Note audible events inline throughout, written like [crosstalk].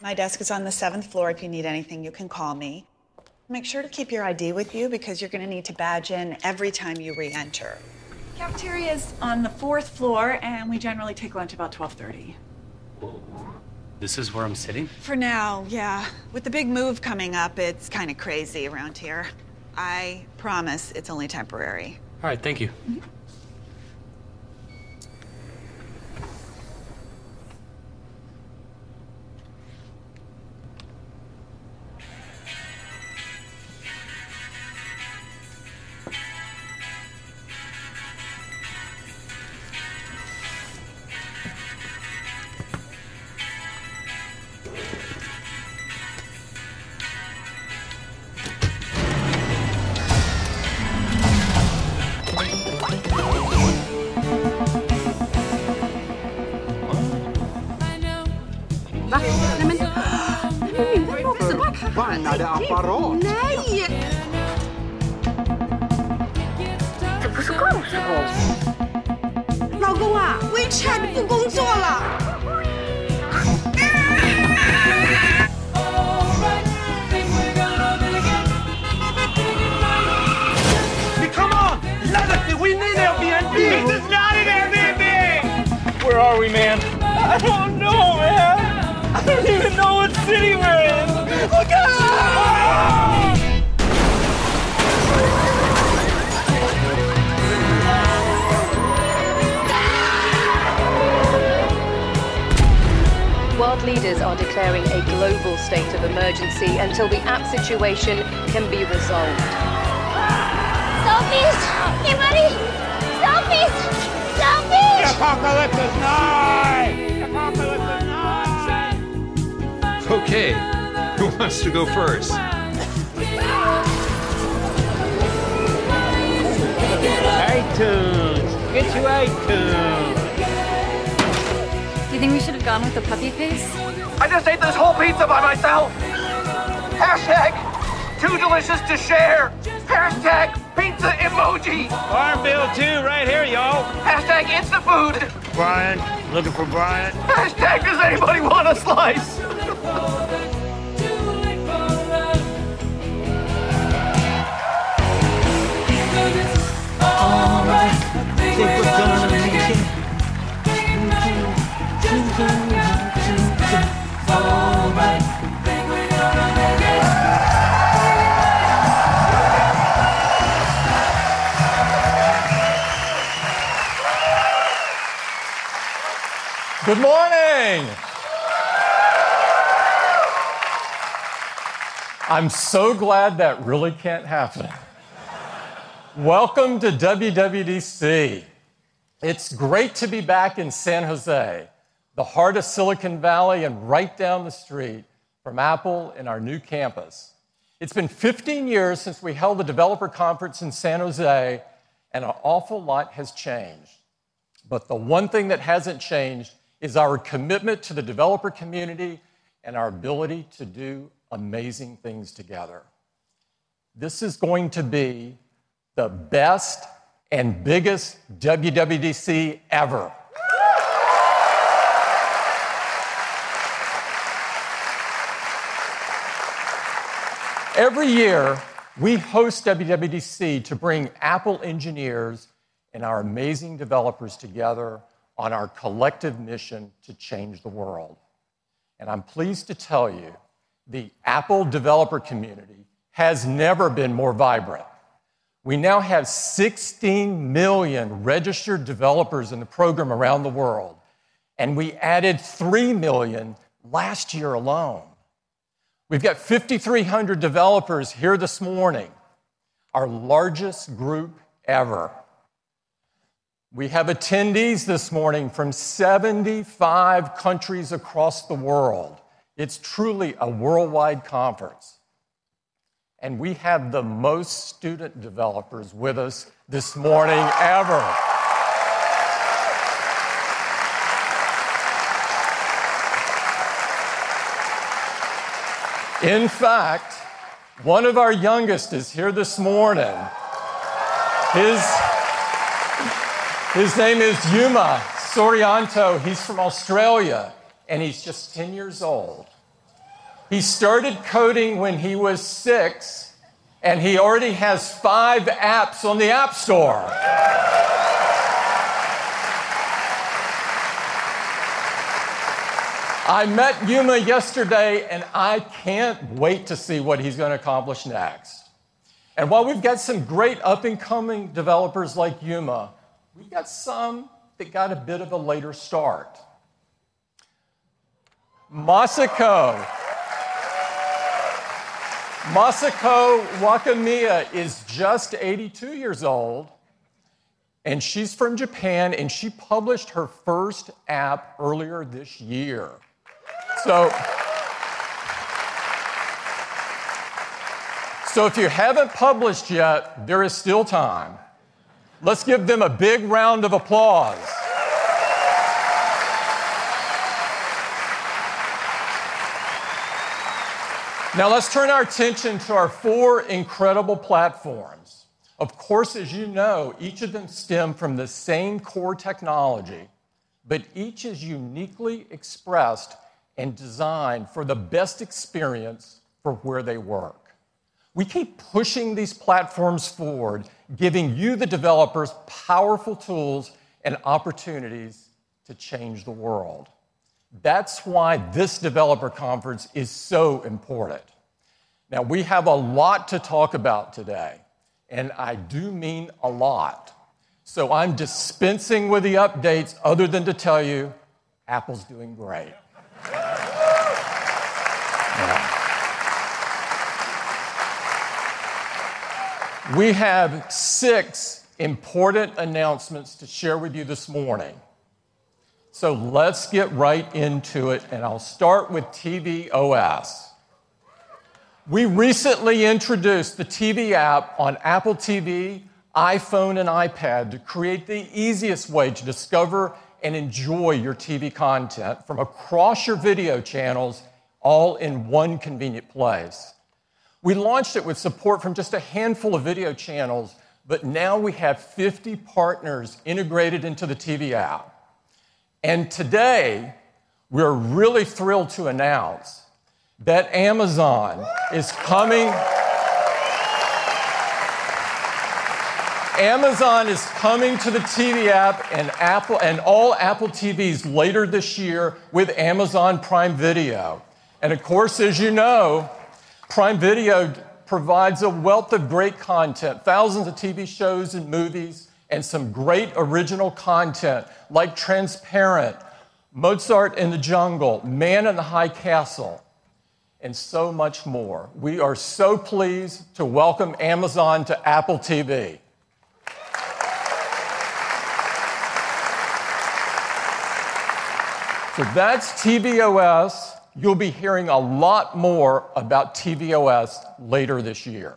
My desk is on the seventh floor. If you need anything, you can call me. Make sure to keep your ID with you because you're going to need to badge in every time you re-enter. Cafeteria is on the fourth floor, and we generally take lunch about 12:30. This is where I'm sitting? For now, yeah. With the big move coming up, it's kind of crazy around here. I promise it's only temporary. All right, thank you. Va? That really can't happen. Welcome to WWDC. It's great to be back in San Jose, the heart of Silicon Valley, and right down the street from Apple in our new campus. It's been 15 years since we held the developer conference in San Jose, and an awful lot has changed. But the one thing that hasn't changed is our commitment to the developer community and our ability to do amazing things together. This is going to be the best and biggest WWDC ever. Every year, we host WWDC to bring Apple engineers and our amazing developers together on our collective mission to change the world. And I'm pleased to tell you the Apple developer community has never been more vibrant. We now have 16 million registered developers in the program around the world, and we added 3 million last year alone. We've got 5,300 developers here this morning, our largest group ever. We have attendees this morning from 75 countries across the world. It's truly a worldwide conference. And we have the most student developers with us this morning ever. In fact, one of our youngest is here this morning. His, his name is Yuma Soerianto. He's from Australia, and he's just 10 years old. He started coding when he was six, and he already has five apps on the App Store. I met Yuma yesterday, and I can't wait to see what he's going to accomplish next. And while we've got some great up and coming developers like Yuma, we've got some that got a bit of a later start. Masako. Masako Wakamiya is just 82 years old, and she's from Japan, and she published her first app earlier this year. So, so if you haven't published yet, there is still time. Let's give them a big round of applause. Now let's turn our attention to our four incredible platforms. Of course, as you know, each of them stem from the same core technology, but each is uniquely expressed and designed for the best experience for where they work. We keep pushing these platforms forward, giving you, the developers, powerful tools and opportunities to change the world. That's why this developer conference is so important. Now, we have a lot to talk about today, and I do mean a lot. So I'm dispensing with the updates other than to tell you Apple's doing great. We have six important announcements to share with you this morning. So let's get right into it, and I'll start with tvOS. We recently introduced the TV app on Apple TV, iPhone, and iPad to create the easiest way to discover and enjoy your TV content from across your video channels, all in one convenient place. We launched it with support from just a handful of video channels, but now we have 50 partners integrated into the TV app. And today, we're really thrilled to announce that Amazon is coming. Amazon is coming to the TV app and Apple and all Apple TVs later this year with Amazon Prime Video. And of course, as you know, Prime Video provides a wealth of great content, thousands of TV shows and movies, and some great original content like Transparent, Mozart in the Jungle, Man in the High Castle, and so much more. We are so pleased to welcome Amazon to Apple TV. So that's tvOS. You'll be hearing a lot more about tvOS later this year.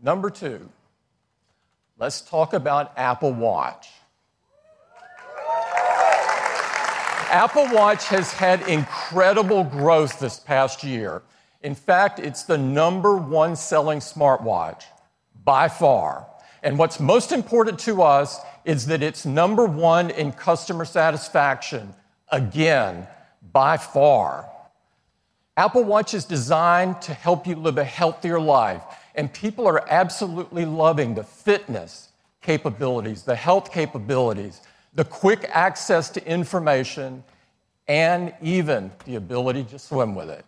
Number two, let's talk about Apple Watch. Apple Watch has had incredible growth this past year. In fact, it's the number one selling smartwatch by far. And what's most important to us is that it's number one in customer satisfaction again, by far. Apple Watch is designed to help you live a healthier life, and people are absolutely loving the fitness capabilities, the health capabilities, the quick access to information, and even the ability to swim with it.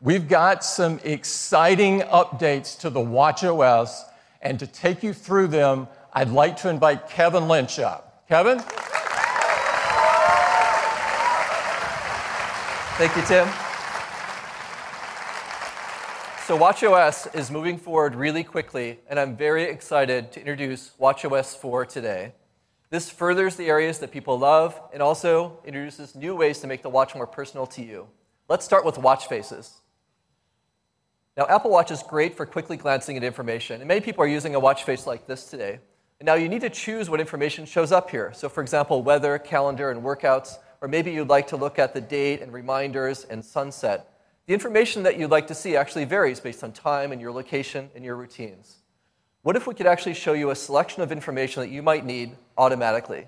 We've got some exciting updates to the WatchOS, and to take you through them, I'd like to invite Kevin Lynch up. Kevin? Thank you, Tim. So, WatchOS is moving forward really quickly, and I'm very excited to introduce WatchOS 4 today. This furthers the areas that people love and also introduces new ways to make the watch more personal to you. Let's start with watch faces. Now, Apple Watch is great for quickly glancing at information, and many people are using a watch face like this today. And now you need to choose what information shows up here. So, for example, weather, calendar, and workouts or maybe you'd like to look at the date and reminders and sunset. The information that you'd like to see actually varies based on time and your location and your routines. What if we could actually show you a selection of information that you might need automatically?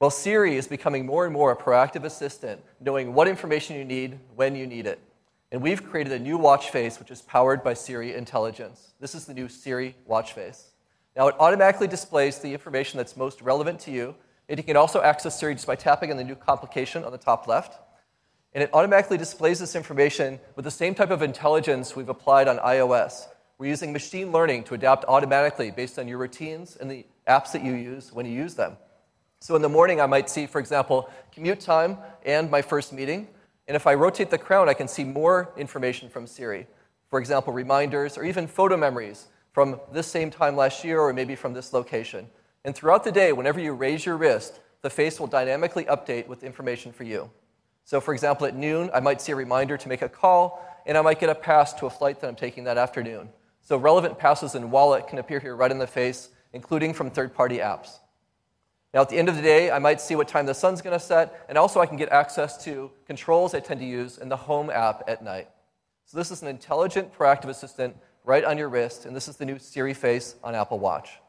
Well, Siri is becoming more and more a proactive assistant, knowing what information you need when you need it. And we've created a new watch face which is powered by Siri intelligence. This is the new Siri watch face. Now, it automatically displays the information that's most relevant to you. And you can also access Siri just by tapping on the new complication on the top left. And it automatically displays this information with the same type of intelligence we've applied on iOS. We're using machine learning to adapt automatically based on your routines and the apps that you use when you use them. So in the morning, I might see, for example, commute time and my first meeting. And if I rotate the crown, I can see more information from Siri. For example, reminders or even photo memories from this same time last year or maybe from this location. And throughout the day, whenever you raise your wrist, the face will dynamically update with information for you. So, for example, at noon, I might see a reminder to make a call, and I might get a pass to a flight that I'm taking that afternoon. So, relevant passes in Wallet can appear here right in the face, including from third party apps. Now, at the end of the day, I might see what time the sun's going to set, and also I can get access to controls I tend to use in the Home app at night. So, this is an intelligent, proactive assistant right on your wrist, and this is the new Siri face on Apple Watch.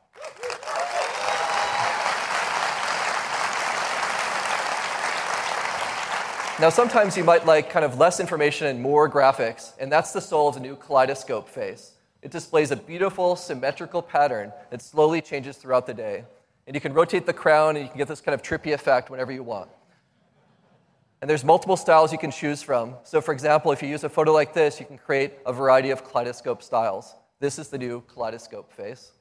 Now, sometimes you might like kind of less information and more graphics, and that's the soul of the new kaleidoscope face. It displays a beautiful, symmetrical pattern that slowly changes throughout the day. And you can rotate the crown and you can get this kind of trippy effect whenever you want. And there's multiple styles you can choose from. So, for example, if you use a photo like this, you can create a variety of kaleidoscope styles. This is the new kaleidoscope face.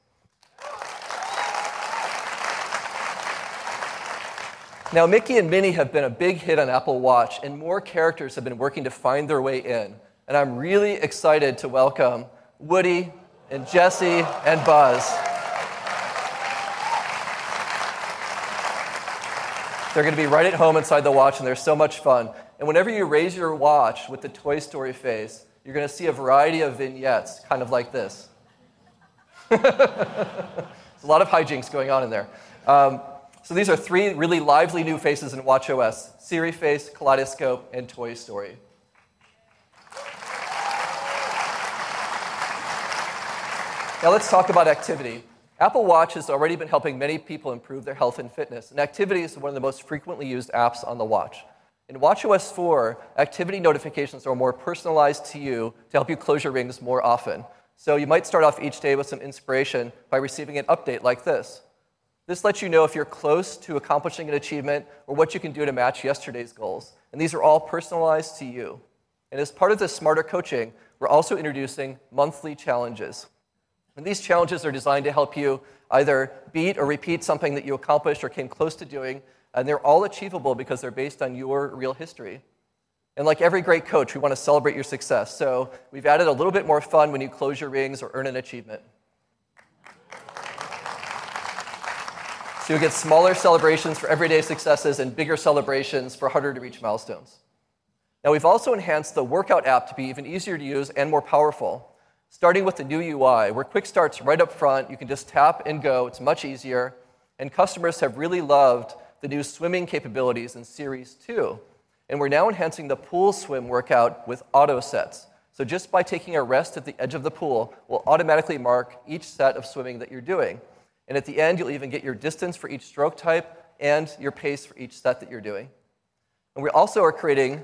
Now, Mickey and Minnie have been a big hit on Apple Watch, and more characters have been working to find their way in. And I'm really excited to welcome Woody and Jesse and Buzz. They're going to be right at home inside the watch, and they're so much fun. And whenever you raise your watch with the Toy Story face, you're going to see a variety of vignettes, kind of like this. [laughs] There's a lot of hijinks going on in there. Um, so these are three really lively new faces in WatchOS Siri Face, Kaleidoscope, and Toy Story. Now let's talk about activity. Apple Watch has already been helping many people improve their health and fitness, and activity is one of the most frequently used apps on the watch. In WatchOS 4, activity notifications are more personalized to you to help you close your rings more often. So you might start off each day with some inspiration by receiving an update like this. This lets you know if you're close to accomplishing an achievement or what you can do to match yesterday's goals. And these are all personalized to you. And as part of this smarter coaching, we're also introducing monthly challenges. And these challenges are designed to help you either beat or repeat something that you accomplished or came close to doing. And they're all achievable because they're based on your real history. And like every great coach, we want to celebrate your success. So we've added a little bit more fun when you close your rings or earn an achievement. So you get smaller celebrations for everyday successes and bigger celebrations for harder to reach milestones. Now, we've also enhanced the workout app to be even easier to use and more powerful starting with the new UI, where quick starts right up front. You can just tap and go, it's much easier. And customers have really loved the new swimming capabilities in Series 2. And we're now enhancing the pool swim workout with auto sets. So just by taking a rest at the edge of the pool, we'll automatically mark each set of swimming that you're doing. And at the end, you'll even get your distance for each stroke type and your pace for each set that you're doing. And we also are creating,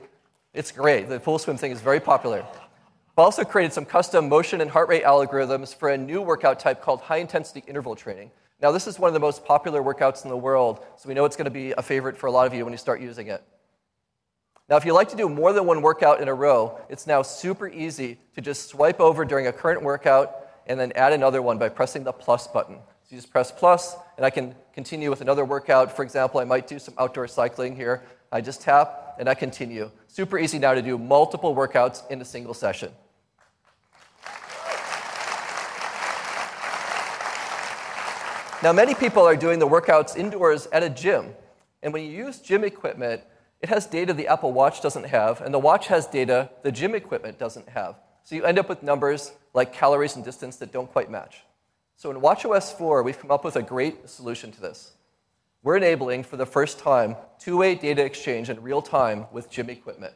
it's great, the pool swim thing is very popular. We've also created some custom motion and heart rate algorithms for a new workout type called high intensity interval training. Now, this is one of the most popular workouts in the world, so we know it's going to be a favorite for a lot of you when you start using it. Now, if you like to do more than one workout in a row, it's now super easy to just swipe over during a current workout and then add another one by pressing the plus button. You just press plus, and I can continue with another workout. For example, I might do some outdoor cycling here. I just tap, and I continue. Super easy now to do multiple workouts in a single session. Now, many people are doing the workouts indoors at a gym. And when you use gym equipment, it has data the Apple Watch doesn't have, and the watch has data the gym equipment doesn't have. So you end up with numbers like calories and distance that don't quite match. So in WatchOS 4, we've come up with a great solution to this. We're enabling, for the first time, two way data exchange in real time with gym equipment.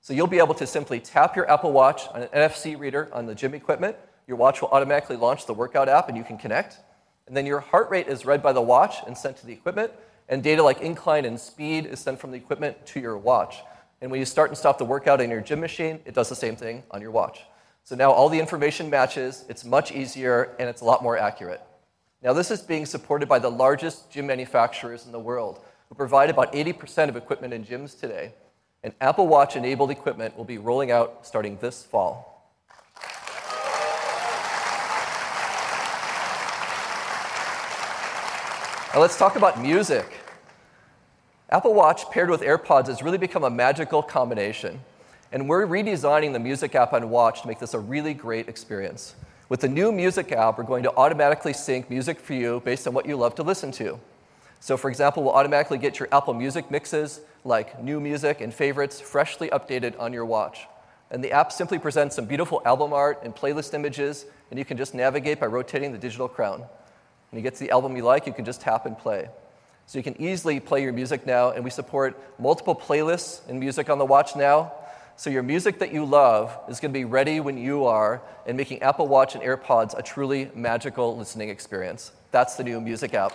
So you'll be able to simply tap your Apple Watch on an NFC reader on the gym equipment. Your watch will automatically launch the workout app and you can connect. And then your heart rate is read by the watch and sent to the equipment, and data like incline and speed is sent from the equipment to your watch. And when you start and stop the workout in your gym machine, it does the same thing on your watch. So now all the information matches, it's much easier, and it's a lot more accurate. Now, this is being supported by the largest gym manufacturers in the world, who provide about 80% of equipment in gyms today. And Apple Watch enabled equipment will be rolling out starting this fall. Now, let's talk about music. Apple Watch paired with AirPods has really become a magical combination. And we're redesigning the music app on Watch to make this a really great experience. With the new music app, we're going to automatically sync music for you based on what you love to listen to. So, for example, we'll automatically get your Apple Music mixes, like new music and favorites, freshly updated on your watch. And the app simply presents some beautiful album art and playlist images, and you can just navigate by rotating the digital crown. When you get to the album you like, you can just tap and play. So you can easily play your music now, and we support multiple playlists and music on the watch now. So your music that you love is going to be ready when you are, and making Apple Watch and AirPods a truly magical listening experience. That's the new music app.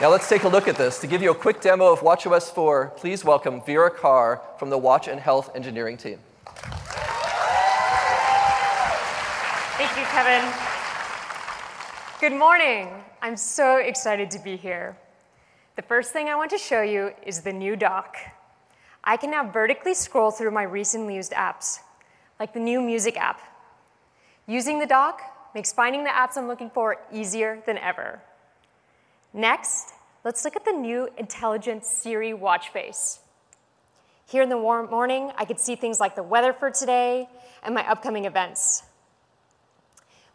Now let's take a look at this. To give you a quick demo of WatchOS 4, please welcome Vera Carr from the Watch and Health engineering team. Thank you, Kevin. Good morning. I'm so excited to be here. The first thing I want to show you is the new dock. I can now vertically scroll through my recently used apps, like the new music app. Using the dock makes finding the apps I'm looking for easier than ever. Next, let's look at the new intelligent Siri watch face. Here in the warm morning, I could see things like the weather for today and my upcoming events.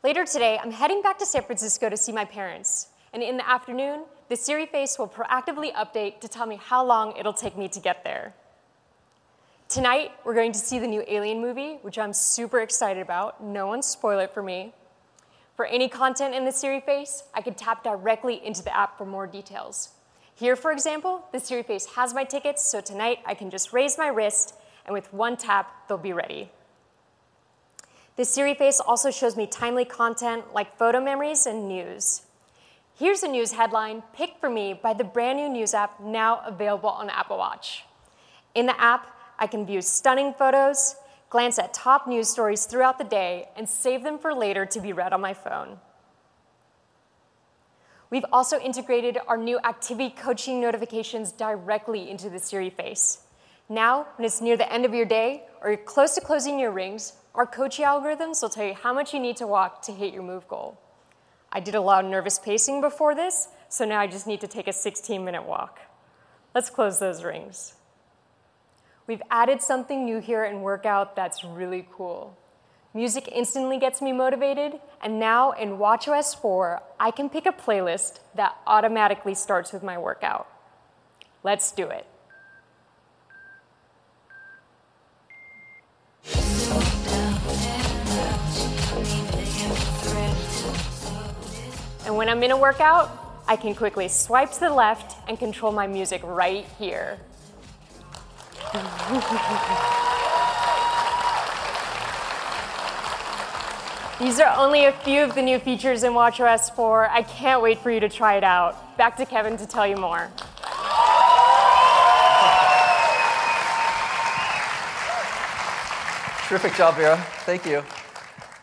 Later today, I'm heading back to San Francisco to see my parents. And in the afternoon, the Siri face will proactively update to tell me how long it'll take me to get there. Tonight, we're going to see the new Alien movie, which I'm super excited about. No one spoil it for me. For any content in the Siri face, I can tap directly into the app for more details. Here, for example, the Siri face has my tickets, so tonight I can just raise my wrist, and with one tap, they'll be ready. The Siri face also shows me timely content like photo memories and news. Here's a news headline picked for me by the brand new news app now available on Apple Watch. In the app, I can view stunning photos, glance at top news stories throughout the day, and save them for later to be read on my phone. We've also integrated our new activity coaching notifications directly into the Siri face. Now, when it's near the end of your day or you're close to closing your rings, our coaching algorithms will tell you how much you need to walk to hit your move goal. I did a lot of nervous pacing before this, so now I just need to take a 16 minute walk. Let's close those rings. We've added something new here in Workout that's really cool. Music instantly gets me motivated, and now in WatchOS 4, I can pick a playlist that automatically starts with my workout. Let's do it. And when I'm in a workout, I can quickly swipe to the left and control my music right here. These are only a few of the new features in WatchOS 4. I can't wait for you to try it out. Back to Kevin to tell you more. Terrific job, Vera. Thank you.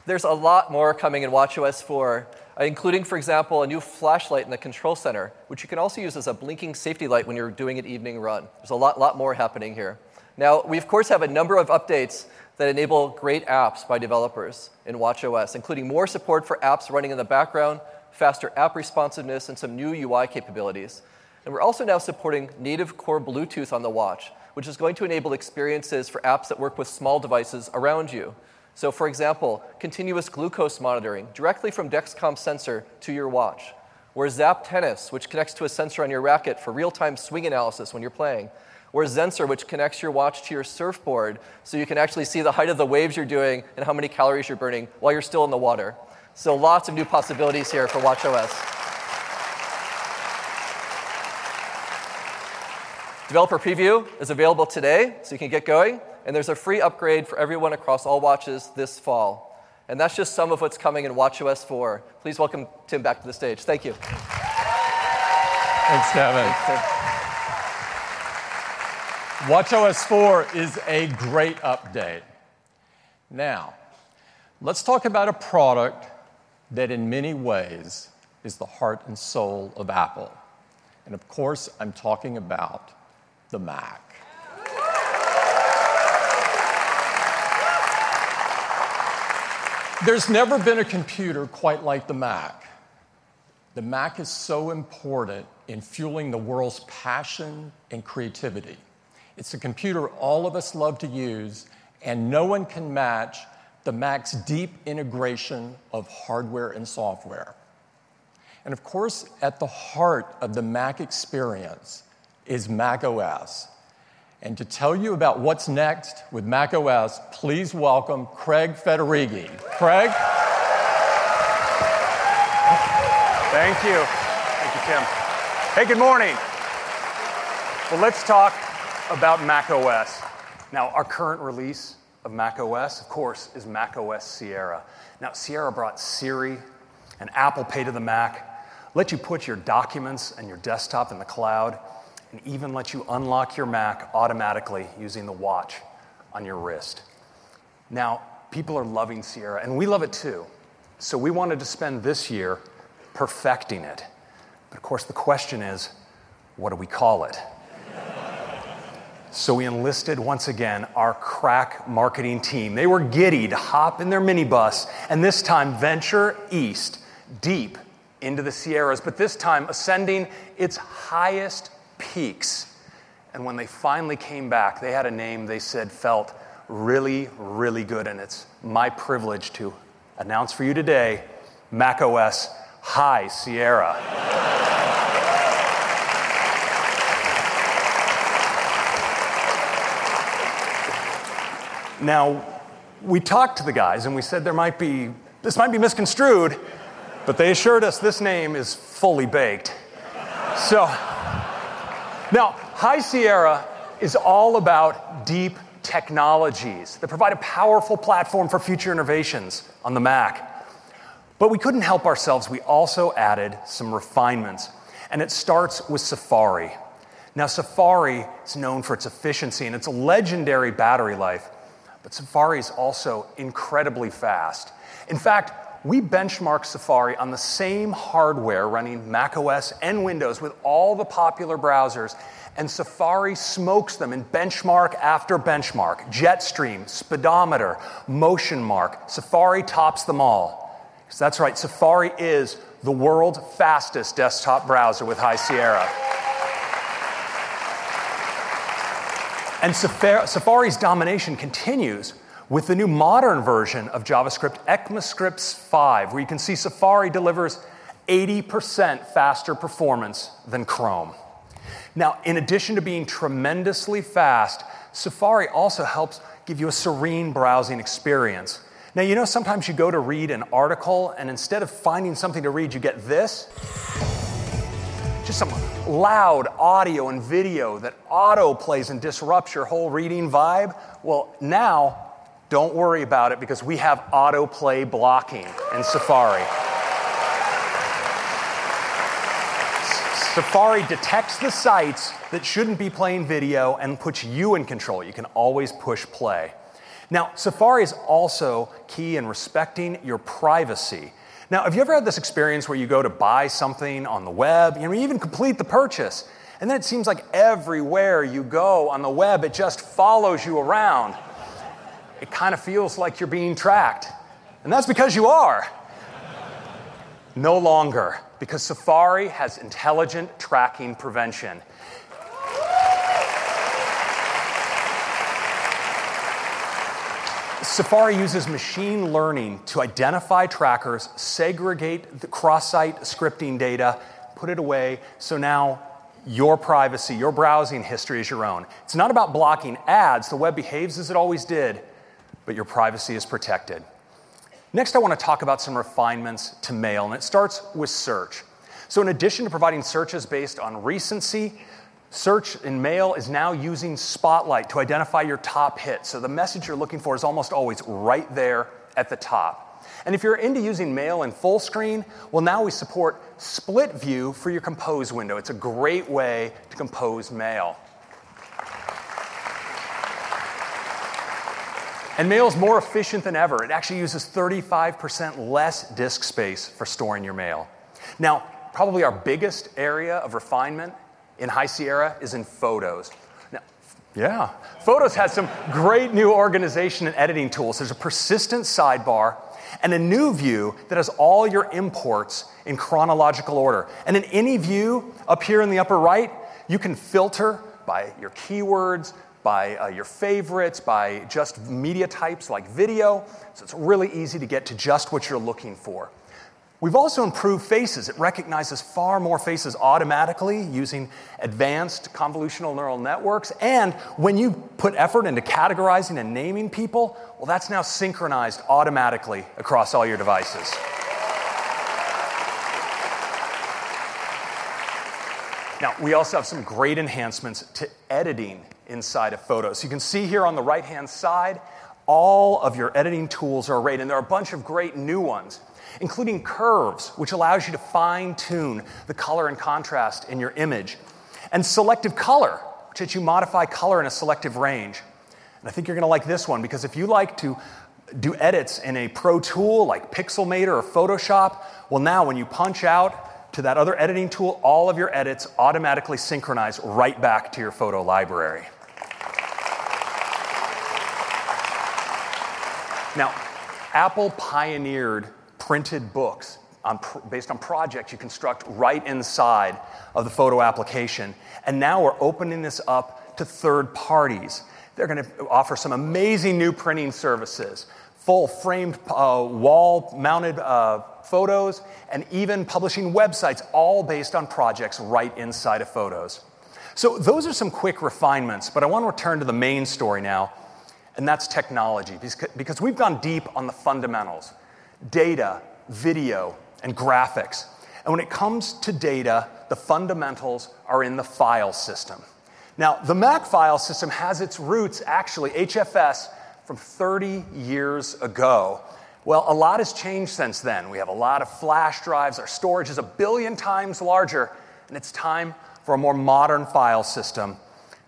There's a lot more coming in WatchOS 4 uh, Uh, including, for example, a new flashlight in the control center, which you can also use as a blinking safety light when you're doing an evening run. There's a lot, lot more happening here. Now, we of course have a number of updates that enable great apps by developers in WatchOS, including more support for apps running in the background, faster app responsiveness, and some new UI capabilities. And we're also now supporting native core Bluetooth on the watch, which is going to enable experiences for apps that work with small devices around you. So, for example, continuous glucose monitoring directly from Dexcom sensor to your watch, or Zepp Tennis, which connects to a sensor on your racket for real time swing analysis when you're playing, or Zensor, which connects your watch to your surfboard so you can actually see the height of the waves you're doing and how many calories you're burning while you're still in the water. So, lots of new possibilities here for WatchOS. Developer preview is available today, so you can get going and there's a free upgrade for everyone across all watches this fall. And that's just some of what's coming in WatchOS 4. Please welcome Tim back to the stage. Thank you. Thanks, Kevin. WatchOS 4 is a great update. Now, let's talk about a product that, in many ways, is the heart and soul of Apple. And of course, I'm talking about the Mac. There's never been a computer quite like the Mac. The Mac is so important in fueling the world's passion and creativity. It's a computer all of us love to use, and no one can match the Mac's deep integration of hardware and software. And of course, at the heart of the Mac experience is Mac OS. And to tell you about what's next with Mac OS, please welcome Craig Federighi. Craig? Thank you. Thank you, Tim. Hey, good morning. Well, let's talk about Mac OS. Now, our current release of Mac OS, of course, is Mac OS Sierra. Now, Sierra brought Siri and Apple Pay to the Mac, let you put your documents and your desktop in the cloud, and even let you unlock your Mac automatically using the watch on your wrist. Now, people are loving Sierra, and we love it too. So we wanted to spend this year perfecting it. But of course, the question is what do we call it? So we enlisted once again our crack marketing team. They were giddy to hop in their minibus and this time venture east, deep into the Sierras, but this time ascending its highest peaks. And when they finally came back, they had a name they said felt really, really good. And it's my privilege to announce for you today macOS High Sierra. Now, we talked to the guys and we said there might be, this might be misconstrued, but they assured us this name is fully baked. So, now, High Sierra is all about deep technologies that provide a powerful platform for future innovations on the Mac. But we couldn't help ourselves. We also added some refinements, and it starts with Safari. Now, Safari is known for its efficiency and its legendary battery life, but Safari is also incredibly fast. In fact, we benchmark Safari on the same hardware running macOS and Windows with all the popular browsers, and Safari smokes them in benchmark after benchmark. Jetstream, Speedometer, MotionMark, Safari tops them all. That's right, Safari is the world's fastest desktop browser with High Sierra. And Safari's domination continues with the new modern version of JavaScript, ECMAScript 5, where you can see Safari delivers 80% faster performance than Chrome. Now, in addition to being tremendously fast, Safari also helps give you a serene browsing experience. Now, you know, sometimes you go to read an article, and instead of finding something to read, you get this just some loud audio and video that auto plays and disrupts your whole reading vibe. Well, now, don't worry about it because we have autoplay blocking in Safari. Safari detects the sites that shouldn't be playing video and puts you in control. You can always push play. Now, Safari is also key in respecting your privacy. Now, have you ever had this experience where you go to buy something on the web, you know, you even complete the purchase, and then it seems like everywhere you go on the web, it just follows you around? It kind of feels like you're being tracked. And that's because you are. No longer, because Safari has intelligent tracking prevention. Safari uses machine learning to identify trackers, segregate the cross site scripting data, put it away, so now your privacy, your browsing history is your own. It's not about blocking ads, the web behaves as it always did, but your privacy is protected. Next, I want to talk about some refinements to mail, and it starts with search. So, in addition to providing searches based on recency, Search in Mail is now using Spotlight to identify your top hits. So the message you're looking for is almost always right there at the top. And if you're into using mail in full screen, well, now we support split view for your compose window. It's a great way to compose mail. And mail is more efficient than ever. It actually uses 35% less disk space for storing your mail. Now, probably our biggest area of refinement in High Sierra is in photos. Now, yeah, Photos has some great new organization and editing tools. There's a persistent sidebar and a new view that has all your imports in chronological order. And in any view up here in the upper right, you can filter by your keywords, by uh, your favorites, by just media types like video. So it's really easy to get to just what you're looking for. We've also improved faces. It recognizes far more faces automatically using advanced convolutional neural networks. And when you put effort into categorizing and naming people, well, that's now synchronized automatically across all your devices. Now, we also have some great enhancements to editing inside of photos. You can see here on the right hand side, all of your editing tools are arrayed, and there are a bunch of great new ones including curves, which allows you to fine tune the color and contrast in your image, and selective color, which lets you modify color in a selective range. And I think you're going to like this one because if you like to do edits in a pro tool like Pixelmator or Photoshop, well, now when you punch out to that other editing tool, all of your edits automatically synchronize right back to your photo library. Now, Apple pioneered printed books on, based on projects you construct right inside of the photo application. And now we're opening this up to third parties. They're going to offer some amazing new printing services, full framed uh, wall mounted uh, photos, and even publishing websites, all based on projects right inside of photos. So, those are some quick refinements, but I want to return to the main story now, and that's technology, because we've gone deep on the fundamentals data, video, and graphics. And when it comes to data, the fundamentals are in the file system. Now, the Mac file system has its roots, actually, HFS, from 30 years ago. Well, a lot has changed since then. We have a lot of flash drives, our storage is a billion times larger, and it's time for a more modern file system.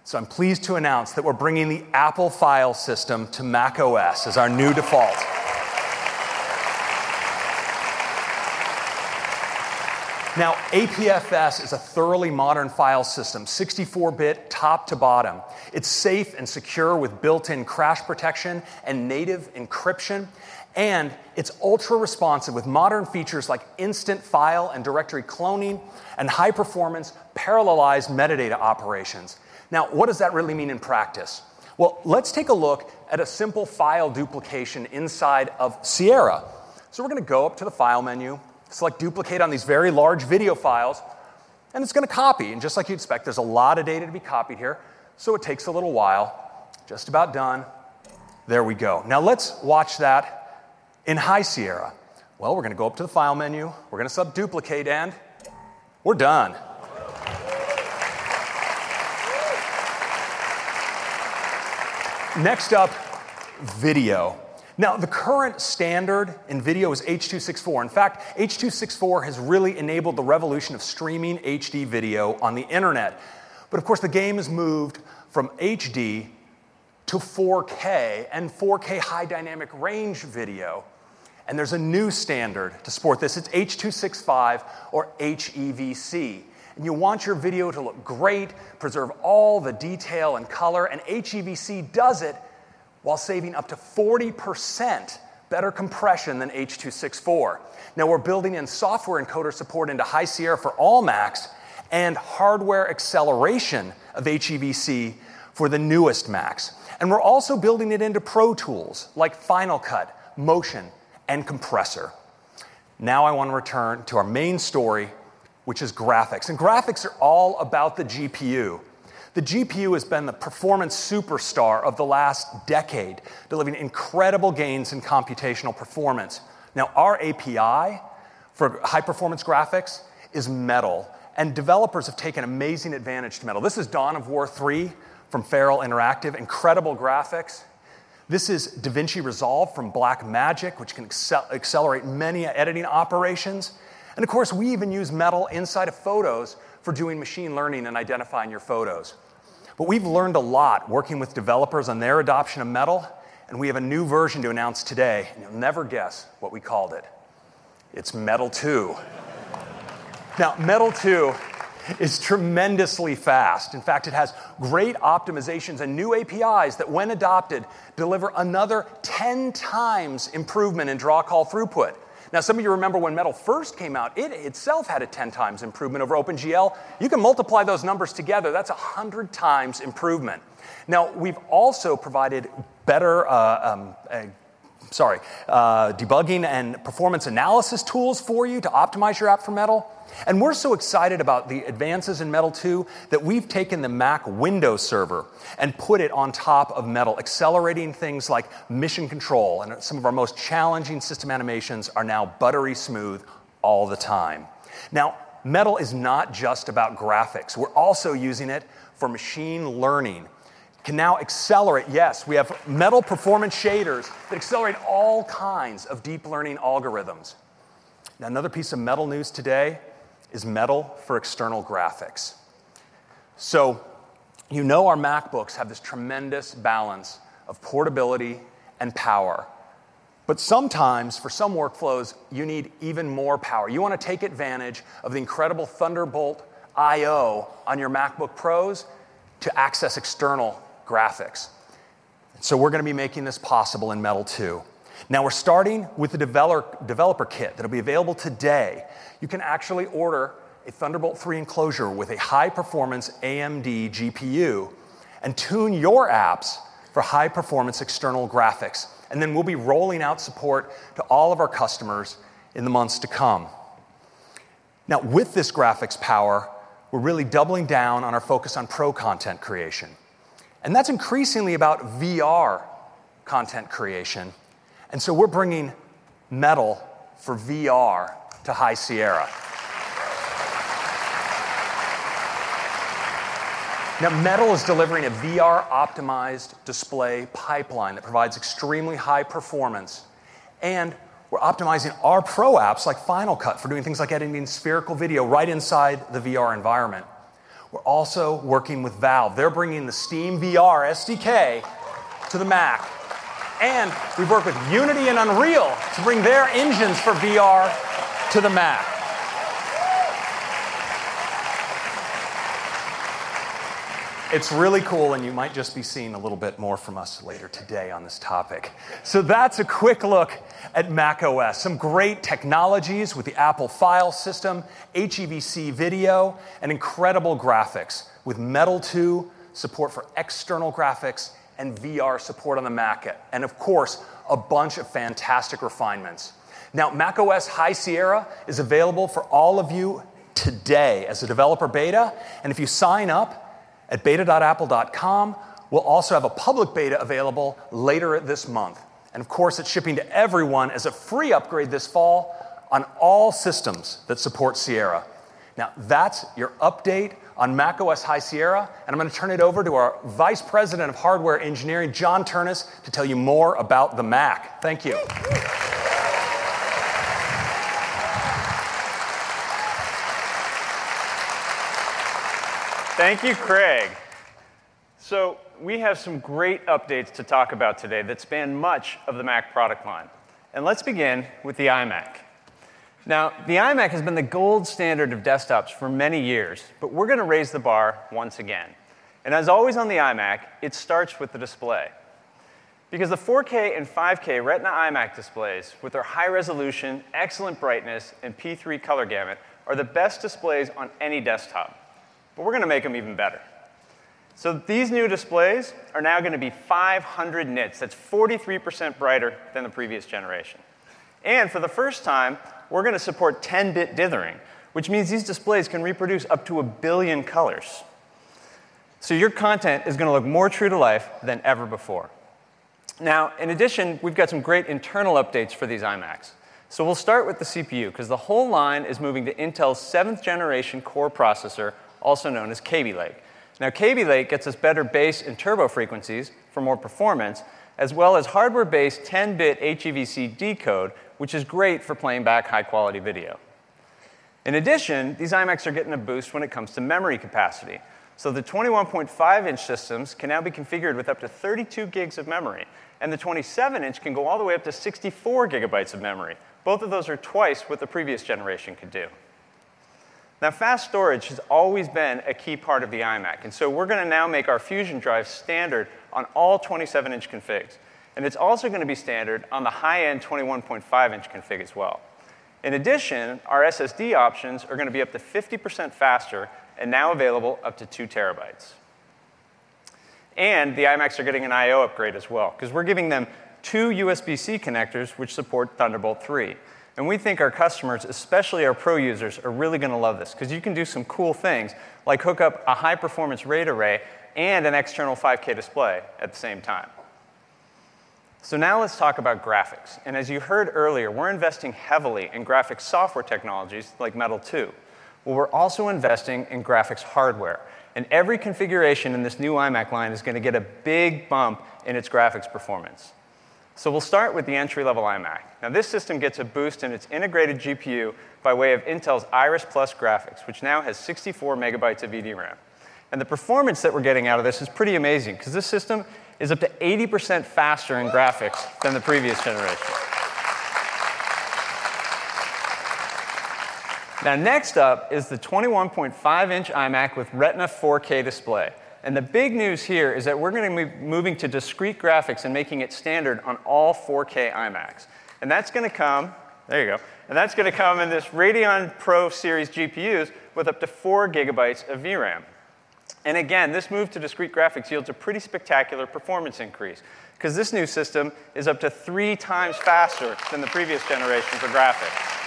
So I'm pleased to announce that we're bringing the Apple file system to Mac OS as our new default. Now, APFS is a thoroughly modern file system, 64 bit, top to bottom. It's safe and secure with built in crash protection and native encryption. And it's ultra responsive with modern features like instant file and directory cloning and high performance parallelized metadata operations. Now, what does that really mean in practice? Well, let's take a look at a simple file duplication inside of Sierra. So, we're going to go up to the File menu, select duplicate on these very large video files, and it's going to copy. And just like you'd expect, there's a lot of data to be copied here, so it takes a little while. Just about done. There we go. Now let's watch that in High Sierra. Well, we're going to go up to the File menu, we're going to sub duplicate, and we're done. Next up, video. Now, the current standard in video is H.264. In fact, H.264 has really enabled the revolution of streaming HD video on the internet. But of course, the game has moved from HD to 4K and 4K high dynamic range video. And there's a new standard to support this. It's H.265 or HEVC. And you want your video to look great, preserve all the detail and color, and HEVC does it while saving up to 40% better compression than H.264. Now, we're building in software encoder support into High Sierra for all Macs and hardware acceleration of HEVC for the newest Macs. And we're also building it into Pro Tools like Final Cut, Motion, and Compressor. Now, I want to return to our main story, which is graphics. And graphics are all about the GPU. The GPU has been the performance superstar of the last decade, delivering incredible gains in computational performance. Now, our API for high performance graphics is Metal, and developers have taken amazing advantage to Metal. This is Dawn of War 3 from Feral Interactive, incredible graphics. This is DaVinci Resolve from Blackmagic, which can accel- accelerate many editing operations. And of course, we even use metal inside of photos for doing machine learning and identifying your photos. But we've learned a lot working with developers on their adoption of metal, and we have a new version to announce today, and you'll never guess what we called it. It's Metal 2. now, Metal 2 is tremendously fast. In fact, it has great optimizations and new APIs that, when adopted, deliver another 10 times improvement in draw call throughput. Now, some of you remember when Metal first came out, it itself had a 10 times improvement over OpenGL. You can multiply those numbers together, that's 100 times improvement. Now, we've also provided better uh, um, uh, sorry, uh, debugging and performance analysis tools for you to optimize your app for Metal. And we're so excited about the advances in Metal 2 that we've taken the Mac Windows server and put it on top of Metal, accelerating things like mission control. And some of our most challenging system animations are now buttery smooth all the time. Now, Metal is not just about graphics, we're also using it for machine learning can now accelerate. Yes, we have metal performance shaders that accelerate all kinds of deep learning algorithms. Now, another piece of metal news today is metal for external graphics. So, you know our MacBooks have this tremendous balance of portability and power. But sometimes, for some workflows, you need even more power. You want to take advantage of the incredible Thunderbolt I/O on your MacBook Pros to access external graphics. So we're going to be making this possible in Metal 2. Now we're starting with the developer, developer kit that'll be available today. You can actually order a Thunderbolt 3 enclosure with a high performance AMD GPU and tune your apps for high performance external graphics. And then we'll be rolling out support to all of our customers in the months to come. Now, with this graphics power, we're really doubling down on our focus on pro content creation. And that's increasingly about VR content creation. And so we're bringing metal for VR to High Sierra. Now, Metal is delivering a VR optimized display pipeline that provides extremely high performance. And we're optimizing our pro apps like Final Cut for doing things like editing spherical video right inside the VR environment. We're also working with Valve. They're bringing the Steam VR SDK to the Mac. And we've worked with Unity and Unreal to bring their engines for VR to the Mac. It's really cool, and you might just be seeing a little bit more from us later today on this topic. So that's a quick look at macOS. Some great technologies with the Apple file system, HEVC video, and incredible graphics with Metal 2, support for external graphics, and VR support on the Mac. And of course, a bunch of fantastic refinements. Now, macOS High Sierra is available for all of you today as a developer beta. And if you sign up, at beta.apple.com. We'll also have a public beta available later this month. And of course, it's shipping to everyone as a free upgrade this fall on all systems that support Sierra. Now, that's your update on macOS High Sierra, and I'm going to turn it over to our Vice President of Hardware Engineering, John Ternus, to tell you more about the Mac. Thank you. Thank you, Craig. So, we have some great updates to talk about today that span much of the Mac product line. And let's begin with the iMac. Now, the iMac has been the gold standard of desktops for many years, but we're going to raise the bar once again. And as always on the iMac, it starts with the display. Because the 4K and 5K Retina iMac displays, with their high resolution, excellent brightness, and P3 color gamut, are the best displays on any desktop but we're going to make them even better. So these new displays are now going to be 500 nits. That's 43% brighter than the previous generation. And for the first time, we're going to support 10-bit dithering, which means these displays can reproduce up to a billion colors. So your content is going to look more true to life than ever before. Now, in addition, we've got some great internal updates for these iMacs. So we'll start with the CPU, because the whole line is moving to Intel's seventh generation core processor also known as Kaby Lake. Now, Kaby Lake gets us better base and turbo frequencies for more performance, as well as hardware-based 10-bit HEVC decode, which is great for playing back high-quality video. In addition, these iMacs are getting a boost when it comes to memory capacity. So the 21.5-inch systems can now be configured with up to 32 gigs of memory, and the 27-inch can go all the way up to 64 gigabytes of memory. Both of those are twice what the previous generation could do. Now, fast storage has always been a key part of the iMac, and so we're going to now make our Fusion drive standard on all 27-inch configs. And it's also going to be standard on the high-end 21.5-inch config as well. In addition, our SSD options are going to be up to 50% faster and now available up to 2 terabytes. And the iMacs are getting an I.O. upgrade as well, because we're giving them two USB-C connectors which support Thunderbolt 3. And we think our customers, especially our pro users, are really going to love this, because you can do some cool things, like hook up a high-performance RAID array and an external 5K display at the same time. So now let's talk about graphics. And as you heard earlier, we're investing heavily in graphics software technologies like Metal 2. Well, we're also investing in graphics hardware. And every configuration in this new iMac line is going to get a big bump in its graphics performance. So we'll start with the entry-level iMac. Now this system gets a boost in its integrated GPU by way of Intel's Iris Plus graphics, which now has 64 megabytes of eDRAM. And the performance that we're getting out of this is pretty amazing, because this system is up to 80% faster in graphics than the previous generation. Now, next up is the 21.5 inch iMac with Retina 4K display. And the big news here is that we're going to be moving to discrete graphics and making it standard on all 4K iMacs. And that's going to come, there you go, and that's going to come in this Radeon Pro series GPUs with up to 4 gigabytes of VRAM. And again, this move to discrete graphics yields a pretty spectacular performance increase, because this new system is up to three times faster than the previous generation for graphics.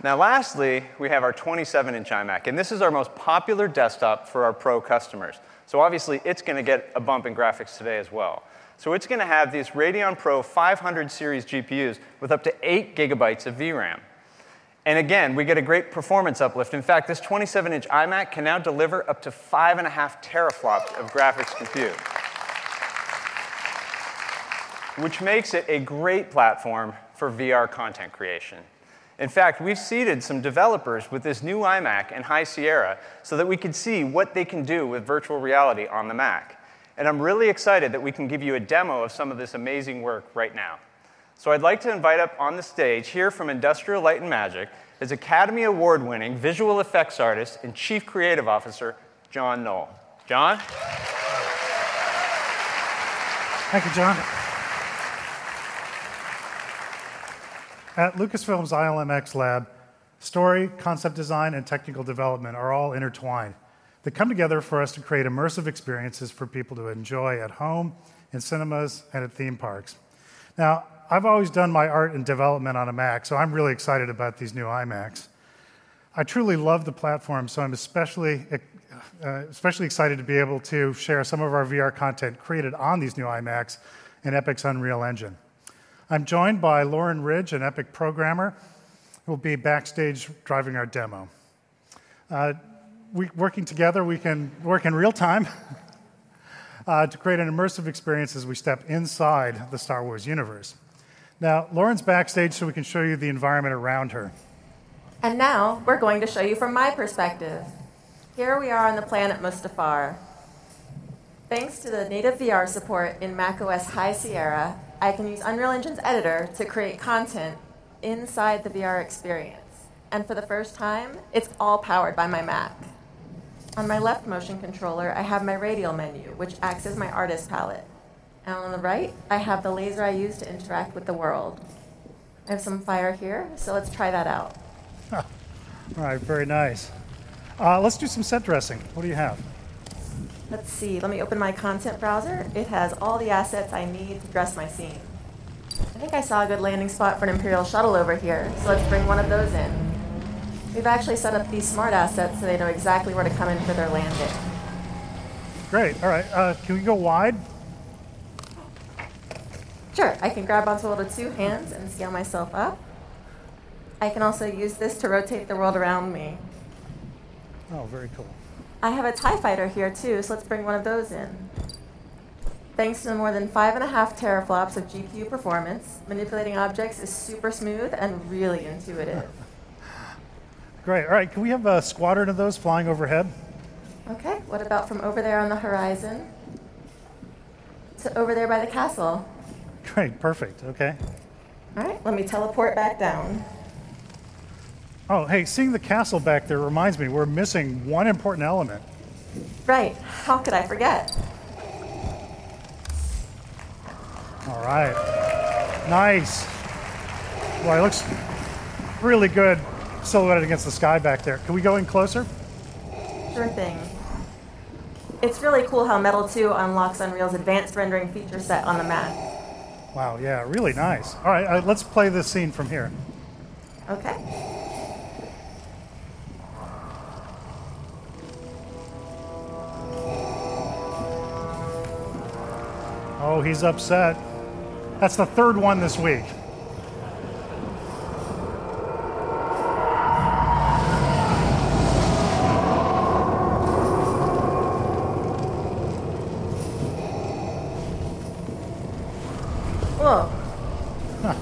Now, lastly, we have our 27-inch iMac, and this is our most popular desktop for our pro customers. So obviously, it's going to get a bump in graphics today as well. So it's going to have these Radeon Pro 500 series GPUs with up to 8 gigabytes of VRAM. And again, we get a great performance uplift. In fact, this 27-inch iMac can now deliver up to 5.5 teraflops of graphics compute, which makes it a great platform for VR content creation. In fact, we've seeded some developers with this new iMac and High Sierra so that we can see what they can do with virtual reality on the Mac. And I'm really excited that we can give you a demo of some of this amazing work right now. So I'd like to invite up on the stage here from Industrial Light and Magic is Academy Award winning visual effects artist and chief creative officer, John Knoll. John? Thank you, John. At Lucasfilm's ILMX lab, story, concept design, and technical development are all intertwined. They come together for us to create immersive experiences for people to enjoy at home, in cinemas, and at theme parks. Now, I've always done my art and development on a Mac, so I'm really excited about these new iMacs. I truly love the platform, so I'm especially, uh, especially excited to be able to share some of our VR content created on these new iMacs in Epic's Unreal Engine. I'm joined by Lauren Ridge, an Epic programmer, who will be backstage driving our demo. Uh, we, working together, we can work in real time [laughs] uh, to create an immersive experience as we step inside the Star Wars universe. Now, Lauren's backstage so we can show you the environment around her. And now, we're going to show you from my perspective. Here we are on the planet Mustafar. Thanks to the native VR support in macOS High Sierra, I can use Unreal Engine's editor to create content inside the VR experience. And for the first time, it's all powered by my Mac. On my left motion controller, I have my radial menu, which acts as my artist palette. And on the right, I have the laser I use to interact with the world. I have some fire here, so let's try that out. All right, very nice. Uh, let's do some set dressing. What do you have? Let's see, let me open my content browser. It has all the assets I need to dress my scene. I think I saw a good landing spot for an Imperial shuttle over here, so let's bring one of those in. We've actually set up these smart assets so they know exactly where to come in for their landing. Great, all right. Uh, can we go wide? Sure, I can grab onto it with two hands and scale myself up. I can also use this to rotate the world around me. Oh, very cool. I have a TIE fighter here too, so let's bring one of those in. Thanks to the more than five and a half teraflops of GPU performance, manipulating objects is super smooth and really intuitive. [laughs] Great. All right, can we have a squadron of those flying overhead? Okay, what about from over there on the horizon to over there by the castle? Great, perfect. Okay. All right, let me teleport back down. Oh, hey, seeing the castle back there reminds me we're missing one important element. Right, how could I forget? All right. Nice. Boy, it looks really good silhouetted against the sky back there. Can we go in closer? Sure thing. It's really cool how Metal 2 unlocks Unreal's advanced rendering feature set on the map. Wow, yeah, really nice. All right, uh, let's play this scene from here. Okay. Oh, he's upset. That's the third one this week. Whoa.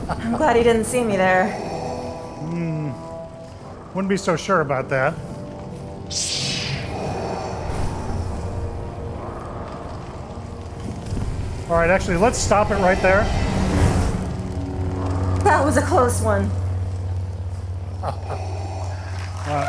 I'm glad he didn't see me there. Hmm. Wouldn't be so sure about that. All right, actually, let's stop it right there. That was a close one. Uh,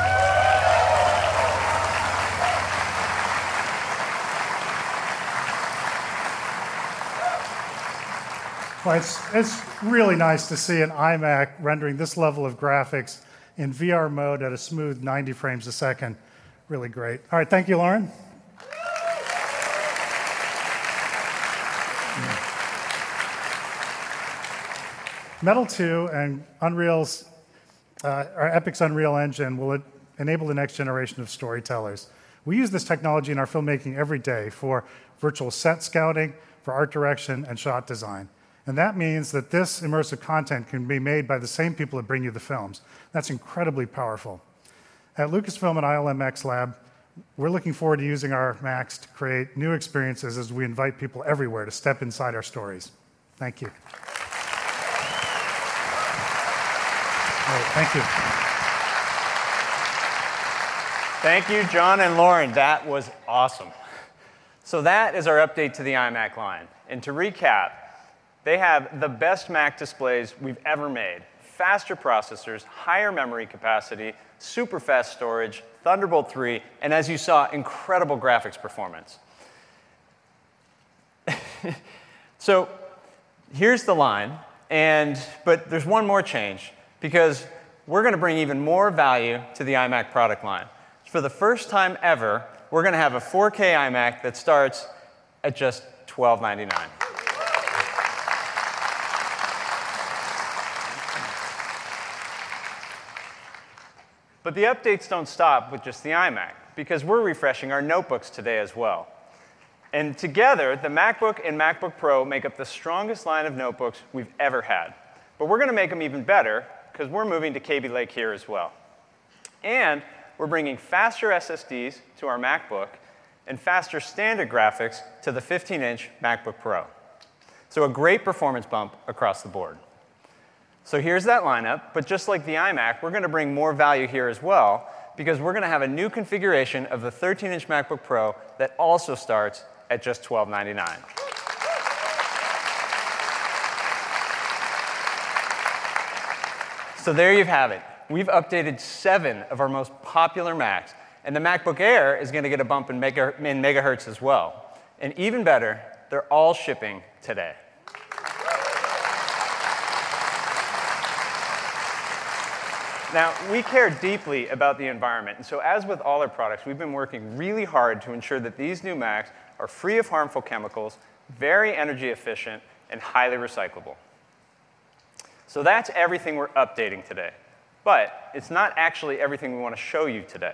well, it's, it's really nice to see an iMac rendering this level of graphics in VR mode at a smooth 90 frames a second. Really great. All right, thank you, Lauren. Metal 2 and Unreal's, uh, our Epic's Unreal Engine will enable the next generation of storytellers. We use this technology in our filmmaking every day for virtual set scouting, for art direction, and shot design. And that means that this immersive content can be made by the same people that bring you the films. That's incredibly powerful. At Lucasfilm and ILMX Lab, we're looking forward to using our Macs to create new experiences as we invite people everywhere to step inside our stories. Thank you. Right, thank you. Thank you, John and Lauren. That was awesome. So that is our update to the iMac line. And to recap, they have the best Mac displays we've ever made. Faster processors, higher memory capacity, super fast storage, Thunderbolt 3, and as you saw, incredible graphics performance. [laughs] so here's the line, and, but there's one more change because we're going to bring even more value to the iMac product line. For the first time ever, we're going to have a 4K iMac that starts at just $12.99. But the updates don't stop with just the iMac, because we're refreshing our notebooks today as well. And together, the MacBook and MacBook Pro make up the strongest line of notebooks we've ever had. But we're going to make them even better because we're moving to Kaby Lake here as well. And we're bringing faster SSDs to our MacBook and faster standard graphics to the 15-inch MacBook Pro. So a great performance bump across the board. So here's that lineup, but just like the iMac, we're going to bring more value here as well because we're going to have a new configuration of the 13-inch MacBook Pro that also starts at just $1299. So there you have it. We've updated seven of our most popular Macs, and the MacBook Air is going to get a bump in, mega, in megahertz as well. And even better, they're all shipping today. Now, we care deeply about the environment, and so as with all our products, we've been working really hard to ensure that these new Macs are free of harmful chemicals, very energy efficient, and highly recyclable. So that's everything we're updating today. But it's not actually everything we want to show you today.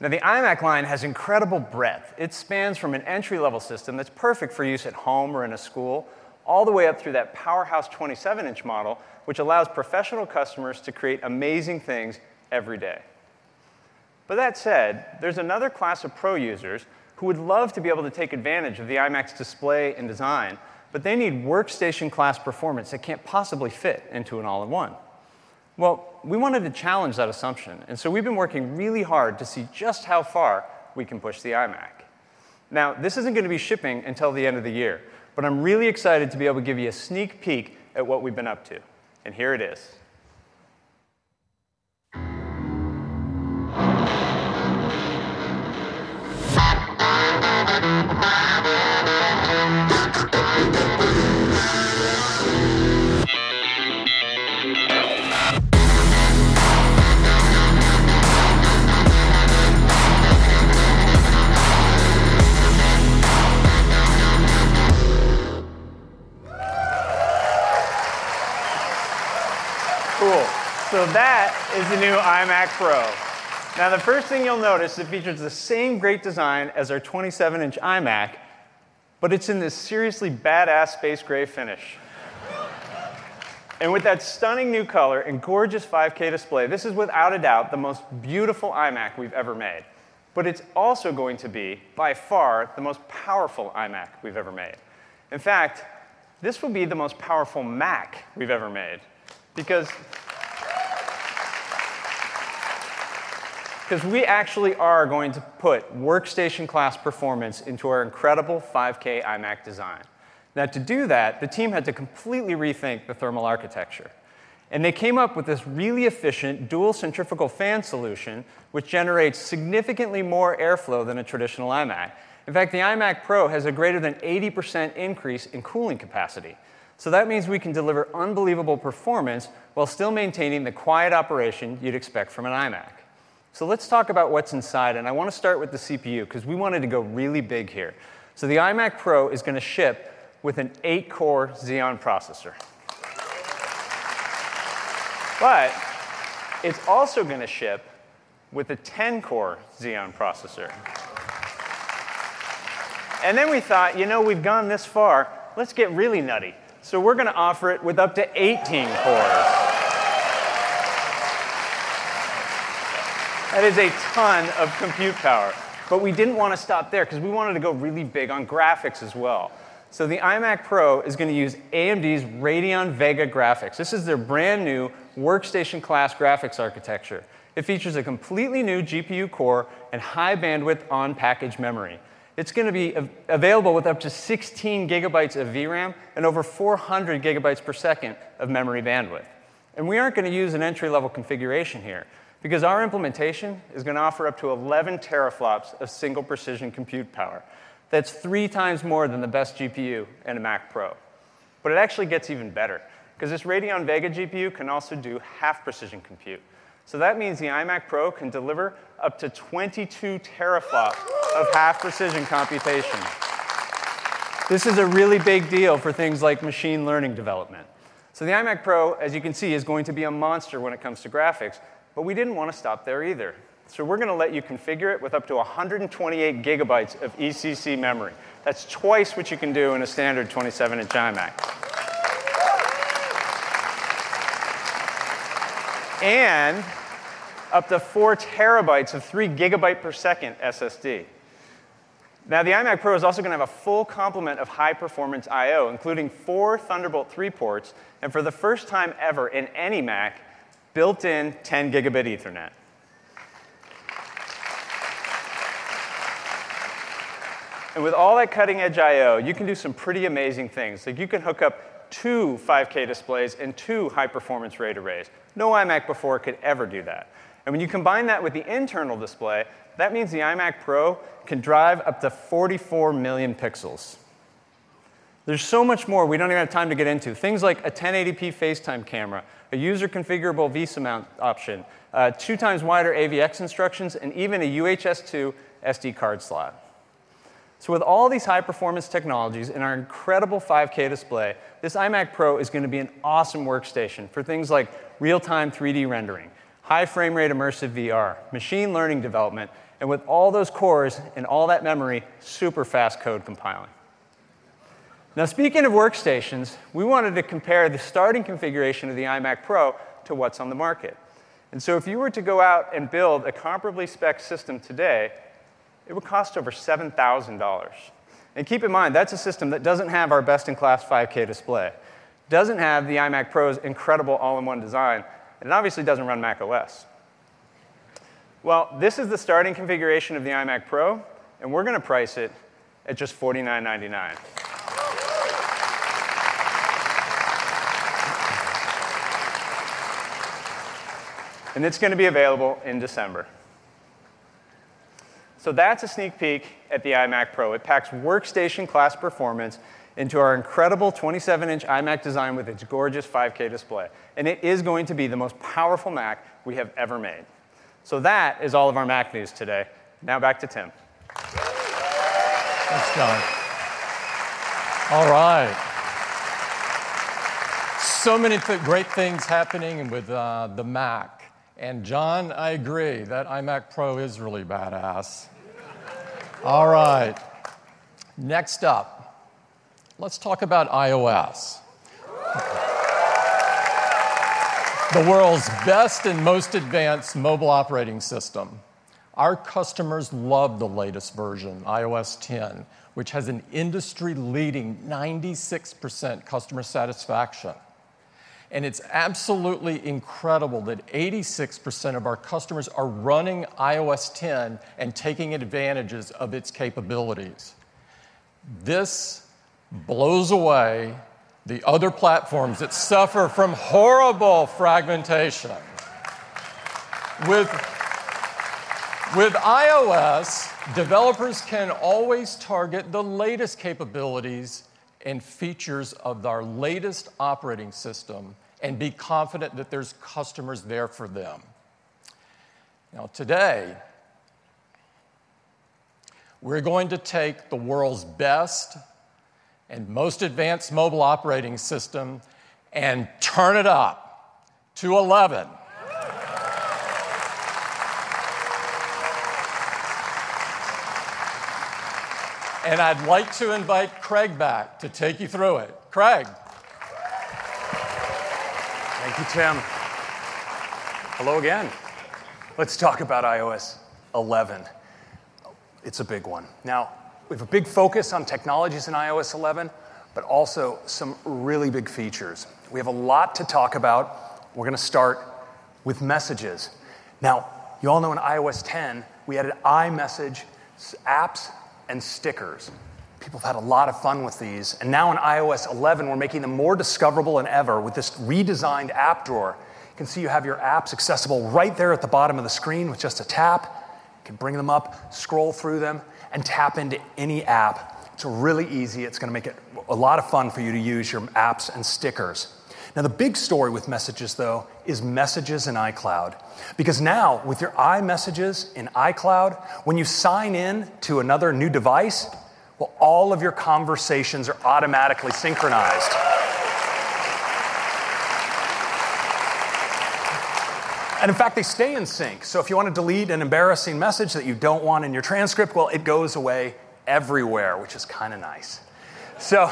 Now, the iMac line has incredible breadth. It spans from an entry-level system that's perfect for use at home or in a school, all the way up through that powerhouse 27-inch model, which allows professional customers to create amazing things every day. But that said, there's another class of pro users who would love to be able to take advantage of the iMac's display and design, but they need workstation class performance that can't possibly fit into an all-in-one. Well, we wanted to challenge that assumption, and so we've been working really hard to see just how far we can push the iMac. Now, this isn't going to be shipping until the end of the year, but I'm really excited to be able to give you a sneak peek at what we've been up to. And here it is. So that is the new iMac Pro. Now, the first thing you'll notice, it features the same great design as our 27-inch iMac, but it's in this seriously badass space gray finish. And with that stunning new color and gorgeous 5K display, this is without a doubt the most beautiful iMac we've ever made. But it's also going to be, by far, the most powerful iMac we've ever made. In fact, this will be the most powerful Mac we've ever made. Because because we actually are going to put workstation class performance into our incredible 5K iMac design. Now, to do that, the team had to completely rethink the thermal architecture. And they came up with this really efficient dual centrifugal fan solution, which generates significantly more airflow than a traditional iMac. In fact, the iMac Pro has a greater than 80% increase in cooling capacity. So that means we can deliver unbelievable performance while still maintaining the quiet operation you'd expect from an iMac. So let's talk about what's inside, and I want to start with the CPU because we wanted to go really big here. So the iMac Pro is going to ship with an 8-core Xeon processor. But it's also going to ship with a 10-core Xeon processor. And then we thought, you know, we've gone this far, let's get really nutty. So we're going to offer it with up to 18 cores. That is a ton of compute power. But we didn't want to stop there because we wanted to go really big on graphics as well. So the iMac Pro is going to use AMD's Radeon Vega graphics. This is their brand new workstation class graphics architecture. It features a completely new GPU core and high bandwidth on package memory. It's going to be available with up to 16 gigabytes of VRAM and over 400 gigabytes per second of memory bandwidth. And we aren't going to use an entry level configuration here because our implementation is going to offer up to 11 teraflops of single precision compute power. That's three times more than the best GPU in a Mac Pro. But it actually gets even better, because this Radeon Vega GPU can also do half precision compute. So that means the iMac Pro can deliver up to 22 teraflops of half precision computation. This is a really big deal for things like machine learning development. So the iMac Pro, as you can see, is going to be a monster when it comes to graphics, but we didn't want to stop there either. So we're going to let you configure it with up to 128 gigabytes of ECC memory. That's twice what you can do in a standard 27-inch iMac. And up to 4 terabytes of 3 gigabyte per second SSD. Now, the iMac Pro is also going to have a full complement of high performance I/O, including four Thunderbolt 3 ports, and for the first time ever in any Mac, built in 10 gigabit Ethernet. And with all that cutting edge I/O, you can do some pretty amazing things. Like you can hook up two 5K displays and two high performance RAID arrays. No iMac before could ever do that. And when you combine that with the internal display, that means the iMac Pro can drive up to 44 million pixels. There's so much more we don't even have time to get into. Things like a 1080p FaceTime camera, a user configurable VESA mount option, uh, two times wider AVX instructions, and even a UHS-2 SD card slot. So with all these high performance technologies and our incredible 5K display, this iMac Pro is going to be an awesome workstation for things like real-time 3D rendering, high frame rate immersive VR, machine learning development, and with all those cores and all that memory, super fast code compiling. Now, speaking of workstations, we wanted to compare the starting configuration of the iMac Pro to what's on the market. And so if you were to go out and build a comparably spec system today, it would cost over $7,000. And keep in mind, that's a system that doesn't have our best-in-class 5K display, doesn't have the iMac Pro's incredible all-in-one design, and it obviously doesn't run Mac OS. Well, this is the starting configuration of the iMac Pro, and we're going to price it at just $49.99. And it's going to be available in December. So that's a sneak peek at the iMac Pro. It packs workstation class performance into our incredible 27 inch iMac design with its gorgeous 5K display. And it is going to be the most powerful Mac we have ever made. So that is all of our Mac news today. Now back to Tim. Thanks, John. All right. So many th- great things happening with uh, the Mac. And John, I agree, that iMac Pro is really badass. All right. Next up, let's talk about iOS. The world's best and most advanced mobile operating system. Our customers love the latest version, iOS 10, which has an industry leading 96% customer satisfaction. And it's absolutely incredible that 86% of our customers are running iOS 10 and taking advantages of its capabilities. This blows away the other platforms that suffer from horrible fragmentation. With, with iOS, developers can always target the latest capabilities and features of our latest operating system and be confident that there's customers there for them. Now, today, we're going to take the world's best and most advanced mobile operating system and turn it up to 11. And I'd like to invite Craig back to take you through it. Craig. Thank you, Tim. Hello again. Let's talk about iOS 11. It's a big one. Now, we have a big focus on technologies in iOS 11, but also some really big features. We have a lot to talk about. We're going to start with messages. Now, you all know in iOS 10, we added iMessage apps and stickers. People have had a lot of fun with these. And now in iOS 11, we're making them more discoverable than ever with this redesigned app drawer. You can see you have your apps accessible right there at the bottom of the screen with just a tap. You can bring them up, scroll through them, and tap into any app. It's really easy. It's going to make it a lot of fun for you to use your apps and stickers. Now, the big story with messages, though, is messages in iCloud. Because now, with your iMessages in iCloud, when you sign in to another new device, well, all of your conversations are automatically synchronized. And in fact, they stay in sync. So if you want to delete an embarrassing message that you don't want in your transcript, well, it goes away everywhere, which is kind of nice. So,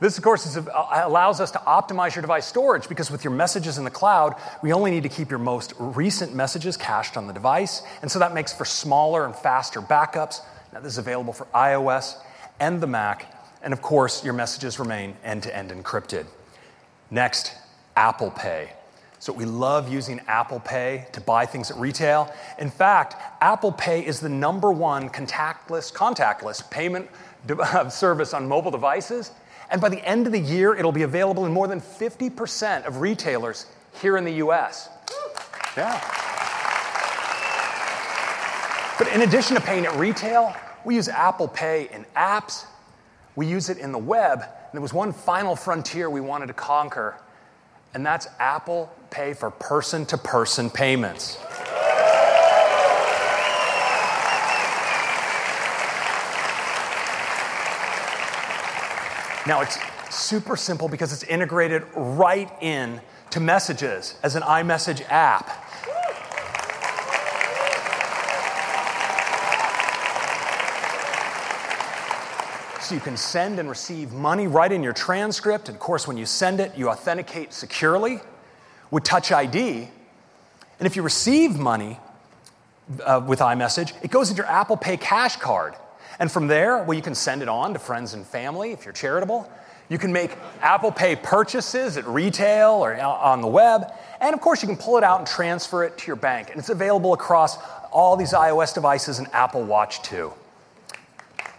this, of course, is, allows us to optimize your device storage because with your messages in the cloud, we only need to keep your most recent messages cached on the device. And so that makes for smaller and faster backups, now, this is available for iOS and the Mac, and of course, your messages remain end to end encrypted. Next, Apple Pay. So, we love using Apple Pay to buy things at retail. In fact, Apple Pay is the number one contactless, contactless payment [laughs] service on mobile devices. And by the end of the year, it'll be available in more than 50% of retailers here in the US. Yeah. But in addition to paying at retail, we use Apple Pay in apps, we use it in the web. And there was one final frontier we wanted to conquer, and that's Apple Pay for person to person payments. Now, it's super simple because it's integrated right in to messages as an iMessage app. So you can send and receive money right in your transcript. And of course, when you send it, you authenticate securely with Touch ID. And if you receive money uh, with iMessage, it goes into your Apple Pay cash card. And from there, well, you can send it on to friends and family if you're charitable. You can make Apple Pay purchases at retail or on the web. And of course, you can pull it out and transfer it to your bank. And it's available across all these iOS devices and Apple Watch too.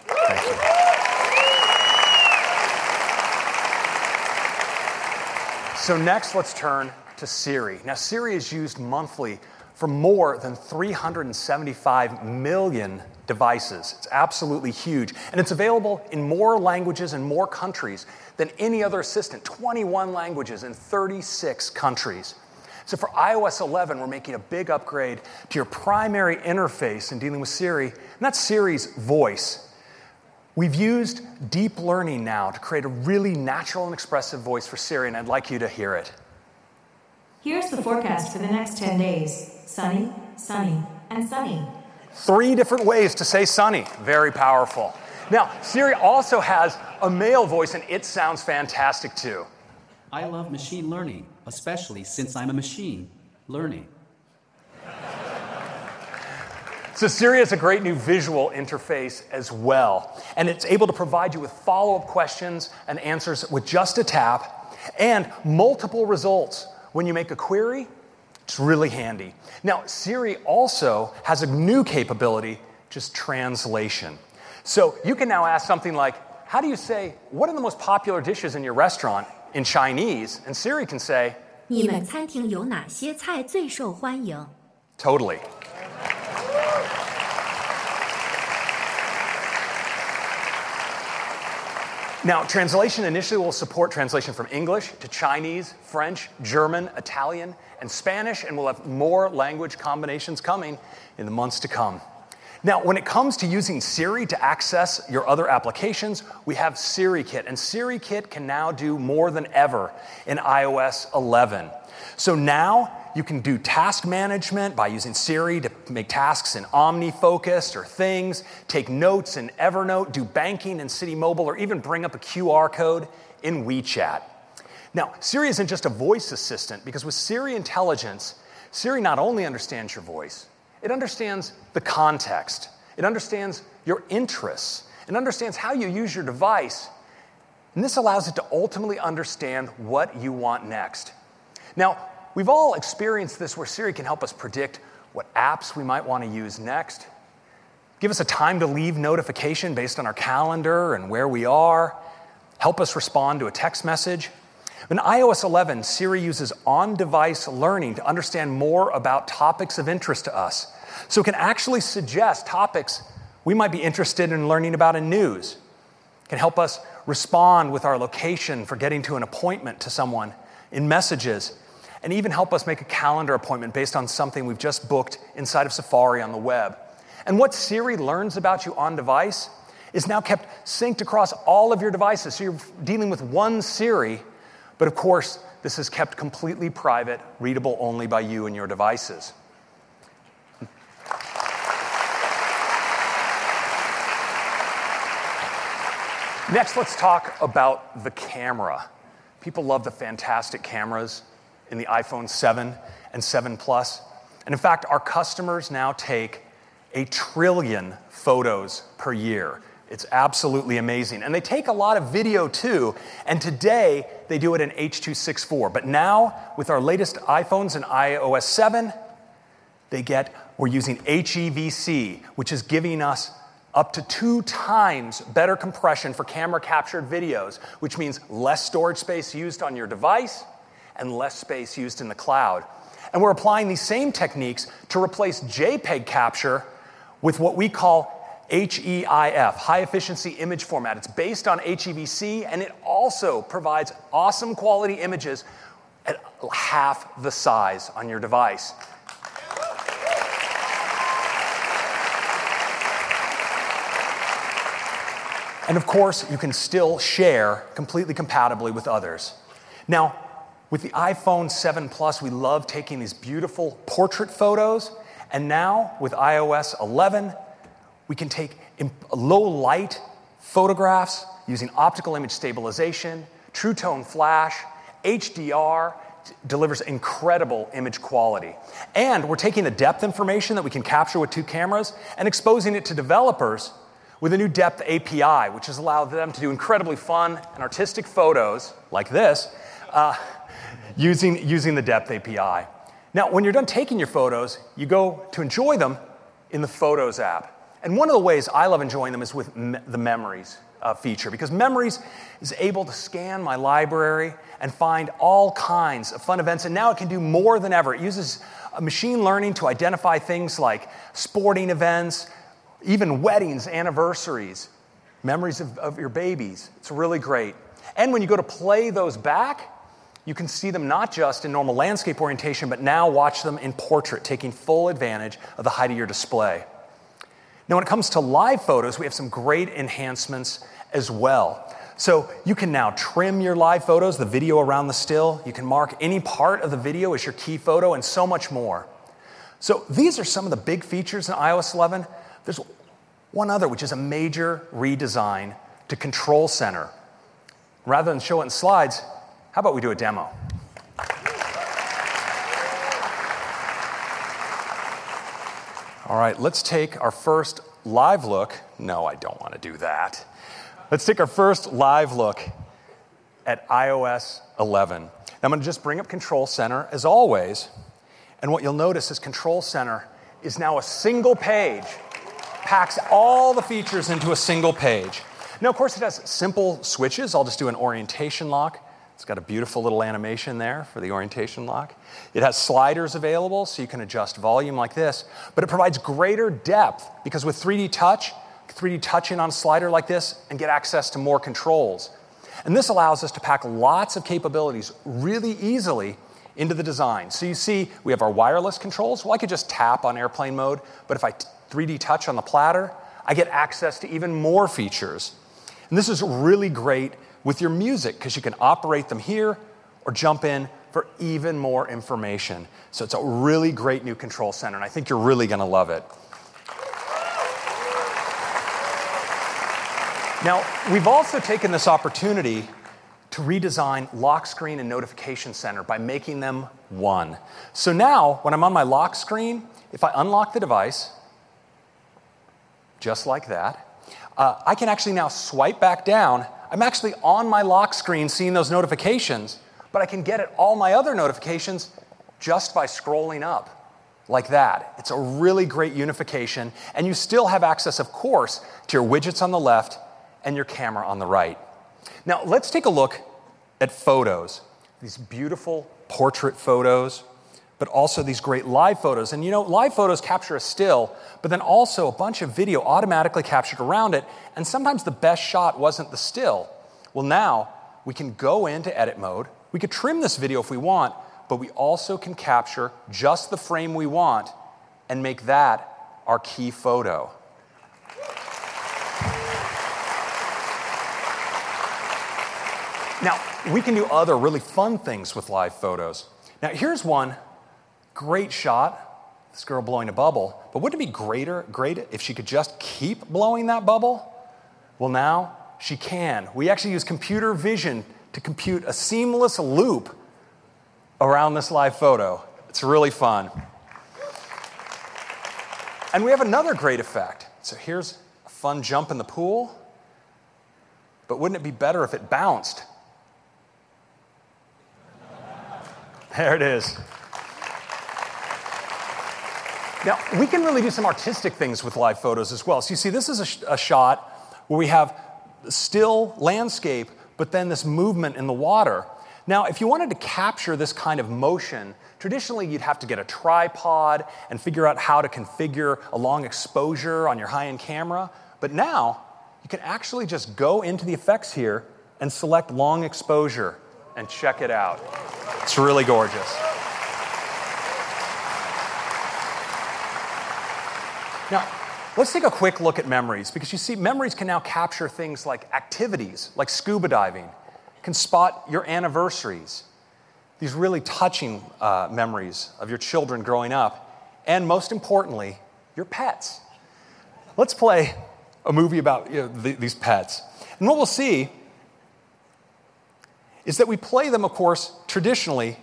Thank you. So, next, let's turn to Siri. Now, Siri is used monthly for more than 375 million devices. It's absolutely huge. And it's available in more languages and more countries than any other assistant 21 languages in 36 countries. So for iOS 11, we're making a big upgrade to your primary interface in dealing with Siri, and that's Siri's voice. We've used deep learning now to create a really natural and expressive voice for Siri, and I'd like you to hear it. Here's the forecast for the next 10 days sunny, sunny, and sunny. Three different ways to say sunny. Very powerful. Now, Siri also has a male voice, and it sounds fantastic too. I love machine learning, especially since I'm a machine learning. So, Siri has a great new visual interface as well, and it's able to provide you with follow up questions and answers with just a tap and multiple results. When you make a query, it's really handy. Now, Siri also has a new capability, just translation. So, you can now ask something like, How do you say, what are the most popular dishes in your restaurant in Chinese? And Siri can say, 你们餐厅有哪些菜最受欢迎？ Totally. Now, translation initially will support translation from English to Chinese, French, German, Italian, and Spanish, and we'll have more language combinations coming in the months to come. Now, when it comes to using Siri to access your other applications, we have Siri Kit, and Siri Kit can now do more than ever in iOS 11. So now you can do task management by using Siri to make tasks in OmniFocus or Things, take notes in Evernote, do banking in Citi Mobile, or even bring up a QR code in WeChat. Now, Siri isn't just a voice assistant because with Siri Intelligence, Siri not only understands your voice, it understands the context, it understands your interests, it understands how you use your device, and this allows it to ultimately understand what you want next. Now, we've all experienced this where Siri can help us predict what apps we might want to use next, give us a time to leave notification based on our calendar and where we are, help us respond to a text message. In iOS 11, Siri uses on device learning to understand more about topics of interest to us. So it can actually suggest topics we might be interested in learning about in news. Can help us respond with our location for getting to an appointment to someone in messages, and even help us make a calendar appointment based on something we've just booked inside of Safari on the web. And what Siri learns about you on device is now kept synced across all of your devices. So you're dealing with one Siri, but of course, this is kept completely private, readable only by you and your devices. Next, let's talk about the camera. People love the fantastic cameras in the iPhone 7 and 7 Plus. And in fact, our customers now take a trillion photos per year. It's absolutely amazing. And they take a lot of video too. And today, they do it in H.264. But now, with our latest iPhones and iOS 7, they get, we're using HEVC, which is giving us up to two times better compression for camera captured videos, which means less storage space used on your device and less space used in the cloud. And we're applying these same techniques to replace JPEG capture with what we call HEIF, high efficiency image format. It's based on HEVC and it also provides awesome quality images at half the size on your device. And of course, you can still share completely compatibly with others. Now, with the iPhone 7 Plus, we love taking these beautiful portrait photos. And now, with iOS 11, we can take low light photographs using optical image stabilization, true tone flash, HDR, delivers incredible image quality. And we're taking the depth information that we can capture with two cameras and exposing it to developers with a new depth API, which has allowed them to do incredibly fun and artistic photos like this uh, using, using the depth API. Now, when you're done taking your photos, you go to enjoy them in the Photos app. And one of the ways I love enjoying them is with me- the Memories uh, feature because Memories is able to scan my library and find all kinds of fun events. And now it can do more than ever. It uses uh, machine learning to identify things like sporting events, even weddings, anniversaries, memories of, of your babies. It's really great. And when you go to play those back, you can see them not just in normal landscape orientation, but now watch them in portrait, taking full advantage of the height of your display. Now, when it comes to live photos, we have some great enhancements as well. So you can now trim your live photos, the video around the still. You can mark any part of the video as your key photo, and so much more. So these are some of the big features in iOS 11. There's one other, which is a major redesign to Control Center. Rather than show it in slides, how about we do a demo? All right, let's take our first live look. No, I don't want to do that. Let's take our first live look at iOS 11. Now, I'm going to just bring up Control Center as always. And what you'll notice is Control Center is now a single page, packs all the features into a single page. Now, of course, it has simple switches. I'll just do an orientation lock. It's got a beautiful little animation there for the orientation lock. It has sliders available so you can adjust volume like this, but it provides greater depth because with 3D touch, 3D touch in on a slider like this and get access to more controls. And this allows us to pack lots of capabilities really easily into the design. So you see, we have our wireless controls. Well, I could just tap on airplane mode, but if I 3D touch on the platter, I get access to even more features. And this is really great with your music because you can operate them here or jump in for even more information. So it's a really great new control center, and I think you're really going to love it. Now, we've also taken this opportunity to redesign lock screen and notification center by making them one. So now, when I'm on my lock screen, if I unlock the device, just like that, uh, I can actually now swipe back down I'm actually on my lock screen seeing those notifications, but I can get at all my other notifications just by scrolling up like that. It's a really great unification, and you still have access, of course, to your widgets on the left and your camera on the right. Now, let's take a look at photos. These beautiful portrait photos, but also these great live photos. And you know, live photos capture a still, but then also a bunch of video automatically captured around it. And sometimes the best shot wasn't the still. Well, now we can go into edit mode. We could trim this video if we want, but we also can capture just the frame we want and make that our key photo. Now, we can do other really fun things with live photos. Now, here's one Great shot. This girl blowing a bubble. But wouldn't it be greater, great if she could just keep blowing that bubble? Well, now she can. We actually use computer vision to compute a seamless loop around this live photo. It's really fun. And we have another great effect. So here's a fun jump in the pool. But wouldn't it be better if it bounced? [laughs] There it is. Now, we can really do some artistic things with live photos as well. So, you see, this is a, sh- a shot where we have still landscape, but then this movement in the water. Now, if you wanted to capture this kind of motion, traditionally you'd have to get a tripod and figure out how to configure a long exposure on your high end camera. But now, you can actually just go into the effects here and select long exposure and check it out. It's really gorgeous. Now, let's take a quick look at memories because you see, memories can now capture things like activities, like scuba diving, can spot your anniversaries, these really touching uh, memories of your children growing up, and most importantly, your pets. Let's play a movie about you know, the, these pets. And what we'll see is that we play them, of course, traditionally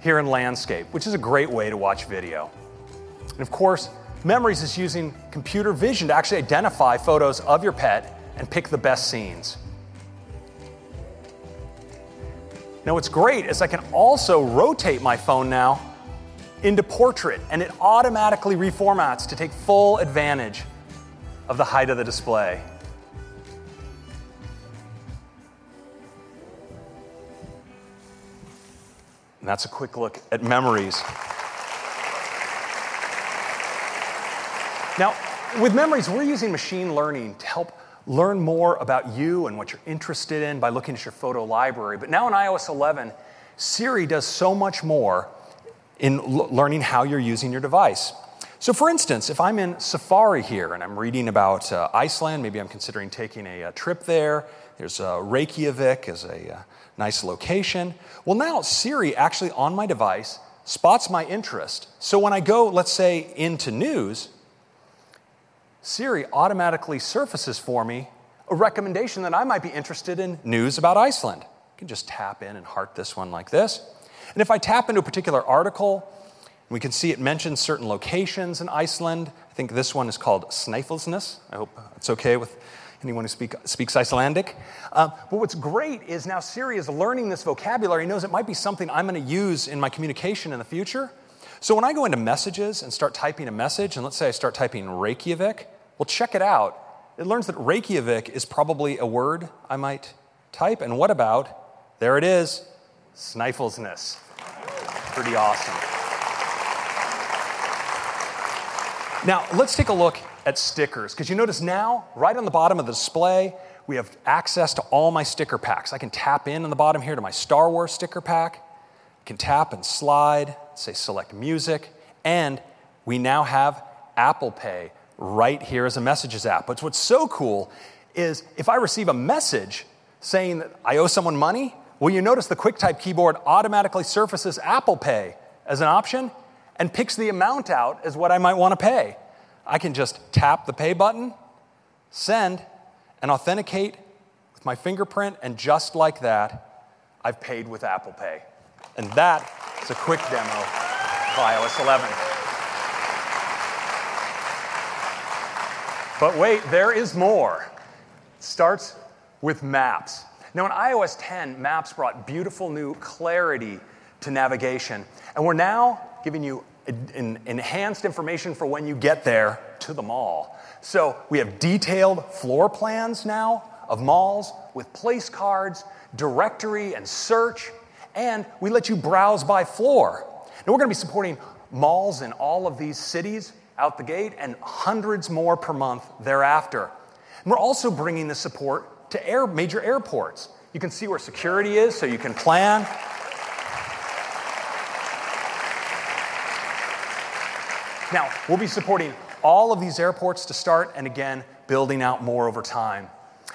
here in landscape, which is a great way to watch video. And of course, Memories is using computer vision to actually identify photos of your pet and pick the best scenes. Now, what's great is I can also rotate my phone now into portrait, and it automatically reformats to take full advantage of the height of the display. And that's a quick look at memories. Now, with memories, we're using machine learning to help learn more about you and what you're interested in by looking at your photo library. But now in iOS 11, Siri does so much more in l- learning how you're using your device. So, for instance, if I'm in Safari here and I'm reading about uh, Iceland, maybe I'm considering taking a, a trip there. There's uh, Reykjavik as a uh, nice location. Well, now Siri actually on my device spots my interest. So when I go, let's say, into news, Siri automatically surfaces for me a recommendation that I might be interested in news about Iceland. I can just tap in and heart this one like this. And if I tap into a particular article, we can see it mentions certain locations in Iceland. I think this one is called Snæfellsnes. I hope it's okay with anyone who speak, speaks Icelandic. Uh, but what's great is now Siri is learning this vocabulary, knows it might be something I'm going to use in my communication in the future. So when I go into messages and start typing a message, and let's say I start typing Reykjavik, well, check it out. It learns that Reykjavik is probably a word I might type. And what about, there it is, Snæfellsnes. Pretty awesome. Now, let's take a look at stickers, because you notice now, right on the bottom of the display, we have access to all my sticker packs. I can tap in on the bottom here to my Star Wars sticker pack. I can tap and slide, say select music, and we now have Apple Pay right here as a messages app. But what's so cool is if I receive a message saying that I owe someone money, well, you notice the QuickType keyboard automatically surfaces Apple Pay as an option and picks the amount out as what I might want to pay. I can just tap the pay button, send, and authenticate with my fingerprint, and just like that, I've paid with Apple Pay. And that is a quick demo of iOS 11. But wait, there is more. It starts with maps. Now, in iOS 10, maps brought beautiful new clarity to navigation. And we're now giving you enhanced information for when you get there to the mall. So we have detailed floor plans now of malls with place cards, directory, and search. And we let you browse by floor. Now, we're going to be supporting malls in all of these cities out the gate and hundreds more per month thereafter. And we're also bringing the support to air, major airports. You can see where security is so you can plan. Now, we'll be supporting all of these airports to start and again, building out more over time.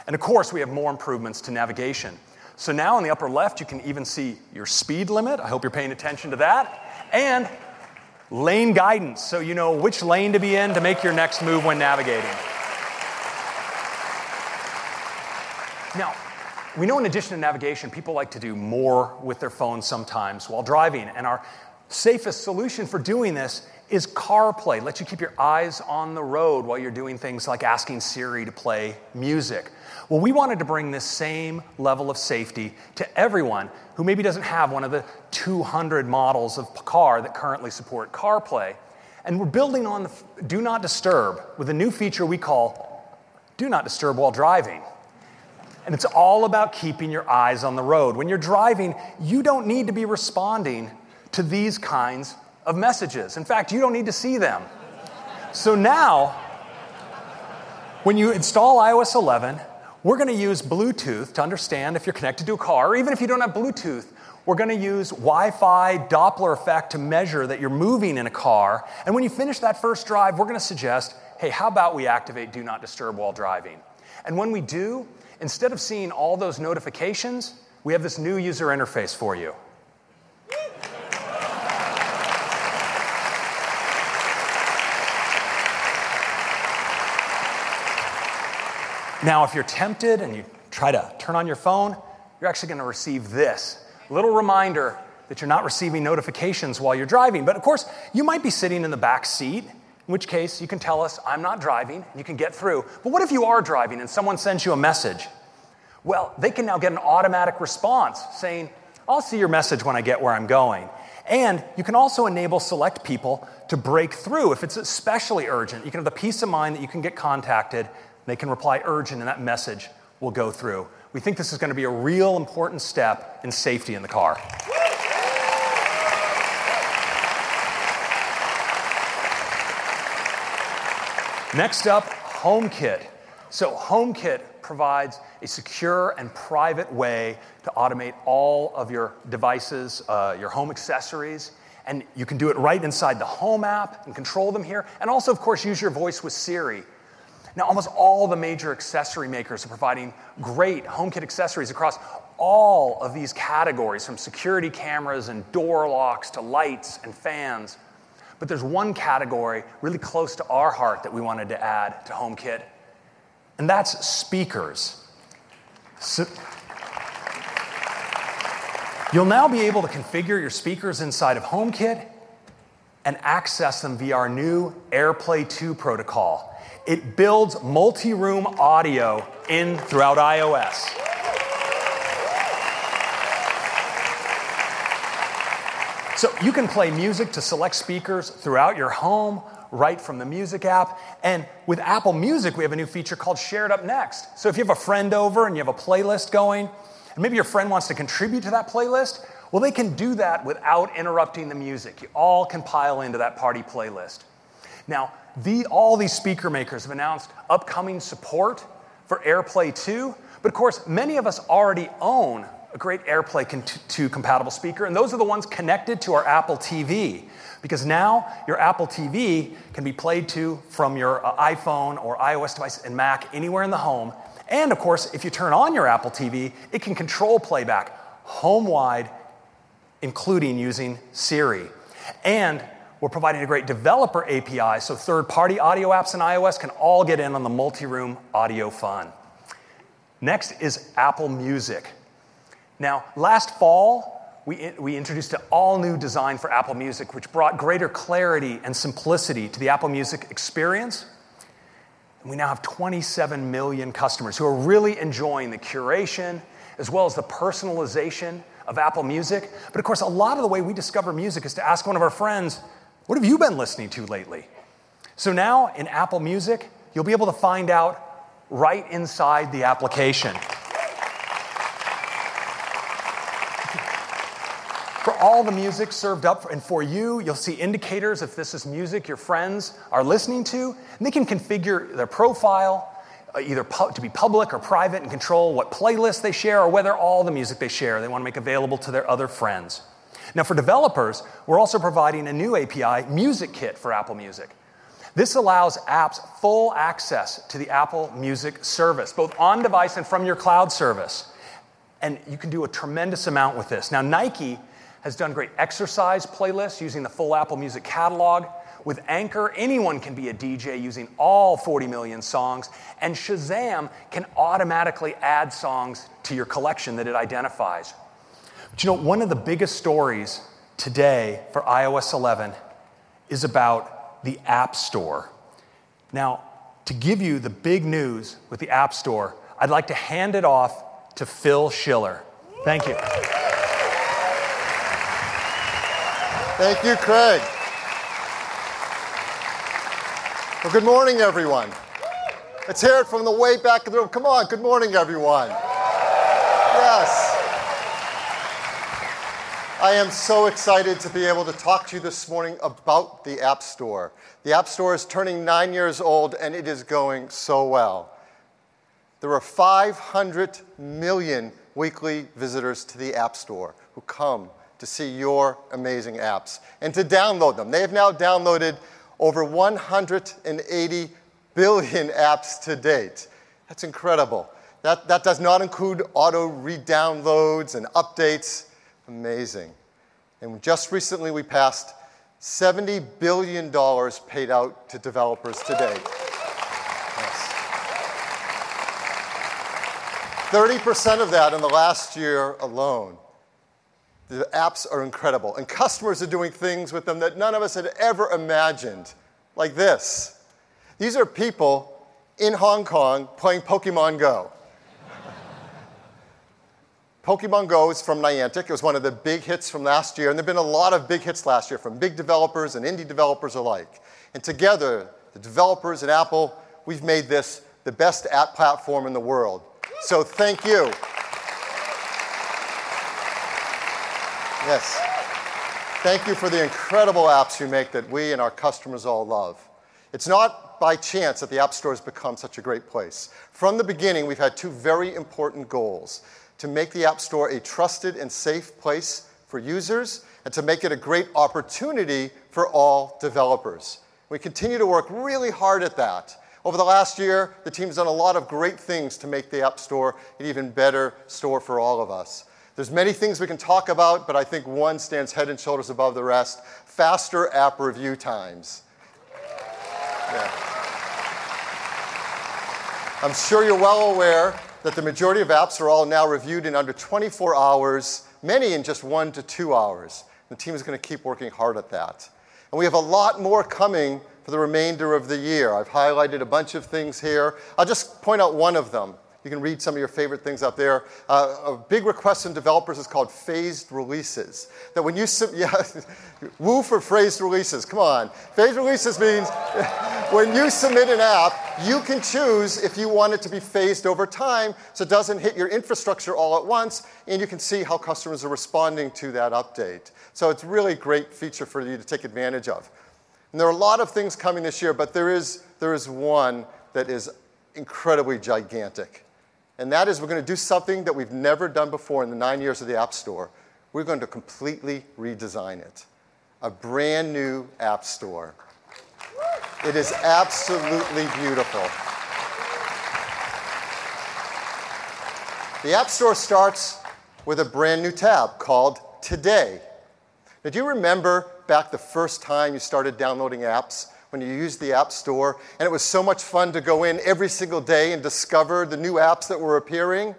And of course, we have more improvements to navigation. So now in the upper left, you can even see your speed limit. I hope you're paying attention to that. And lane guidance, so you know which lane to be in to make your next move when navigating. Now, we know in addition to navigation, people like to do more with their phones sometimes while driving, and our safest solution for doing this is CarPlay. Let you keep your eyes on the road while you're doing things like asking Siri to play music. Well, we wanted to bring this same level of safety to everyone who maybe doesn't have one of the 200 models of car that currently support CarPlay. And we're building on the Do Not Disturb with a new feature we call Do Not Disturb While Driving. And it's all about keeping your eyes on the road. When you're driving, you don't need to be responding to these kinds of messages. In fact, you don't need to see them. So now, when you install iOS 11, we're going to use Bluetooth to understand if you're connected to a car, or even if you don't have Bluetooth, we're going to use Wi Fi Doppler effect to measure that you're moving in a car. And when you finish that first drive, we're going to suggest hey, how about we activate Do Not Disturb while driving? And when we do, instead of seeing all those notifications, we have this new user interface for you. Now, if you're tempted and you try to turn on your phone, you're actually going to receive this little reminder that you're not receiving notifications while you're driving. But of course, you might be sitting in the back seat, in which case you can tell us, I'm not driving, and you can get through. But what if you are driving and someone sends you a message? Well, they can now get an automatic response saying, I'll see your message when I get where I'm going. And you can also enable select people to break through. If it's especially urgent, you can have the peace of mind that you can get contacted, they can reply urgent, and that message will go through. We think this is going to be a real important step in safety in the car. Next up, HomeKit. So, HomeKit provides a secure and private way to automate all of your devices, uh, your home accessories. And you can do it right inside the Home app and control them here. And also, of course, use your voice with Siri. Now, almost all the major accessory makers are providing great HomeKit accessories across all of these categories, from security cameras and door locks to lights and fans. But there's one category really close to our heart that we wanted to add to HomeKit, and that's speakers. So, you'll now be able to configure your speakers inside of HomeKit and access them via our new AirPlay 2 protocol. It builds multi room audio in throughout iOS. So you can play music to select speakers throughout your home right from the Music app. And with Apple Music, we have a new feature called Shared Up Next. So if you have a friend over and you have a playlist going, and maybe your friend wants to contribute to that playlist, well, they can do that without interrupting the music. You all can pile into that party playlist. Now, the, all these speaker makers have announced upcoming support for AirPlay 2, but of course, many of us already own a great AirPlay 2 compatible speaker, and those are the ones connected to our Apple TV. Because now your Apple TV can be played to from your uh, iPhone or iOS device and Mac anywhere in the home. And of course, if you turn on your Apple TV, it can control playback home wide, including using Siri. And we're providing a great developer API so third party audio apps in iOS can all get in on the multi room audio fun. Next is Apple Music. Now, last fall, we, we introduced an all new design for Apple Music, which brought greater clarity and simplicity to the Apple Music experience. And we now have 27 million customers who are really enjoying the curation as well as the personalization of Apple Music. But of course, a lot of the way we discover music is to ask one of our friends, What have you been listening to lately? So now in Apple Music, you'll be able to find out right inside the application. For all the music served up and for you, you'll see indicators if this is music your friends are listening to. And they can configure their profile uh, either pu- to be public or private and control what playlists they share or whether all the music they share they want to make available to their other friends. Now, for developers, we're also providing a new API, Music Kit, for Apple Music. This allows apps full access to the Apple Music service, both on device and from your cloud service. And you can do a tremendous amount with this. Now, Nike has done great exercise playlists using the full Apple Music catalog. With Anchor, anyone can be a DJ using all 40 million songs, and Shazam can automatically add songs to your collection that it identifies. But you know, one of the biggest stories today for iOS 11 is about the App Store. Now, to give you the big news with the App Store, I'd like to hand it off to Phil Schiller. Thank you. Thank you, Craig. Well, good morning, everyone. Let's hear it from the way back of the room. Come on, good morning, everyone. Yes. I am so excited to be able to talk to you this morning about the App Store. The App Store is turning nine years old and it is going so well. There are 500 million weekly visitors to the App Store who come to see your amazing apps and to download them. They have now downloaded over 180 billion [laughs] apps to date. That's incredible. That, that does not include auto re-downloads and updates. Amazing. And just recently we passed $70 billion paid out to developers today. Yes. 30% of that in the last year alone. The apps are incredible, and customers are doing things with them that none of us had ever imagined, like this. These are people in Hong Kong playing Pokemon Go. Pokemon Go is from Niantic. It was one of the big hits from last year, and there have been a lot of big hits last year from big developers and indie developers alike. And together, the developers at Apple, we've made this the best app platform in the world. So thank you. Yes. Thank you for the incredible apps you make that we and our customers all love. It's not by chance that the App Store has become such a great place. From the beginning, we've had two very important goals to make the App Store a trusted and safe place for users and to make it a great opportunity for all developers. We continue to work really hard at that. Over the last year, the team's done a lot of great things to make the App Store an even better store for all of us. There's many things we can talk about, but I think one stands head and shoulders above the rest faster app review times. Yeah. I'm sure you're well aware that the majority of apps are all now reviewed in under 24 hours, many in just one to two hours. The team is going to keep working hard at that. And we have a lot more coming for the remainder of the year. I've highlighted a bunch of things here. I'll just point out one of them. You can read some of your favorite things up there. Uh, a big request from developers is called phased releases. That when you, [laughs] yeah, woo for phased releases, come on. Phased releases means [laughs] when you submit an app, you can choose if you want it to be phased over time so it doesn't hit your infrastructure all at once, and you can see how customers are responding to that update. So it's really great feature for you to take advantage of. And there are a lot of things coming this year, but there is, there is one that is incredibly gigantic. And that is we're going to do something that we've never done before in the nine years of the App Store. We're going to completely redesign it. A brand new App Store. It is absolutely beautiful. The App Store starts with a brand new tab called Today. Now, do you remember back the first time you started downloading apps? When you used the App Store, and it was so much fun to go in every single day and discover the new apps that were appearing. I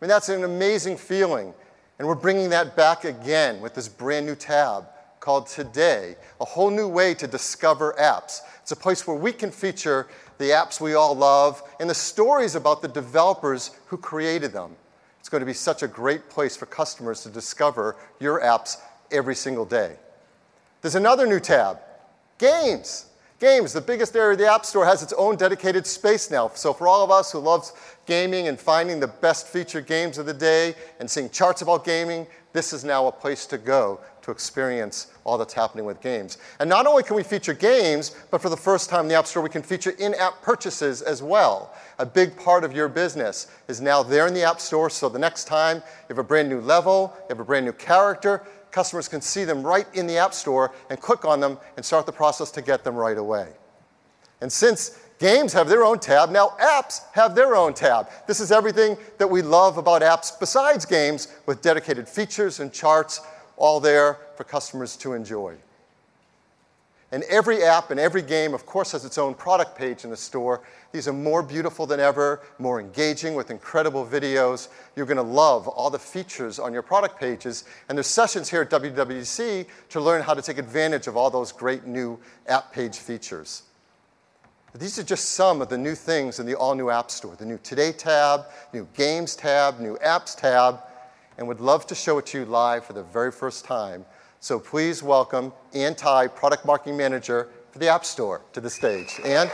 mean, that's an amazing feeling. And we're bringing that back again with this brand new tab called Today, a whole new way to discover apps. It's a place where we can feature the apps we all love and the stories about the developers who created them. It's going to be such a great place for customers to discover your apps every single day. There's another new tab Games. Games, the biggest area of the App Store, has its own dedicated space now. So for all of us who love gaming and finding the best featured games of the day and seeing charts about gaming, this is now a place to go to experience all that's happening with games. And not only can we feature games, but for the first time in the App Store, we can feature in-app purchases as well. A big part of your business is now there in the App Store, so the next time you have a brand new level, you have a brand new character, customers can see them right in the App Store and click on them and start the process to get them right away. And since games have their own tab, now apps have their own tab. This is everything that we love about apps besides games with dedicated features and charts all there for customers to enjoy. And every app and every game, of course, has its own product page in the store. These are more beautiful than ever, more engaging with incredible videos. You're going to love all the features on your product pages. And there's sessions here at WWDC to learn how to take advantage of all those great new app page features. These are just some of the new things in the all new App Store the new Today tab, new Games tab, new Apps tab, and would love to show it to you live for the very first time so please welcome Ann Product Marketing Manager for the App Store, to the stage. Ann?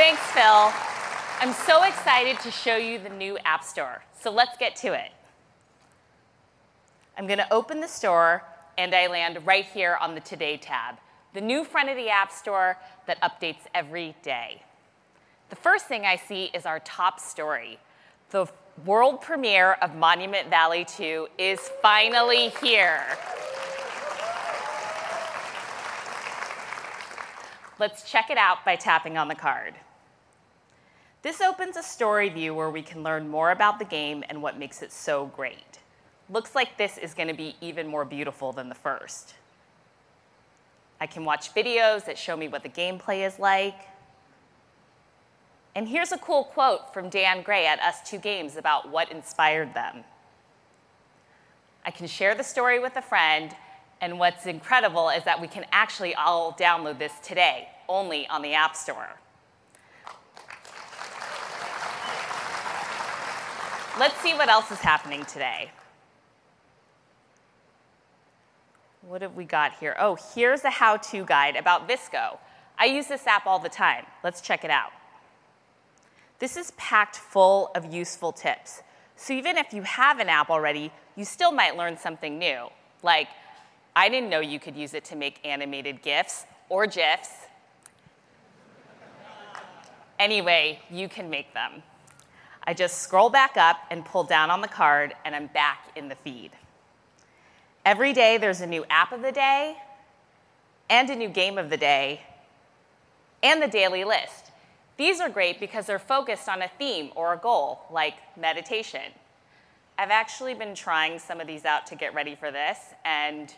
Thanks, Phil. I'm so excited to show you the new App Store. So let's get to it. I'm going to open the store, and I land right here on the Today tab, the new front of the App Store that updates every day. The first thing I see is our top story, the world premiere of Monument Valley 2 is finally here. Let's check it out by tapping on the card. This opens a story view where we can learn more about the game and what makes it so great. Looks like this is going to be even more beautiful than the first. I can watch videos that show me what the gameplay is like. And here's a cool quote from Dan Gray at ustwo games about what inspired them. I can share the story with a friend, and what's incredible is that we can actually all download this today, only on the App Store. Let's see what else is happening today. What have we got here? Oh, here's a how to guide about VSCO. I use this app all the time. Let's check it out. This is packed full of useful tips. So even if you have an app already, you still might learn something new. Like, I didn't know you could use it to make animated GIFs or GIFs. Anyway, you can make them. I just scroll back up and pull down on the card, and I'm back in the feed. Every day, there's a new app of the day, and a new game of the day, and the daily list. These are great because they're focused on a theme or a goal, like meditation. I've actually been trying some of these out to get ready for this, and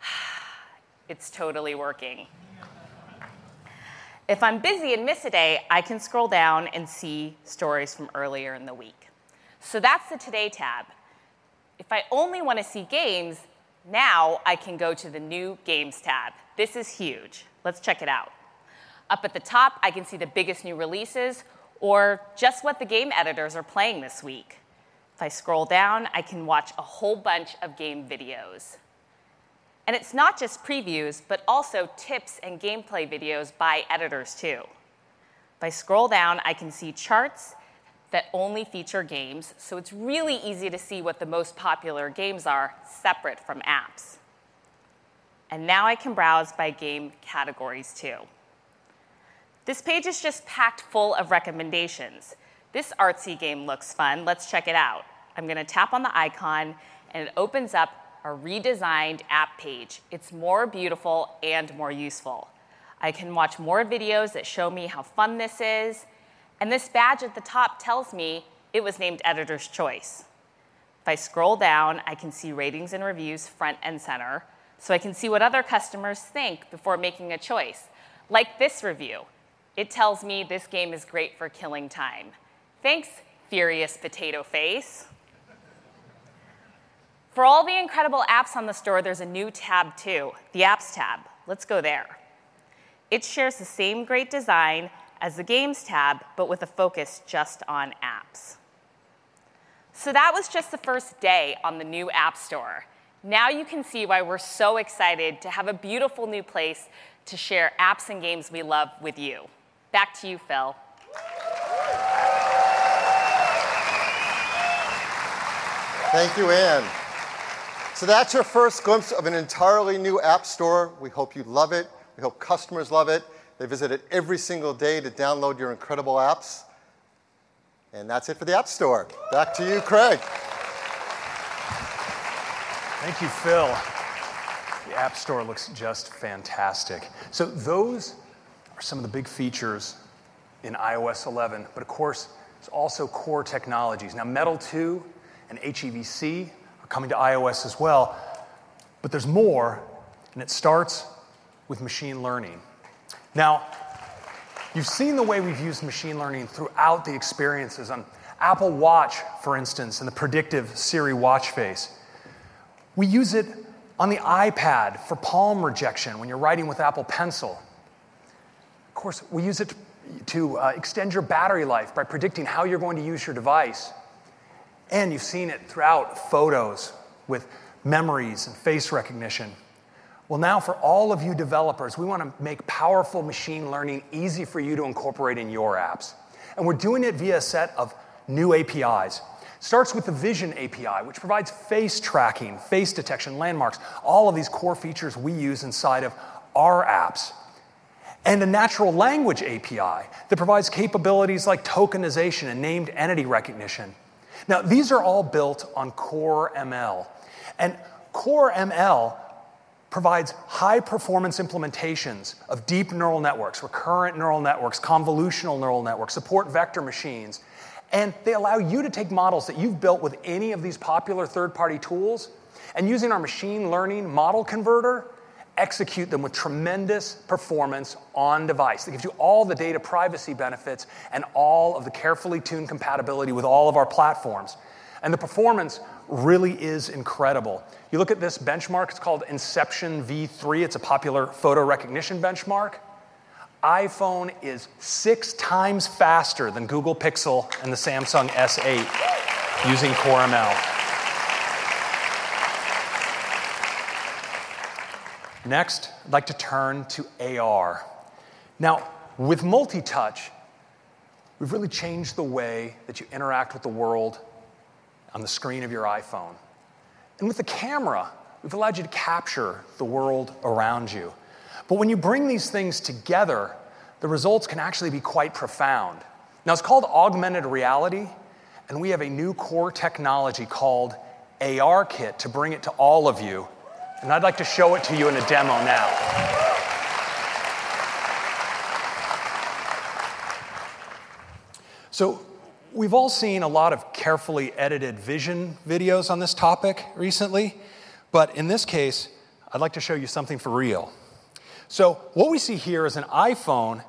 [sighs] it's totally working. If I'm busy and miss a day, I can scroll down and see stories from earlier in the week. So that's the Today tab. If I only want to see games, now I can go to the new Games tab. This is huge. Let's check it out. Up at the top, I can see the biggest new releases or just what the game editors are playing this week. If I scroll down, I can watch a whole bunch of game videos. And it's not just previews, but also tips and gameplay videos by editors too. If I scroll down, I can see charts that only feature games, so it's really easy to see what the most popular games are separate from apps. And now I can browse by game categories too. This page is just packed full of recommendations. This artsy game looks fun. Let's check it out. I'm going to tap on the icon, and it opens up a redesigned app page. It's more beautiful and more useful. I can watch more videos that show me how fun this is, and this badge at the top tells me it was named Editor's Choice. If I scroll down, I can see ratings and reviews front and center, so I can see what other customers think before making a choice. Like this review. It tells me this game is great for killing time. Thanks, Furious Potato Face. For all the incredible apps on the store, there's a new tab too, the Apps tab. Let's go there. It shares the same great design as the Games tab, but with a focus just on apps. So that was just the first day on the new App Store. Now you can see why we're so excited to have a beautiful new place to share apps and games we love with you. Back to you, Phil. Thank you, Ann. So that's your first glimpse of an entirely new app store. We hope you love it. We hope customers love it. They visit it every single day to download your incredible apps. And that's it for the App Store. Back to you, Craig. Thank you, Phil. The App Store looks just fantastic. So, those are some of the big features in iOS 11. But of course, it's also core technologies. Now, Metal 2 and HEVC coming to iOS as well. But there's more, and it starts with machine learning. Now, you've seen the way we've used machine learning throughout the experiences on Apple Watch, for instance, and the predictive Siri watch face. We use it on the iPad for palm rejection when you're writing with Apple Pencil. Of course, we use it to uh, extend your battery life by predicting how you're going to use your device. And you've seen it throughout photos with memories and face recognition. Well, now for all of you developers, we want to make powerful machine learning easy for you to incorporate in your apps. And we're doing it via a set of new APIs. Starts with the Vision API, which provides face tracking, face detection, landmarks, all of these core features we use inside of our apps and a natural language API that provides capabilities like tokenization and named entity recognition. Now, these are all built on Core ML. And Core ML provides high performance implementations of deep neural networks, recurrent neural networks, convolutional neural networks, support vector machines. And they allow you to take models that you've built with any of these popular third party tools and using our machine learning model converter execute them with tremendous performance on device. That gives you all the data privacy benefits and all of the carefully tuned compatibility with all of our platforms. And the performance really is incredible. You look at this benchmark, it's called Inception V3. It's a popular photo recognition benchmark. iPhone is six times faster than Google Pixel and the Samsung S8 using Core ML. Next, I'd like to turn to AR. Now, with multi touch, we've really changed the way that you interact with the world on the screen of your iPhone. And with the camera, we've allowed you to capture the world around you. But when you bring these things together, the results can actually be quite profound. Now, it's called augmented reality, and we have a new core technology called AR Kit to bring it to all of you and I'd like to show it to you in a demo now. So, we've all seen a lot of carefully edited vision videos on this topic recently, but in this case, I'd like to show you something for real. So, what we see here is an iPhone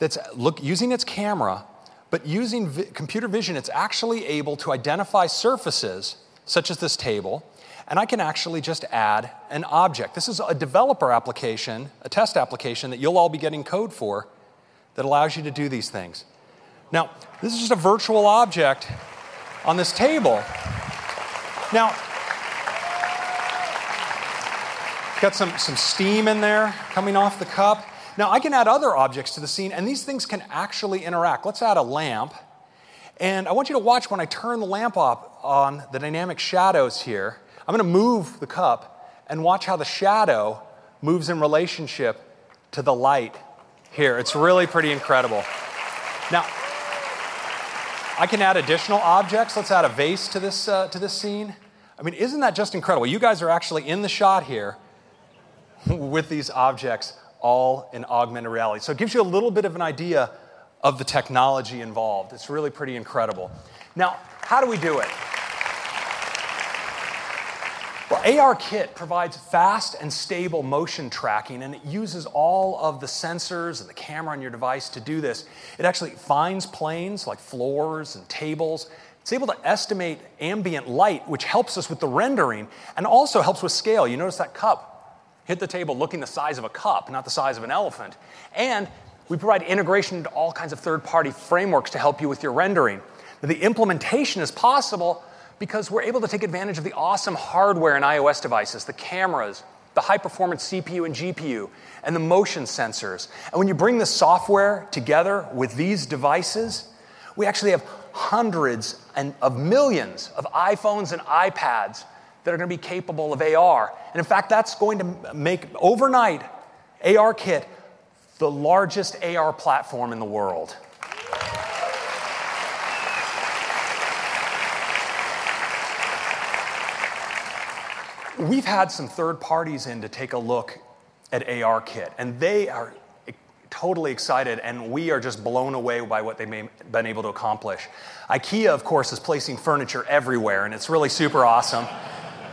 that's look, using its camera, but using vi- computer vision, it's actually able to identify surfaces, such as this table, and I can actually just add an object. This is a developer application, a test application that you'll all be getting code for that allows you to do these things. Now, this is just a virtual object on this table. Now, got some, some steam in there coming off the cup. Now, I can add other objects to the scene, and these things can actually interact. Let's add a lamp. And I want you to watch when I turn the lamp up on the dynamic shadows here. I'm going to move the cup and watch how the shadow moves in relationship to the light here. It's really pretty incredible. Now, I can add additional objects. Let's add a vase to this, uh, to this scene. I mean, isn't that just incredible? You guys are actually in the shot here [laughs] with these objects all in augmented reality. So it gives you a little bit of an idea of the technology involved. It's really pretty incredible. Now, how do we do it? Well, ARKit provides fast and stable motion tracking, and it uses all of the sensors and the camera on your device to do this. It actually finds planes like floors and tables. It's able to estimate ambient light, which helps us with the rendering and also helps with scale. You notice that cup hit the table looking the size of a cup, not the size of an elephant. And we provide integration into all kinds of third party frameworks to help you with your rendering. Now, the implementation is possible because we're able to take advantage of the awesome hardware in iOS devices, the cameras, the high performance CPU and GPU, and the motion sensors. And when you bring the software together with these devices, we actually have hundreds and of millions of iPhones and iPads that are going to be capable of AR. And in fact, that's going to make overnight ARKit the largest AR platform in the world. We've had some third parties in to take a look at ARKit, and they are totally excited, and we are just blown away by what they've been able to accomplish. IKEA, of course, is placing furniture everywhere, and it's really super awesome.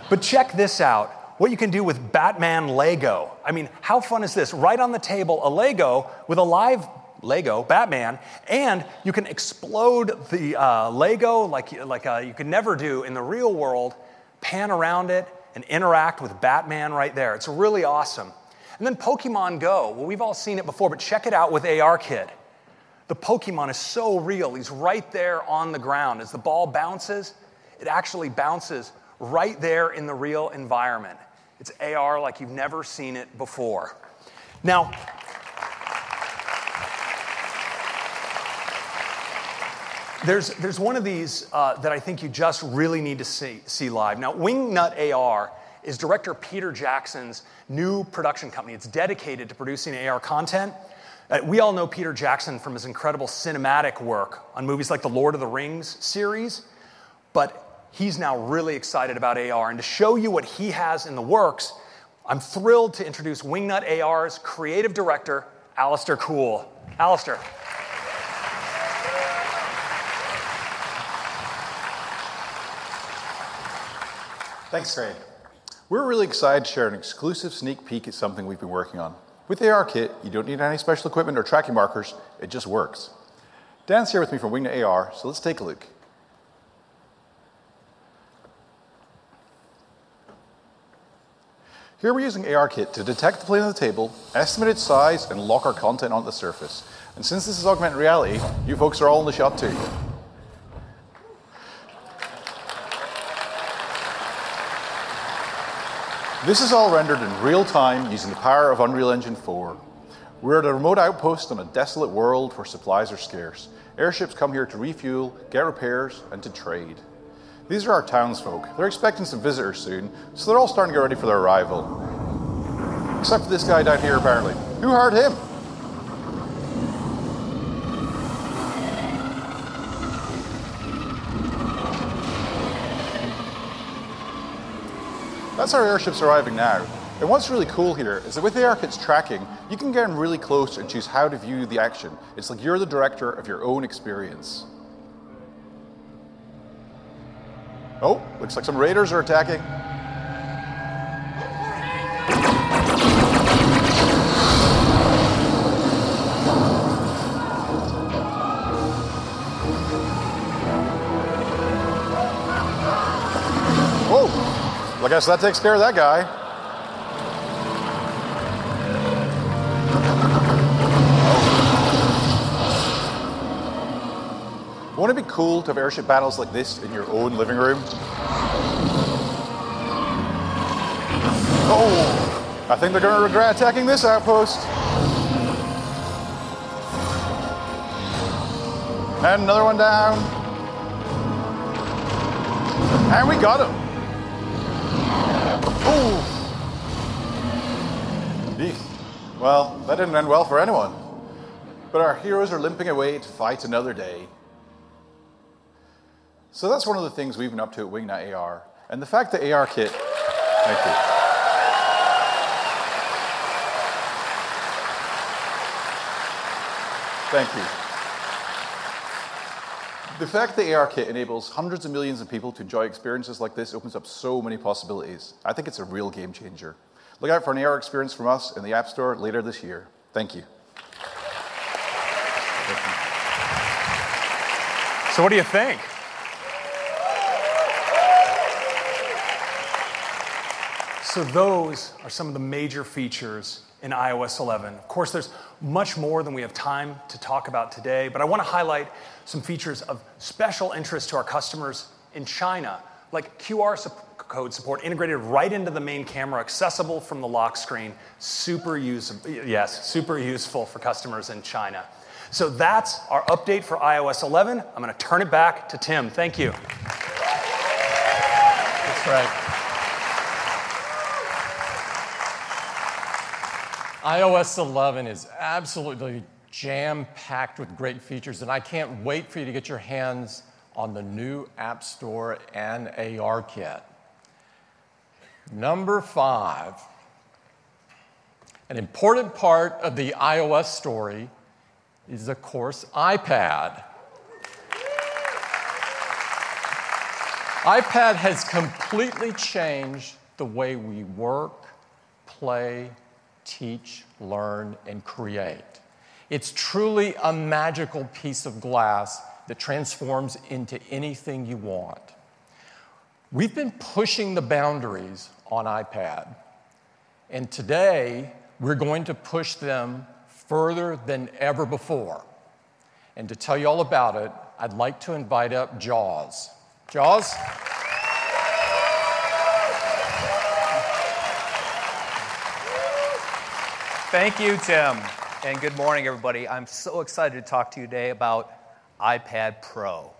but check this out what you can do with Batman Lego. I mean, how fun is this? Right on the table, a Lego with a live Lego, Batman, and you can explode the uh, Lego like, like uh, you could never do in the real world, pan around it, and interact with Batman right there. It's really awesome. And then Pokemon Go. Well, we've all seen it before, but check it out with ARKit. The Pokemon is so real. He's right there on the ground. As the ball bounces, it actually bounces right there in the real environment. It's AR like you've never seen it before. Now, There's, there's one of these uh, that I think you just really need to see, see live. Now, Wingnut AR is director Peter Jackson's new production company. It's dedicated to producing AR content. Uh, we all know Peter Jackson from his incredible cinematic work on movies like the Lord of the Rings series, but he's now really excited about AR. And to show you what he has in the works, I'm thrilled to introduce Wingnut AR's creative director, Alasdair Coull. Alasdair. Thanks, Craig. We're really excited to share an exclusive sneak peek at something we've been working on. With AR kit, you don't need any special equipment or tracking markers, it just works. Dan's here with me from Wingnut AR, so let's take a look. Here we're using ARKit to detect the plane of the table, estimate its size, and lock our content onto the surface. And since this is augmented reality, you folks are all in the shot too. This is all rendered in real time using the power of Unreal Engine 4. We're at a remote outpost on a desolate world where supplies are scarce. Airships come here to refuel, get repairs, and to trade. These are our townsfolk. They're expecting some visitors soon, so they're all starting to get ready for their arrival. Except for this guy down here, apparently. Who hired him? That's our airships arriving now. And what's really cool here is that with the ARKit's tracking, you can get in really close and choose how to view the action. It's like you're the director of your own experience. Oh, looks like some raiders are attacking. Guess that takes care of that guy. Wouldn't it be cool to have airship battles like this in your own living room? Oh, I think they're going to regret attacking this outpost. And another one down. And we got him. Well, that didn't end well for anyone. But our heroes are limping away to fight another day. So that's one of the things we've been up to at Wingnut AR. And the fact that ARKit, thank you. Thank you. The fact that ARKit enables hundreds of millions of people to enjoy experiences like this opens up so many possibilities. I think it's a real game changer. Look out for an AR experience from us in the App Store later this year. Thank you. Thank you. So, what do you think? So those are some of the major features in iOS 11. Of course, there's much more than we have time to talk about today, but I want to highlight some features of special interest to our customers in China, like QR code support integrated right into the main camera, accessible from the lock screen. Super useful, yes, super useful for customers in China. So that's our update for iOS 11. I'm going to turn it back to Tim. Thank you. That's right. iOS 11 is absolutely jam packed with great features, and I can't wait for you to get your hands on the new App Store and ARKit. Number five, an important part of the iOS story is, of course, iPad. iPad has completely changed the way we work, play, teach, learn, and create. It's truly a magical piece of glass that transforms into anything you want. We've been pushing the boundaries on iPad, and today we're going to push them further than ever before. And to tell you all about it, I'd like to invite up Jaws. Jaws? Thank you, Tim. And good morning, everybody. I'm so excited to talk to you today about iPad Pro.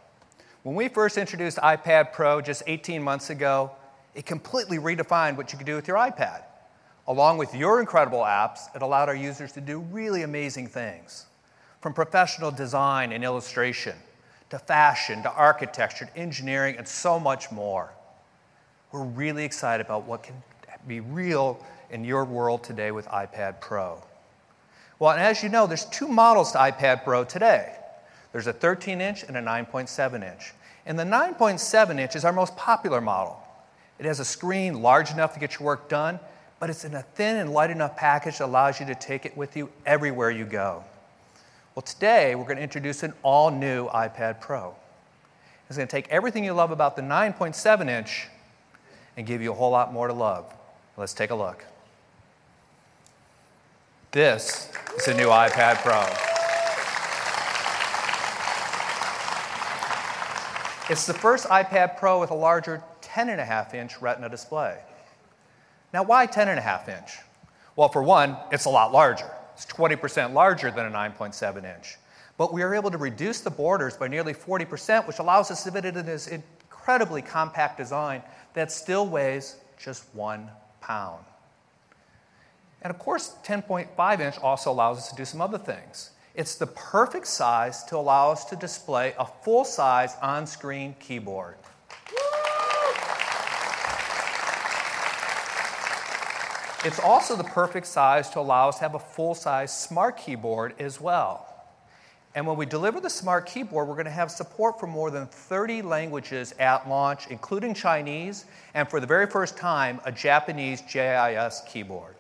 When we first introduced iPad Pro just 18 months ago, it completely redefined what you could do with your iPad. Along with your incredible apps, it allowed our users to do really amazing things. From professional design and illustration, to fashion, to architecture, to engineering, and so much more. We're really excited about what can be real in your world today with iPad Pro? Well, and as you know, there's two models to iPad Pro today. There's a 13 inch and a 9.7 inch. And the 9.7 inch is our most popular model. It has a screen large enough to get your work done, but it's in a thin and light enough package that allows you to take it with you everywhere you go. Well, today we're going to introduce an all new iPad Pro. It's going to take everything you love about the 9.7 inch and give you a whole lot more to love. Let's take a look. This is a new iPad Pro. It's the first iPad Pro with a larger 10.5 inch Retina display. Now, why 10.5 inch? Well, for one, it's a lot larger. It's 20% larger than a 9.7 inch. But we are able to reduce the borders by nearly 40%, which allows us to fit it in this incredibly compact design that still weighs just one pound. And of course, 10.5 inch also allows us to do some other things. It's the perfect size to allow us to display a full size on screen keyboard. It's also the perfect size to allow us to have a full size smart keyboard as well. And when we deliver the smart keyboard, we're going to have support for more than 30 languages at launch, including Chinese, and for the very first time, a Japanese JIS keyboard.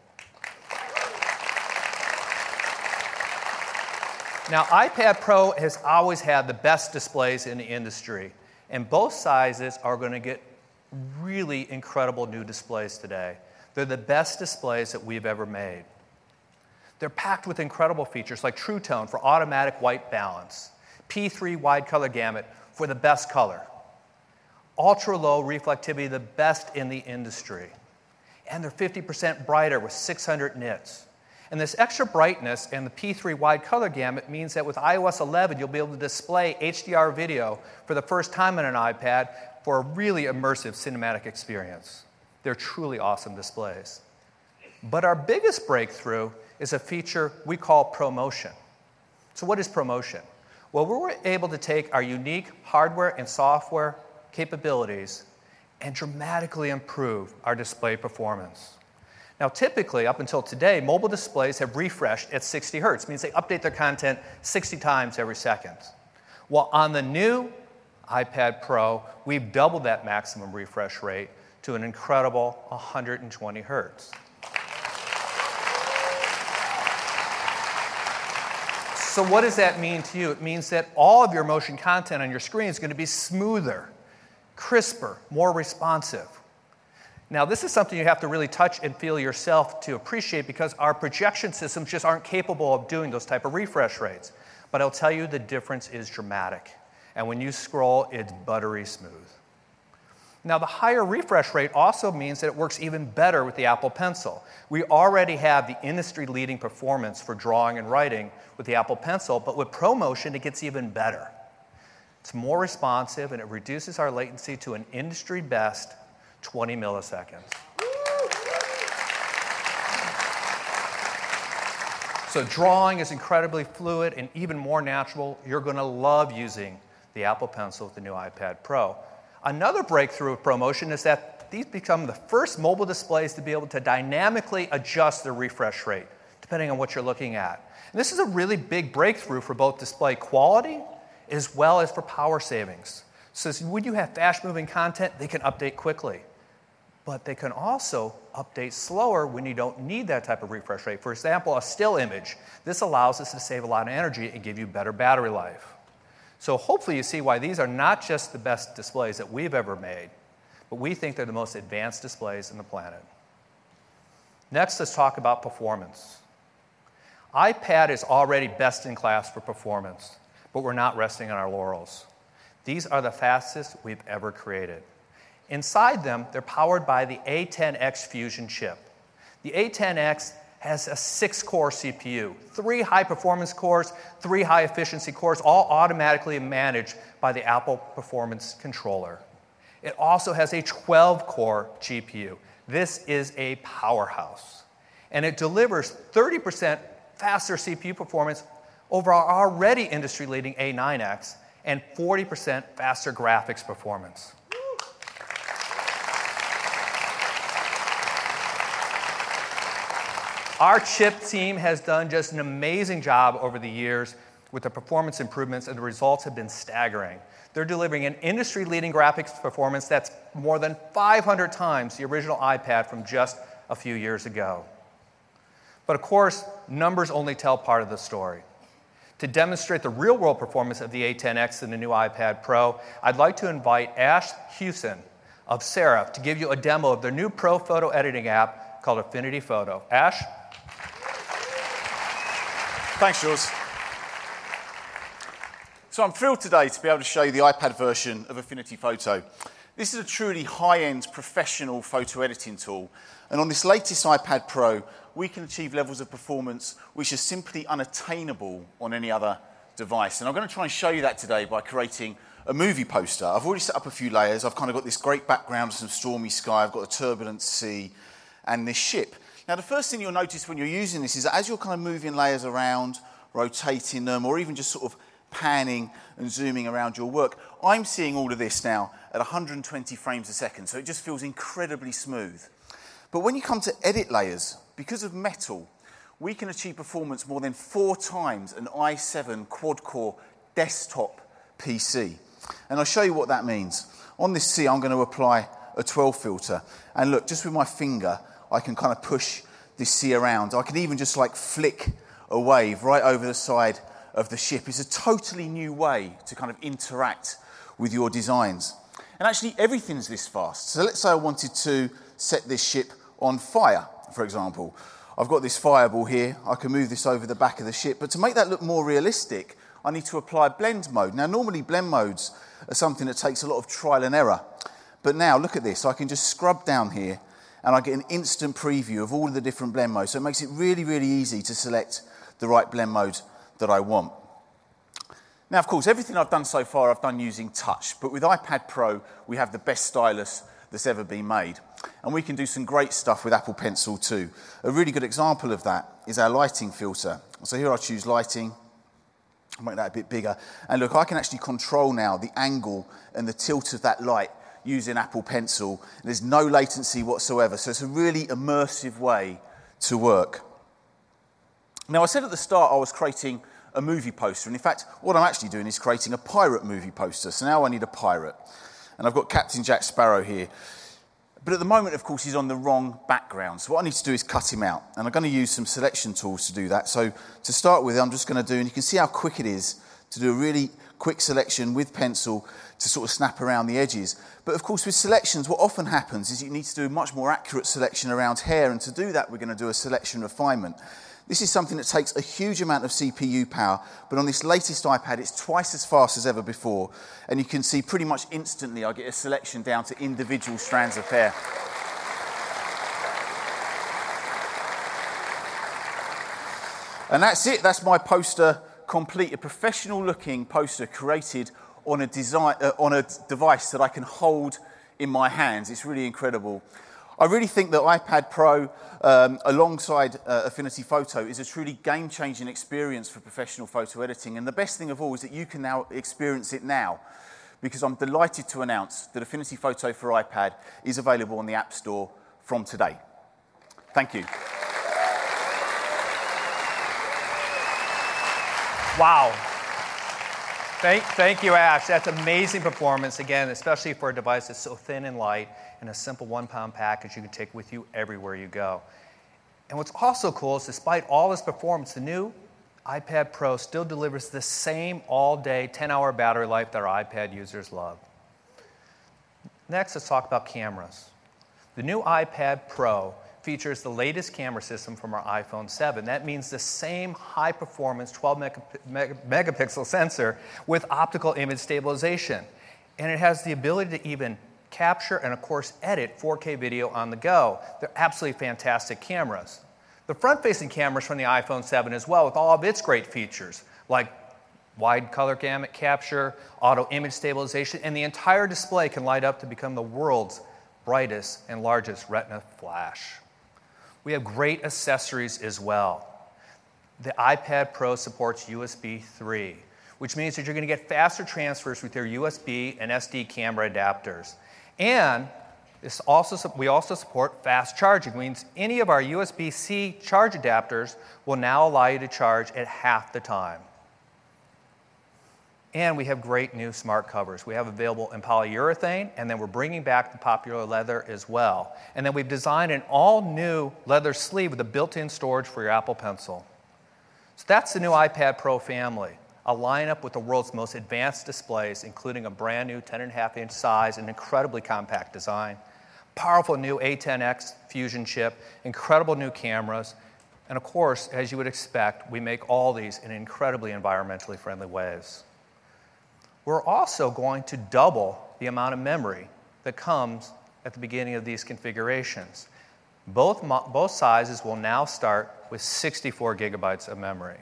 Now, iPad Pro has always had the best displays in the industry, and both sizes are going to get really incredible new displays today. They're the best displays that we've ever made. They're packed with incredible features like True Tone for automatic white balance, P3 wide color gamut for the best color, ultra low reflectivity, the best in the industry, and they're 50% brighter with 600 nits. And this extra brightness and the P3 wide color gamut means that with iOS 11, you'll be able to display HDR video for the first time on an iPad for a really immersive cinematic experience. They're truly awesome displays. But our biggest breakthrough is a feature we call ProMotion. So, what is ProMotion? Well, we were able to take our unique hardware and software capabilities and dramatically improve our display performance. Now, typically, up until today, mobile displays have refreshed at 60 hertz, means they update their content 60 times every second. Well, on the new iPad Pro, we've doubled that maximum refresh rate to an incredible 120 hertz. So, what does that mean to you? It means that all of your motion content on your screen is going to be smoother, crisper, more responsive. Now, this is something you have to really touch and feel yourself to appreciate because our projection systems just aren't capable of doing those type of refresh rates. But I'll tell you the difference is dramatic. And when you scroll, it's buttery smooth. Now, the higher refresh rate also means that it works even better with the Apple Pencil. We already have the industry leading performance for drawing and writing with the Apple Pencil, but with ProMotion, it gets even better. It's more responsive and it reduces our latency to an industry best 20 milliseconds. So, drawing is incredibly fluid and even more natural. You're going to love using the Apple Pencil with the new iPad Pro. Another breakthrough of ProMotion is that these become the first mobile displays to be able to dynamically adjust the refresh rate, depending on what you're looking at. And this is a really big breakthrough for both display quality as well as for power savings. So when you have fast moving content, they can update quickly. But they can also update slower when you don't need that type of refresh rate. For example, a still image. This allows us to save a lot of energy and give you better battery life. So hopefully you see why these are not just the best displays that we've ever made, but we think they're the most advanced displays in the planet. Next, let's talk about performance. iPad is already best in class for performance, but we're not resting on our laurels. These are the fastest we've ever created. Inside them, they're powered by the A10X Fusion chip. The A10X has a six core CPU, three high performance cores, three high efficiency cores, all automatically managed by the Apple Performance Controller. It also has a 12 core GPU. This is a powerhouse. And it delivers 30% faster CPU performance over our already industry leading A9X and 40% faster graphics performance. Our chip team has done just an amazing job over the years with the performance improvements, and the results have been staggering. They're delivering an industry leading graphics performance that's more than 500 times the original iPad from just a few years ago. But of course, numbers only tell part of the story. To demonstrate the real world performance of the A10X and the new iPad Pro, I'd like to invite Ash Hewson of Serif to give you a demo of their new pro photo editing app called Affinity Photo. Ash? Thanks, Jules. So I'm thrilled today to be able to show you the iPad version of Affinity Photo. This is a truly high-end professional photo editing tool. And on this latest iPad Pro, we can achieve levels of performance which are simply unattainable on any other device. And I'm going to try and show you that today by creating a movie poster. I've already set up a few layers. I've kind of got this great background some stormy sky. I've got a turbulent sea and this ship. Now, the first thing you'll notice when you're using this is that as you're kind of moving layers around, rotating them, or even just sort of panning and zooming around your work. I'm seeing all of this now at 120 frames a second, so it just feels incredibly smooth. But when you come to edit layers, because of metal, we can achieve performance more than four times an i7 quad-core desktop PC. And I'll show you what that means. On this sea, I'm going to apply a 12 filter. And look, just with my finger, I can kind of push this sea around. I can even just like flick a wave right over the side of the ship is a totally new way to kind of interact with your designs. And actually, everything's this fast. So let's say I wanted to set this ship on fire, for example. I've got this fireball here. I can move this over the back of the ship. But to make that look more realistic, I need to apply blend mode. Now, normally blend modes are something that takes a lot of trial and error. But now, look at this. I can just scrub down here and I get an instant preview of all of the different blend modes. So it makes it really, really easy to select the right blend mode that I want. Now, of course, everything I've done so far, I've done using touch. But with iPad Pro, we have the best stylus that's ever been made. And we can do some great stuff with Apple Pencil too. A really good example of that is our lighting filter. So here I choose lighting, make that a bit bigger. And look, I can actually control now the angle and the tilt of that light using Apple Pencil. There's no latency whatsoever. So it's a really immersive way to work. Now, I said at the start I was creating a movie poster. And in fact, what I'm actually doing is creating a pirate movie poster. So now I need a pirate. And I've got Captain Jack Sparrow here. But at the moment, of course, he's on the wrong background. So what I need to do is cut him out. And I'm going to use some selection tools to do that. So to start with, I'm just going to do, and you can see how quick it is to do a really quick selection with pencil to sort of snap around the edges. But of course, with selections, what often happens is you need to do a much more accurate selection around hair. And to do that, we're going to do a selection refinement. This is something that takes a huge amount of CPU power, but on this latest iPad, it's twice as fast as ever before. And you can see pretty much instantly, I get a selection down to individual strands of hair. And that's it. That's my poster complete. A professional looking poster created on a, design, uh, on a device that I can hold in my hands. It's really incredible. I really think that iPad Pro, um, alongside uh, Affinity Photo, is a truly game changing experience for professional photo editing. And the best thing of all is that you can now experience it now because I'm delighted to announce that Affinity Photo for iPad is available on the App Store from today. Thank you. Wow. Thank, thank you, Ash. That's amazing performance, again, especially for a device that's so thin and light and a simple one pound package you can take with you everywhere you go. And what's also cool is despite all this performance, the new iPad Pro still delivers the same all day 10 hour battery life that our iPad users love. Next, let's talk about cameras. The new iPad Pro features the latest camera system from our iPhone 7. That means the same high performance 12 megapixel sensor with optical image stabilization. And it has the ability to even capture and, of course, edit 4K video on the go. They're absolutely fantastic cameras. The front facing cameras from the iPhone 7 as well, with all of its great features, like wide color gamut capture, auto image stabilization, and the entire display can light up to become the world's brightest and largest retina flash. We have great accessories as well. The iPad Pro supports USB 3, which means that you're going to get faster transfers with your USB and SD camera adapters. And this also, we also support fast charging, means any of our USB C charge adapters will now allow you to charge at half the time. And we have great new smart covers. We have available in polyurethane, and then we're bringing back the popular leather as well. And then we've designed an all new leather sleeve with a built in storage for your Apple Pencil. So that's the new iPad Pro family, a lineup with the world's most advanced displays, including a brand new 10.5 inch size and incredibly compact design, powerful new A10X Fusion chip, incredible new cameras, and of course, as you would expect, we make all these in incredibly environmentally friendly ways. We're also going to double the amount of memory that comes at the beginning of these configurations. Both, both sizes will now start with 64 gigabytes of memory.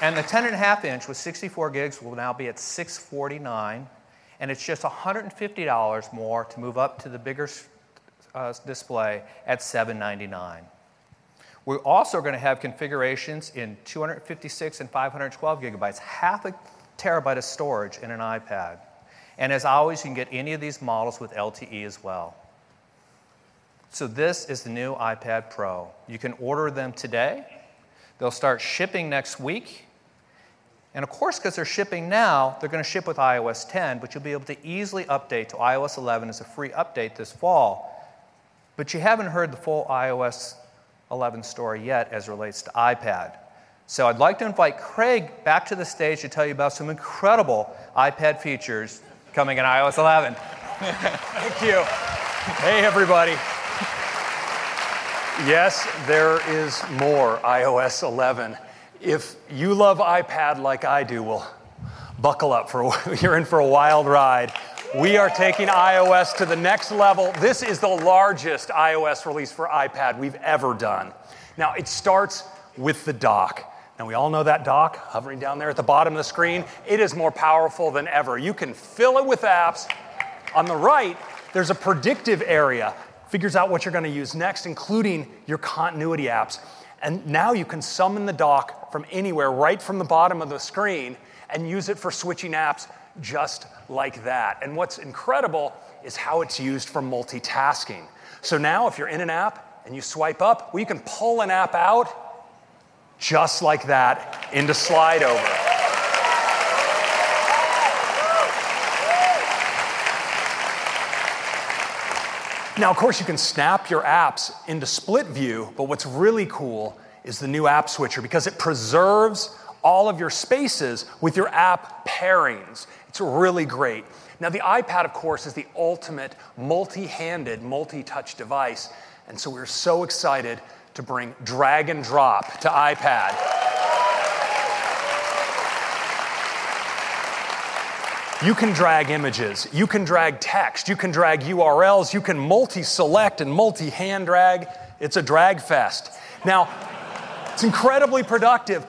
And the 10.5 inch with 64 gigs will now be at 649 and it's just $150 more to move up to the bigger uh, display at $799. We're also going to have configurations in 256 and 512 gigabytes, half a terabyte of storage in an iPad. And as always, you can get any of these models with LTE as well. So, this is the new iPad Pro. You can order them today. They'll start shipping next week. And of course, because they're shipping now, they're going to ship with iOS 10, but you'll be able to easily update to iOS 11 as a free update this fall. But you haven't heard the full iOS 11 story yet as relates to iPad. So I'd like to invite Craig back to the stage to tell you about some incredible iPad features coming in iOS 11. Thank you. Hey, everybody. Yes, there is more iOS 11 if you love iPad like I do, well, buckle up for [laughs] you're in for a wild ride. We are taking iOS to the next level. This is the largest iOS release for iPad we've ever done. Now, it starts with the dock. Now, we all know that dock hovering down there at the bottom of the screen. It is more powerful than ever. You can fill it with apps. On the right, there's a predictive area, figures out what you're going to use next, including your continuity apps. And now you can summon the dock from anywhere, right from the bottom of the screen, and use it for switching apps just like that. And what's incredible is how it's used for multitasking. So now, if you're in an app and you swipe up, well, you can pull an app out just like that into slide over. Now, of course, you can snap your apps into split view, but what's really cool is the new app switcher because it preserves all of your spaces with your app pairings. It's really great. Now, the iPad, of course, is the ultimate multi handed, multi touch device. And so we're so excited to bring drag and drop to iPad. You can drag images, you can drag text, you can drag URLs, you can multi select and multi hand drag. It's a drag fest. Now, it's incredibly productive,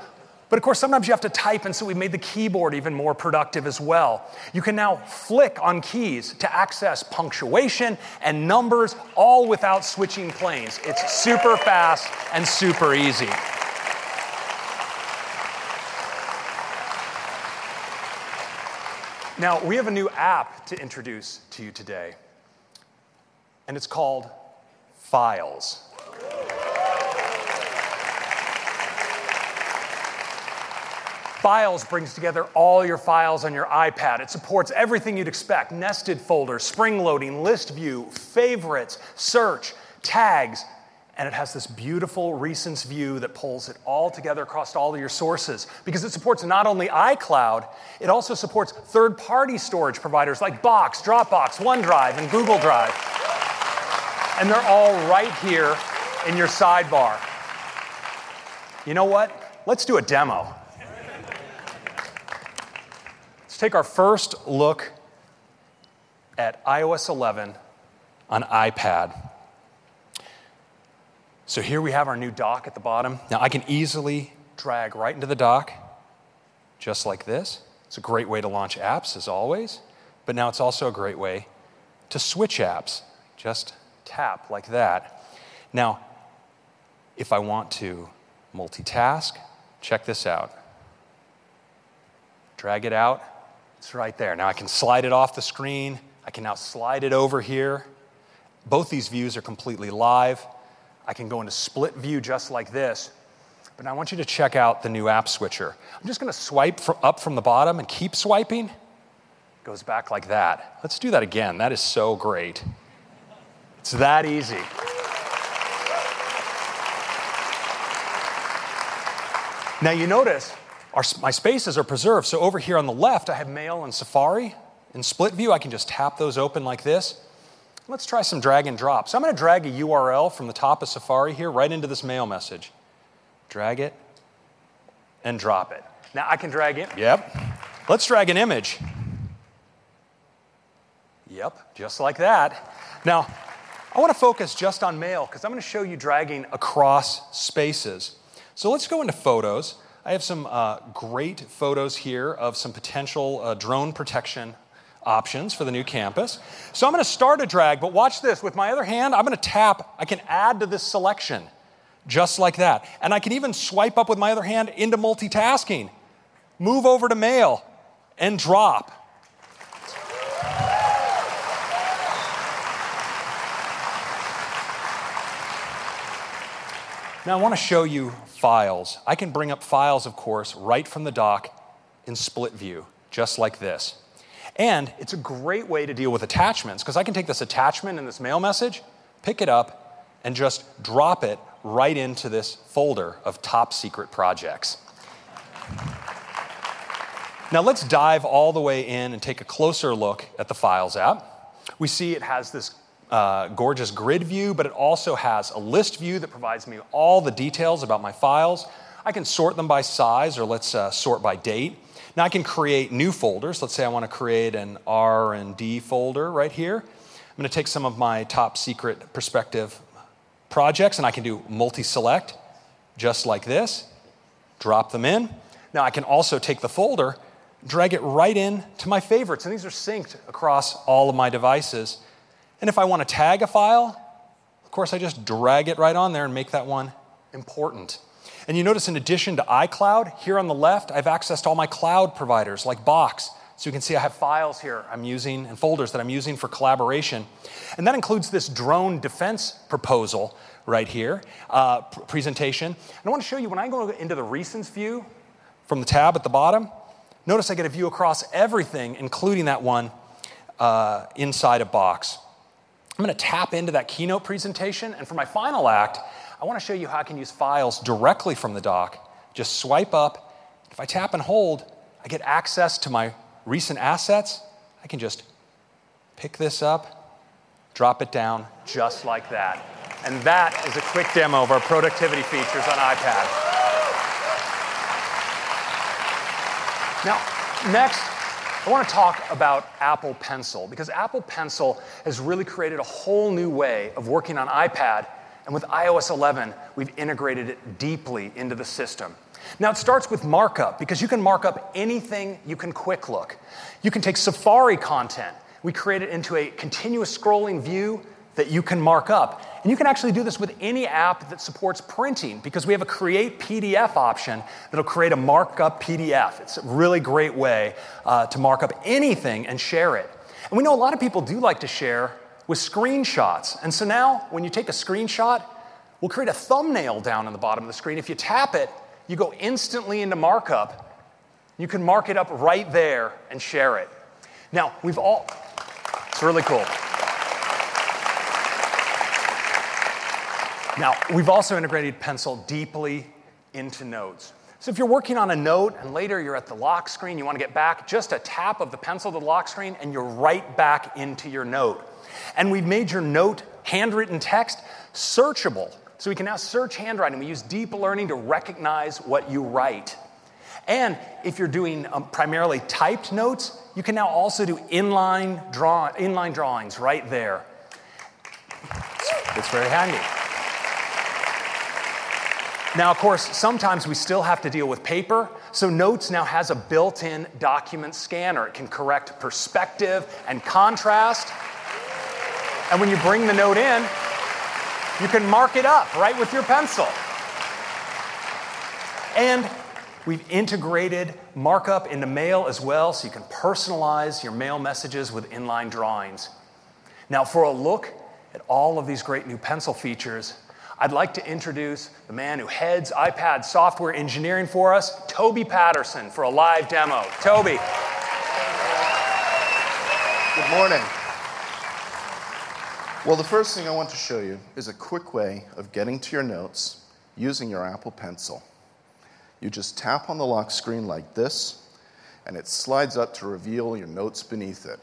but of course, sometimes you have to type, and so we've made the keyboard even more productive as well. You can now flick on keys to access punctuation and numbers, all without switching planes. It's super fast and super easy. Now, we have a new app to introduce to you today, and it's called Files. Files brings together all your files on your iPad. It supports everything you'd expect nested folders, spring loading, list view, favorites, search, tags, and it has this beautiful recents view that pulls it all together across all of your sources because it supports not only iCloud, it also supports third party storage providers like Box, Dropbox, OneDrive, and Google Drive. And they're all right here in your sidebar. You know what? Let's do a demo. Take our first look at iOS 11 on iPad. So here we have our new dock at the bottom. Now I can easily drag right into the dock, just like this. It's a great way to launch apps, as always, but now it's also a great way to switch apps. Just tap like that. Now, if I want to multitask, check this out. Drag it out, it's right there. Now I can slide it off the screen. I can now slide it over here. Both these views are completely live. I can go into split view just like this. but I want you to check out the new app switcher. I'm just going to swipe up from the bottom and keep swiping. It Goes back like that. Let's do that again. That is so great. It's that easy. Now you notice our, my spaces are preserved. So over here on the left, I have Mail and Safari. In split view, I can just tap those open like this. Let's try some drag and drop. So I'm going to drag a URL from the top of Safari here right into this mail message. Drag it and drop it. Now I can drag it. Yep. Let's drag an image. Yep, just like that. Now, I want to focus just on mail because I'm going to show you dragging across spaces. So let's go into photos. I have some uh, great photos here of some potential uh, drone protection options for the new campus. So I'm going to start a drag, but watch this. With my other hand, I'm going to tap. I can add to this selection just like that. And I can even swipe up with my other hand into multitasking. Move over to mail and drop. Now, I want to show you files. I can bring up files, of course, right from the dock in split view, just like this. And it's a great way to deal with attachments because I can take this attachment in this mail message, pick it up, and just drop it right into this folder of top secret projects. Now, let's dive all the way in and take a closer look at the Files app. We see it has this uh, gorgeous grid view, but it also has a list view that provides me all the details about my files. I can sort them by size, or let's uh, sort by date. Now I can create new folders. Let's say I want to create an R and D folder right here. I'm going to take some of my top secret perspective projects, and I can do multi-select, just like this. Drop them in. Now I can also take the folder, drag it right in to my favorites, and these are synced across all of my devices. And if I want to tag a file, of course, I just drag it right on there and make that one important. And you notice, in addition to iCloud, here on the left, I have accessed all my cloud providers like Box. So you can see I have files here I'm using and folders that I'm using for collaboration. And that includes this drone defense proposal right here, uh, pr- presentation. And I want to show you when I go into the recents view from the tab at the bottom, notice I get a view across everything, including that one uh, inside a box. I'm going to tap into that keynote presentation, and for my final act, I want to show you how I can use files directly from the dock. Just swipe up. If I tap and hold, I get access to my recent assets. I can just pick this up, drop it down, just like that. And that is a quick demo of our productivity features on iPad. Now, next, I want to talk about Apple Pencil because Apple Pencil has really created a whole new way of working on iPad. And with iOS 11, we've integrated it deeply into the system. Now, it starts with markup because you can mark up anything you can quick look. You can take Safari content, we create it into a continuous scrolling view that you can mark up. And you can actually do this with any app that supports printing because we have a create PDF option that'll create a markup PDF. It's a really great way uh, to mark up anything and share it. And we know a lot of people do like to share with screenshots. And so now, when you take a screenshot, we'll create a thumbnail down on the bottom of the screen. If you tap it, you go instantly into markup. You can mark it up right there and share it. Now, we've all, it's really cool. Now, we've also integrated Pencil deeply into notes. So if you're working on a note and later you're at the lock screen, you want to get back, just a tap of the pencil to the lock screen and you're right back into your note. And we've made your note handwritten text searchable. So we can now search handwriting. We use deep learning to recognize what you write. And if you're doing um, primarily typed notes, you can now also do inline, draw, inline drawings right there. It's, it's very handy. Now, of course, sometimes we still have to deal with paper, so Notes now has a built in document scanner. It can correct perspective and contrast. And when you bring the note in, you can mark it up right with your pencil. And we've integrated markup into mail as well, so you can personalize your mail messages with inline drawings. Now, for a look at all of these great new pencil features, I'd like to introduce the man who heads iPad software engineering for us, Toby Paterson, for a live demo. Toby. Good morning. Well, the first thing I want to show you is a quick way of getting to your notes using your Apple Pencil. You just tap on the lock screen like this, and it slides up to reveal your notes beneath it.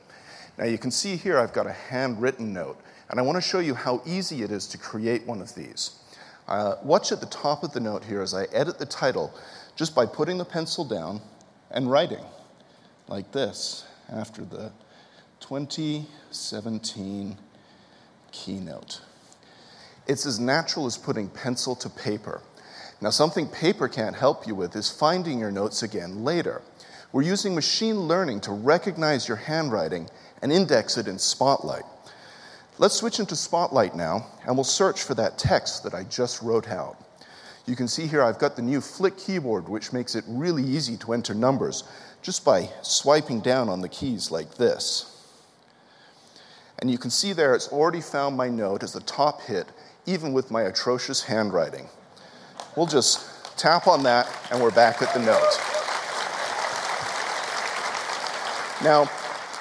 Now you can see here I've got a handwritten note, and I want to show you how easy it is to create one of these. Uh, watch at the top of the note here as I edit the title just by putting the pencil down and writing like this after the 2017 keynote. It's as natural as putting pencil to paper. Now, something paper can't help you with is finding your notes again later. We're using machine learning to recognize your handwriting and index it in Spotlight. Let's switch into Spotlight now, and we'll search for that text that I just wrote out. You can see here I've got the new Flick keyboard, which makes it really easy to enter numbers just by swiping down on the keys like this. And you can see there it's already found my note as the top hit, even with my atrocious handwriting. We'll just tap on that, and we're back at the note. Now,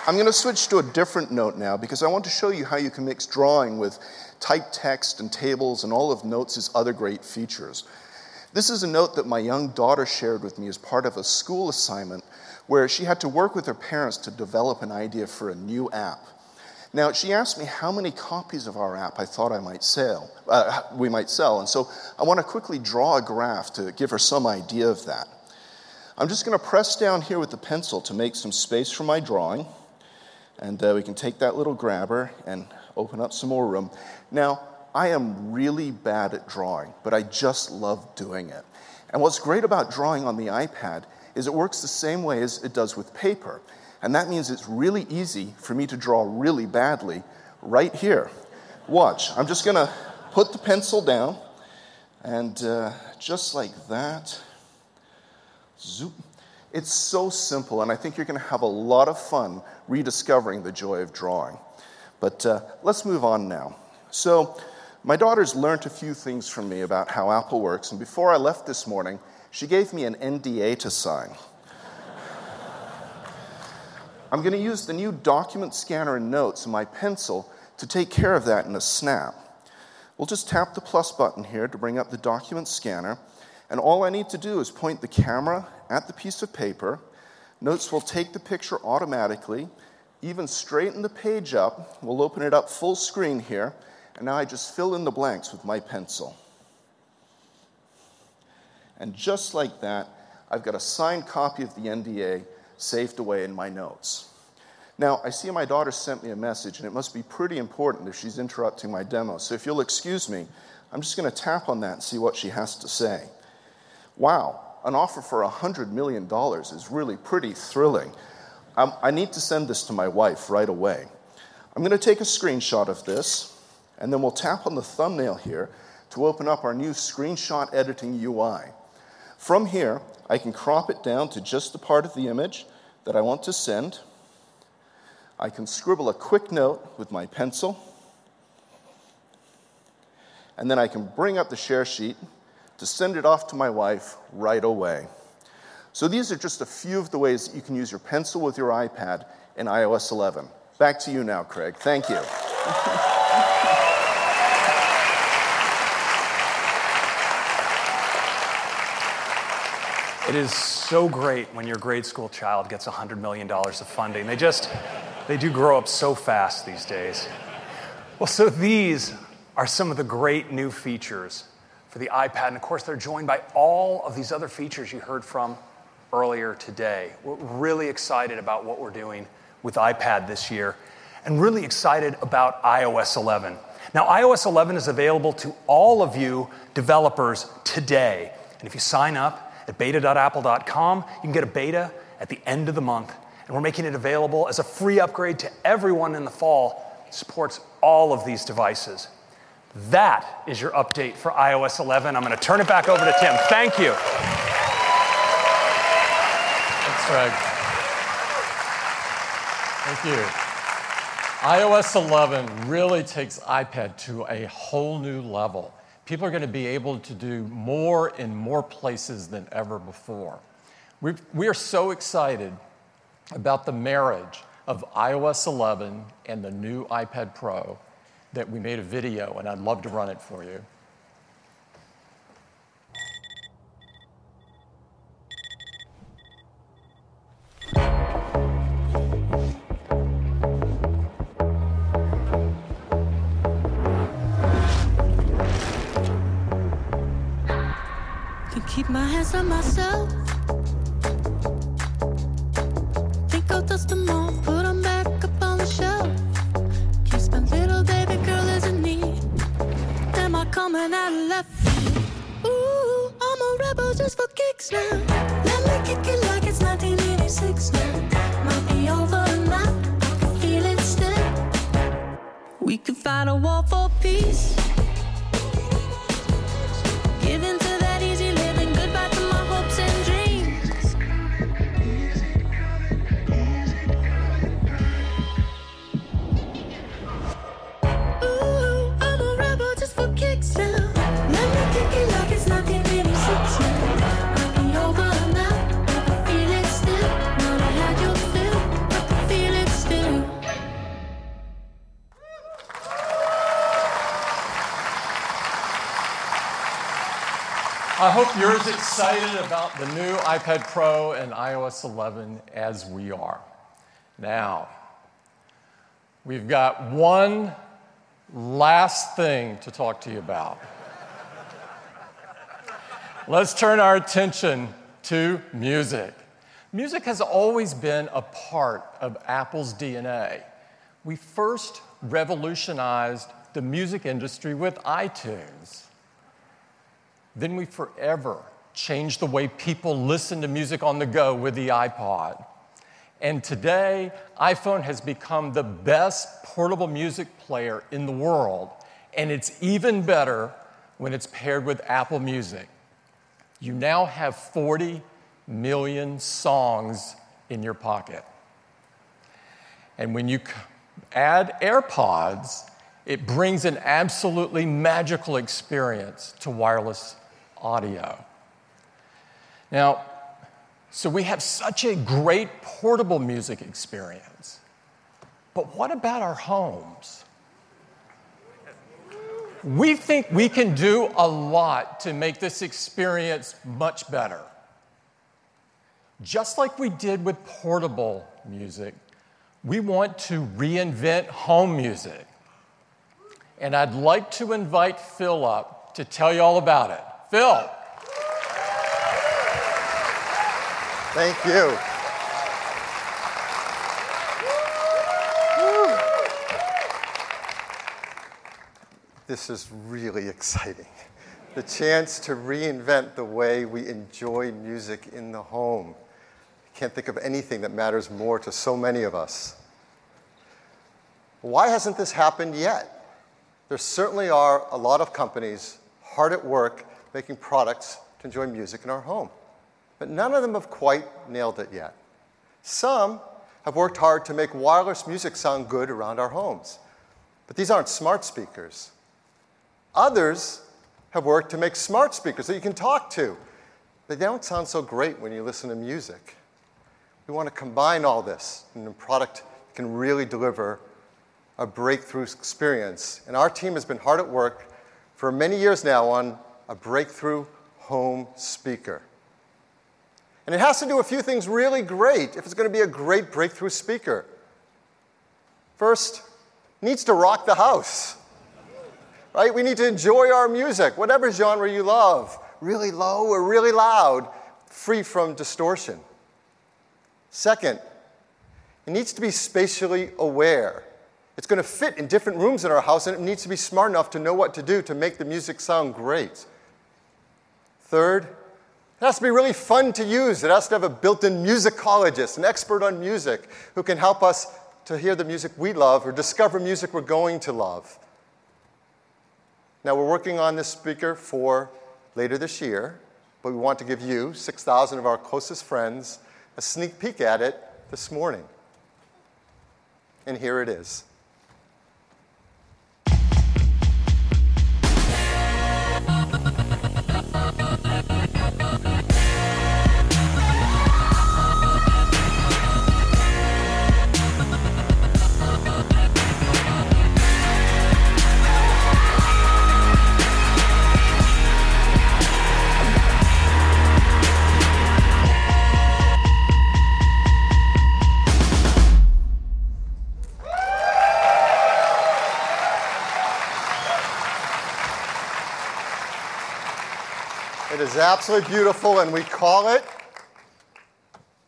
I'm going to switch to a different note now because I want to show you how you can mix drawing with typed text and tables and all of Notes' other great features. This is a note that my young daughter shared with me as part of a school assignment where she had to work with her parents to develop an idea for a new app. Now, she asked me how many copies of our app I thought I might sell, uh, we might sell, and so I want to quickly draw a graph to give her some idea of that. I'm just going to press down here with the pencil to make some space for my drawing. And uh, we can take that little grabber and open up some more room. Now, I am really bad at drawing, but I just love doing it. And what's great about drawing on the iPad is it works the same way as it does with paper. And that means it's really easy for me to draw really badly right here. Watch, I'm just going to put the pencil down, and uh, just like that, zoop. It's so simple, and I think you're going to have a lot of fun rediscovering the joy of drawing. But uh, let's move on now. So, my daughter's learned a few things from me about how Apple works, and before I left this morning, she gave me an NDA to sign. I'm going to use the new document scanner and notes and my pencil to take care of that in a snap. We'll just tap the plus button here to bring up the document scanner, and all I need to do is point the camera at the piece of paper. Notes will take the picture automatically, even straighten the page up. We'll open it up full screen here, and now I just fill in the blanks with my pencil. And just like that, I've got a signed copy of the NDA saved away in my notes. Now, I see my daughter sent me a message, and it must be pretty important if she's interrupting my demo. So if you'll excuse me, I'm just going to tap on that and see what she has to say. Wow, an offer for $100 million is really pretty thrilling. Um, I need to send this to my wife right away. I'm going to take a screenshot of this, and then we'll tap on the thumbnail here to open up our new screenshot editing UI. From here, I can crop it down to just the part of the image that I want to send. I can scribble a quick note with my pencil, and then I can bring up the share sheet to send it off to my wife right away. So these are just a few of the ways that you can use your pencil with your iPad in iOS 11. Back to you now, Craig. Thank you. It is so great when your grade school child gets $100 million of funding. They just, they do grow up so fast these days. Well, so these are some of the great new features for the iPad. And of course, they're joined by all of these other features you heard from earlier today. We're really excited about what we're doing with iPad this year and really excited about iOS 11. Now, iOS 11 is available to all of you developers today. And if you sign up, at beta.apple.com. You can get a beta at the end of the month. And we're making it available as a free upgrade to everyone in the fall. It supports all of these devices. That is your update for iOS 11. I'm going to turn it back over to Tim. Thank you. Thanks, Craig. Thank you. iOS 11 really takes iPad to a whole new level. people are going to be able to do more in more places than ever before. we we are so excited about the marriage of iOS 11 and the new iPad Pro that we made a video, and I'd love to run it for you. keep my hands on myself. Am I of? Ooh, I'm a rebel just for kicks now. Let me kick it like it's 1986 now. Might be over now, I can feel it still. We could fight a war for peace. Giving to that I hope you're as excited about the new iPad Pro and iOS 11 as we are. Now, we've got one last thing to talk to you about. Let's turn our attention to music. Music has always been a part of Apple's DNA. We first revolutionized the music industry with iTunes. Then we forever changed the way people listen to music on the go with the iPod. And today, iPhone has become the best portable music player in the world. And it's even better when it's paired with Apple Music. You now have 40 million songs in your pocket. And when you add AirPods, it brings an absolutely magical experience to wireless audio. Now, so we have such a great portable music experience. But what about our homes? We think we can do a lot to make this experience much better. Just like we did with portable music, we want to reinvent home music. And I'd like to invite Phil up to tell you all about it. Phil. Thank you. This is really exciting. The chance to reinvent the way we enjoy music in the home. I can't think of anything that matters more to so many of us. Why hasn't this happened yet? There certainly are a lot of companies hard at work making products to enjoy music in our home, but none of them have quite nailed it yet. Some have worked hard to make wireless music sound good around our homes, but these aren't smart speakers. Others have worked to make smart speakers that you can talk to, but they don't sound so great when you listen to music. We want to combine all this in a product that can really deliver a breakthrough experience. And our team has been hard at work for many years now on a breakthrough home speaker. And it has to do a few things really great if it's going to be a great breakthrough speaker. First, needs to rock the house. Right? We need to enjoy our music, whatever genre you love, really low or really loud, free from distortion. Second, it needs to be spatially aware. It's going to fit in different rooms in our house, and it needs to be smart enough to know what to do to make the music sound great. Third, it has to be really fun to use. It has to have a built in musicologist, an expert on music, who can help us to hear the music we love or discover music we're going to love. Now, we're working on this speaker for later this year, but we want to give you, 6,000 of our closest friends, a sneak peek at it this morning. And here it is. Is absolutely beautiful, and we call it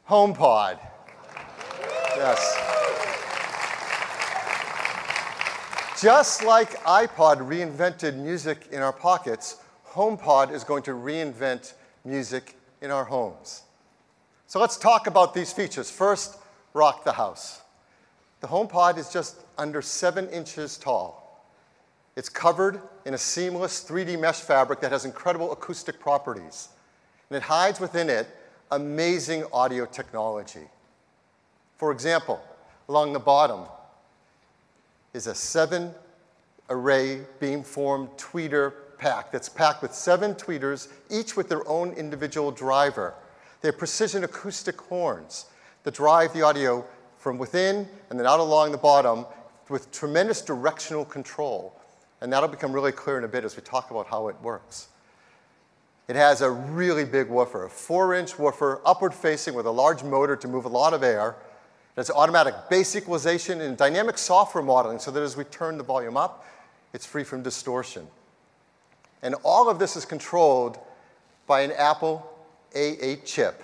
HomePod. Yes. Just like iPod reinvented music in our pockets, HomePod is going to reinvent music in our homes. So let's talk about these features. First, rock the house. The HomePod is just under seven inches tall. It's covered in a seamless 3D mesh fabric that has incredible acoustic properties. And it hides within it amazing audio technology. For example, along the bottom, is a seven array beamform tweeter pack that's packed with seven tweeters, each with their own individual driver. They have precision acoustic horns that drive the audio from within and then out along the bottom with tremendous directional control. And that'll become really clear in a bit as we talk about how it works. It has a really big woofer, a four inch woofer, upward facing with a large motor to move a lot of air there's automatic bass equalization and dynamic software modeling so that as we turn the volume up, it's free from distortion. And all of this is controlled by an Apple A8 chip.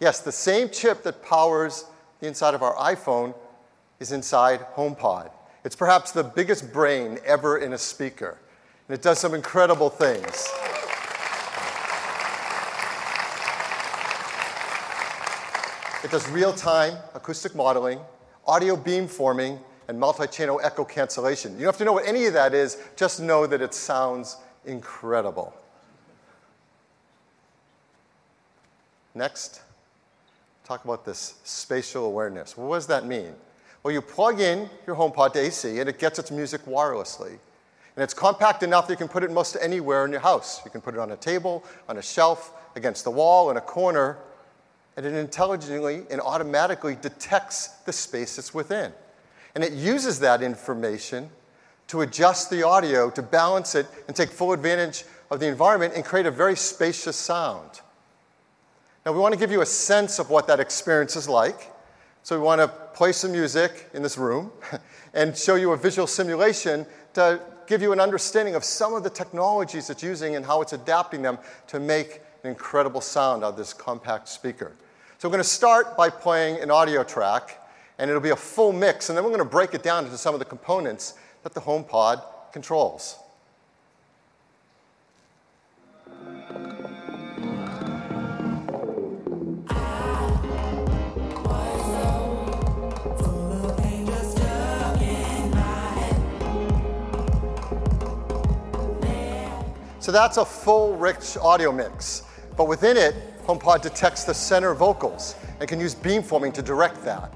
Yes, the same chip that powers the inside of our iPhone is inside HomePod. It's perhaps the biggest brain ever in a speaker, and it does some incredible things. It does real-time acoustic modeling, audio beamforming, and multi-channel echo cancellation. You don't have to know what any of that is, just know that it sounds incredible. Next, talk about this spatial awareness. What does that mean? Well, you plug in your HomePod to AC and it gets its music wirelessly. And it's compact enough that you can put it most anywhere in your house. You can put it on a table, on a shelf, against the wall, in a corner, and it intelligently and automatically detects the space it's within. And it uses that information to adjust the audio, to balance it, and take full advantage of the environment and create a very spacious sound. Now, we want to give you a sense of what that experience is like. So, we want to play some music in this room [laughs] and show you a visual simulation to give you an understanding of some of the technologies it's using and how it's adapting them to make an incredible sound out of this compact speaker. So we're going to start by playing an audio track, and it'll be a full mix, and then we're going to break it down into some of the components that the HomePod controls. So that's a full, rich audio mix. But within it, HomePod detects the center vocals and can use beamforming to direct that.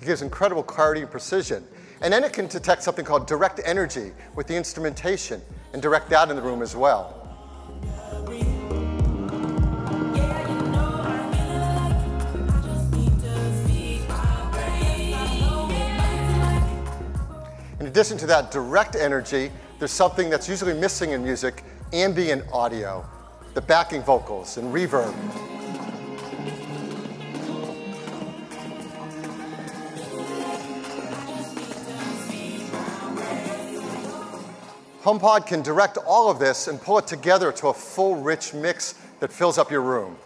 It gives incredible clarity and precision. And then it can detect something called direct energy with the instrumentation and direct that in the room as well. Addition to that direct energy, there's something that's usually missing in music ambient audio, the backing vocals and reverb. HomePod can direct all of this and pull it together to a full, rich mix that fills up your room.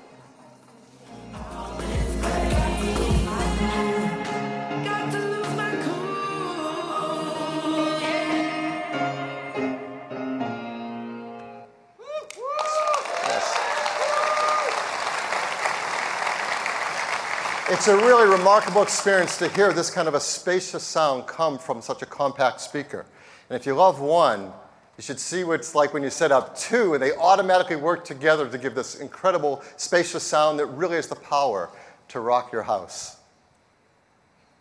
It's a really remarkable experience to hear this kind of a spacious sound come from such a compact speaker. And if you love one, you should see what it's like when you set up two and they automatically work together to give this incredible spacious sound that really has the power to rock your house.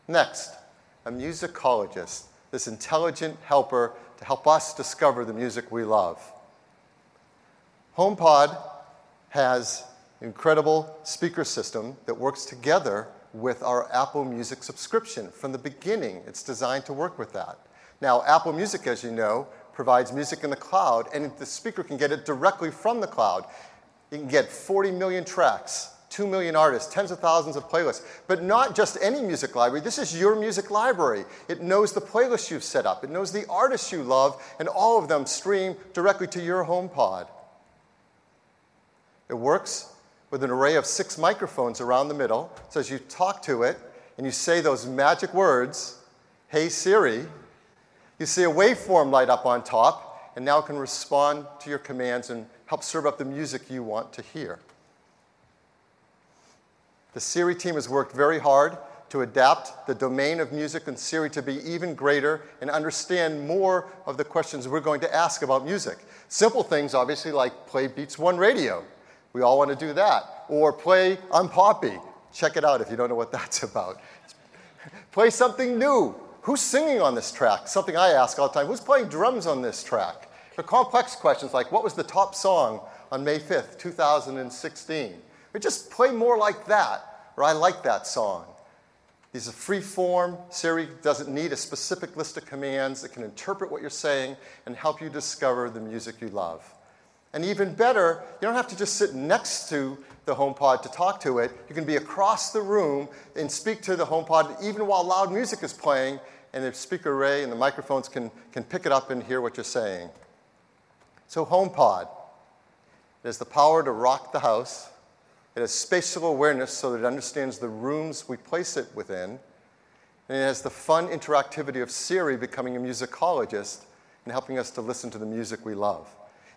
Next, a musicologist, this intelligent helper to help us discover the music we love. HomePod has incredible speaker system that works together with our Apple Music subscription. From the beginning, it's designed to work with that. Now, Apple Music, as you know, provides music in the cloud, and the speaker can get it directly from the cloud. You can get 40 million tracks 2 million artists, tens of thousands of playlists, but not just any music library. This is your music library. It knows the playlists you've set up, it knows the artists you love, and all of them stream directly to your HomePod. It works with an array of six microphones around the middle. So as you talk to it and you say those magic words, Hey Siri, you see a waveform light up on top, and now it can respond to your commands and help serve up the music you want to hear. The Siri team has worked very hard to adapt the domain of music and Siri to be even greater and understand more of the questions we're going to ask about music. Simple things, obviously, like play Beats One Radio. We all want to do that. Or play I'm Poppy. Check it out if you don't know what [laughs] that's about. play something new. Who's singing on this track? Something I ask all the time. Who's playing drums on this track? For complex questions like what was the top song on May 5th, 2016? We just play more like that, or I like that song. These are free form. Siri doesn't need a specific list of commands. It can interpret what you're saying and help you discover the music you love. And even better, you don't have to just sit next to the HomePod to talk to it. You can be across the room and speak to the HomePod even while loud music is playing, and the speaker array and the microphones can, can pick it up and hear what you're saying. So, HomePod it has the power to rock the house. It has spatial awareness so that it understands the rooms we place it within. And it has the fun interactivity of Siri becoming a musicologist and helping us to listen to the music we love.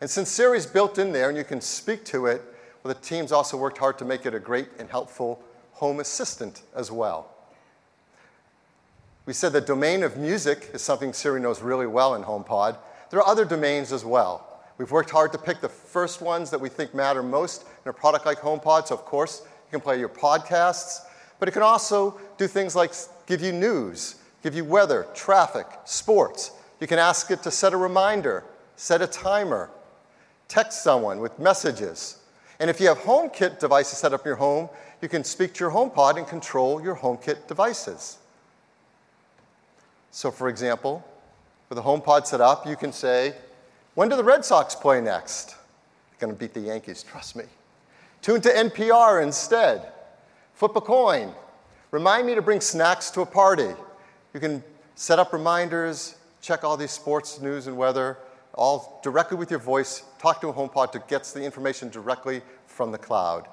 And since Siri's built in there and you can speak to it, well, the team's also worked hard to make it a great and helpful home assistant as well. We said the domain of music is something Siri knows really well in HomePod. There are other domains as well. We've worked hard to pick the first ones that we think matter most in a product like HomePod. So, of course, you can play your podcasts, but it can also do things like give you news, give you weather, traffic, sports. You can ask it to set a reminder, set a timer, text someone with messages. And if you have HomeKit devices set up in your home, you can speak to your HomePod and control your HomeKit devices. So, for example, with a HomePod set up, you can say, When do the Red Sox play next? They're going to beat the Yankees, trust me. Tune to NPR instead. Flip a coin. Remind me to bring snacks to a party. You can set up reminders, check all these sports news and weather, all directly with your voice. Talk to a HomePod to get the information directly from the cloud.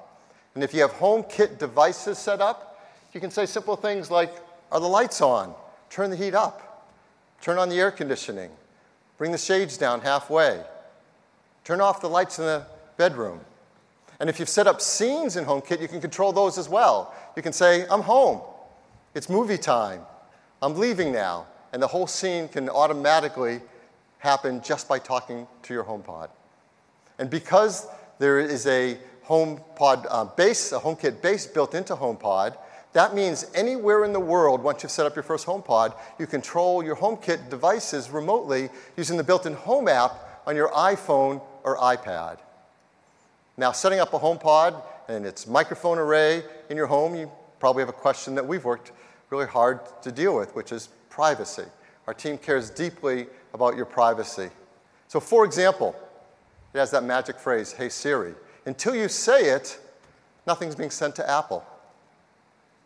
And if you have HomeKit devices set up, you can say simple things like, Are the lights on? Turn the heat up. Turn on the air conditioning. Bring the shades down halfway. Turn off the lights in the bedroom. And if you've set up scenes in HomeKit, you can control those as well. You can say, I'm home. It's movie time. I'm leaving now. And the whole scene can automatically happen just by talking to your HomePod. And because there is a HomePod uh, base, a HomeKit base built into HomePod, that means anywhere in the world, once you've set up your first HomePod, you control your HomeKit devices remotely using the built in Home app on your iPhone or iPad. Now, setting up a HomePod and its microphone array in your home, you probably have a question that we've worked really hard to deal with, which is privacy. Our team cares deeply about your privacy. So, for example, it has that magic phrase, Hey Siri. Until you say it, nothing's being sent to Apple.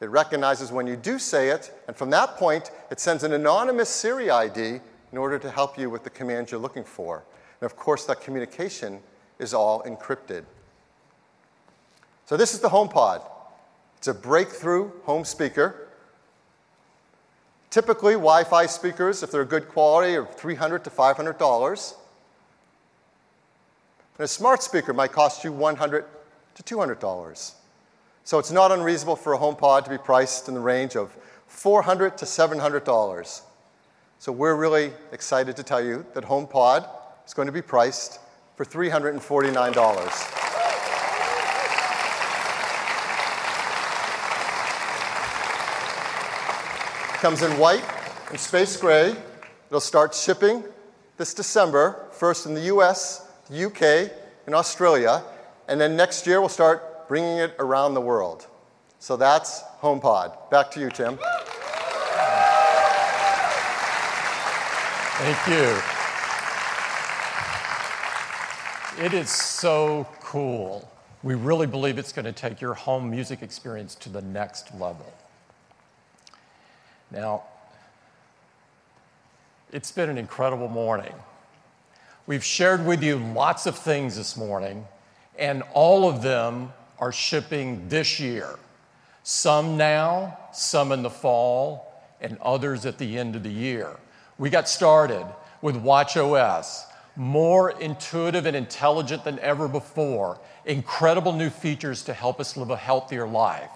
It recognizes when you do say it, and from that point, it sends an anonymous Siri ID in order to help you with the commands you're looking for. And of course, that communication is all encrypted. So, this is the HomePod. It's a breakthrough home speaker. Typically, Wi Fi speakers, if they're good quality, are 300 to $500. And a smart speaker might cost you 100 to $200. So it's not unreasonable for a HomePod to be priced in the range of 400 to $700. So we're really excited to tell you that HomePod is going to be priced for $349. Comes in white and space gray. It'll start shipping this December, first in the US, the UK, and Australia, and then next year we'll start bringing it around the world. So that's HomePod. Back to you, Tim. Thank you. It is so cool. We really believe it's going to take your home music experience to the next level. Now, it's been an incredible morning. We've shared with you lots of things this morning, and all of them are shipping this year. Some now, some in the fall, and others at the end of the year. We got started with WatchOS, more intuitive and intelligent than ever before, incredible new features to help us live a healthier life.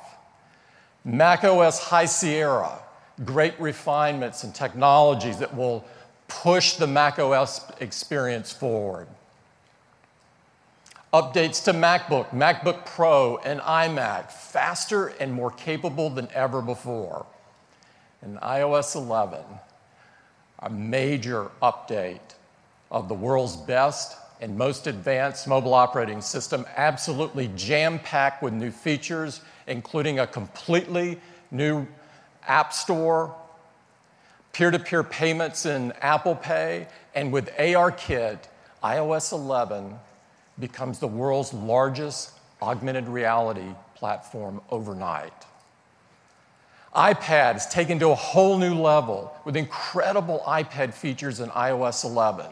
macOS High Sierra, great refinements and technologies that will push the macOS experience forward. Updates to MacBook, MacBook Pro, and iMac, faster and more capable than ever before. And iOS 11, a major update of the world's best and most advanced mobile operating system, absolutely jam packed with new features, including a completely new App Store, peer to peer payments in Apple Pay, and with ARKit, iOS 11 becomes the world's largest augmented reality platform overnight. iPad is taken to a whole new level with incredible iPad features in iOS 11.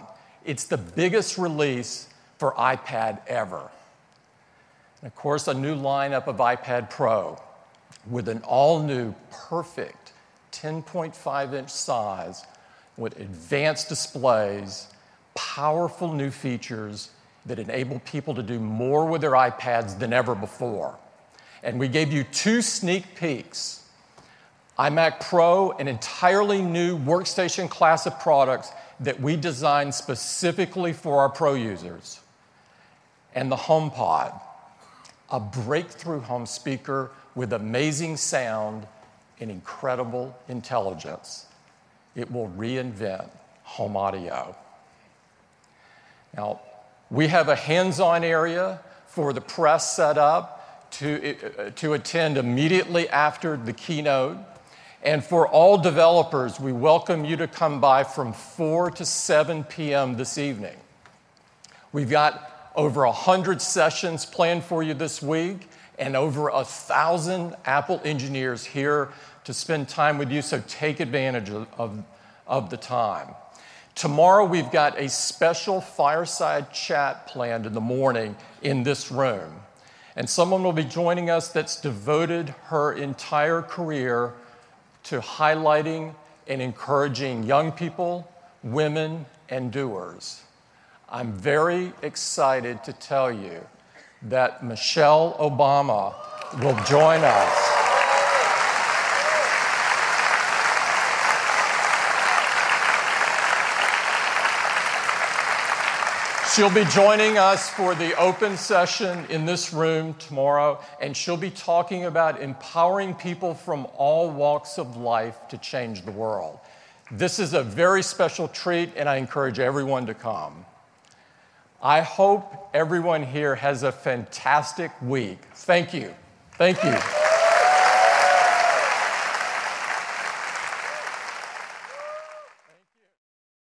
It's the biggest release for iPad ever. And of course, a new lineup of iPad Pro with an all new, perfect 10.5 inch size with advanced displays, powerful new features, that enable people to do more with their iPads than ever before. And we gave you two sneak peeks iMac Pro, an entirely new workstation class of products that we designed specifically for our Pro users, and the HomePod, a breakthrough home speaker with amazing sound and incredible intelligence. It will reinvent home audio. Now, we have a hands on area for the press set up to, uh, to attend immediately after the keynote. And for all developers, we welcome you to come by from 4 to 7 p.m. this evening. We've got over 100 sessions planned for you this week and over a thousand Apple engineers here to spend time with you, so take advantage of, of, of the time. Tomorrow, we've got a special fireside chat planned in the morning in this room. And someone will be joining us that's devoted her entire career to highlighting and encouraging young people, women, and doers. I'm very excited to tell you that Michelle Obama will join us. She'll be joining us for the open session in this room tomorrow, and she'll be talking about empowering people from all walks of life to change the world. This is a very special treat, and I encourage everyone to come. I hope everyone here has a fantastic week. Thank you. Thank you.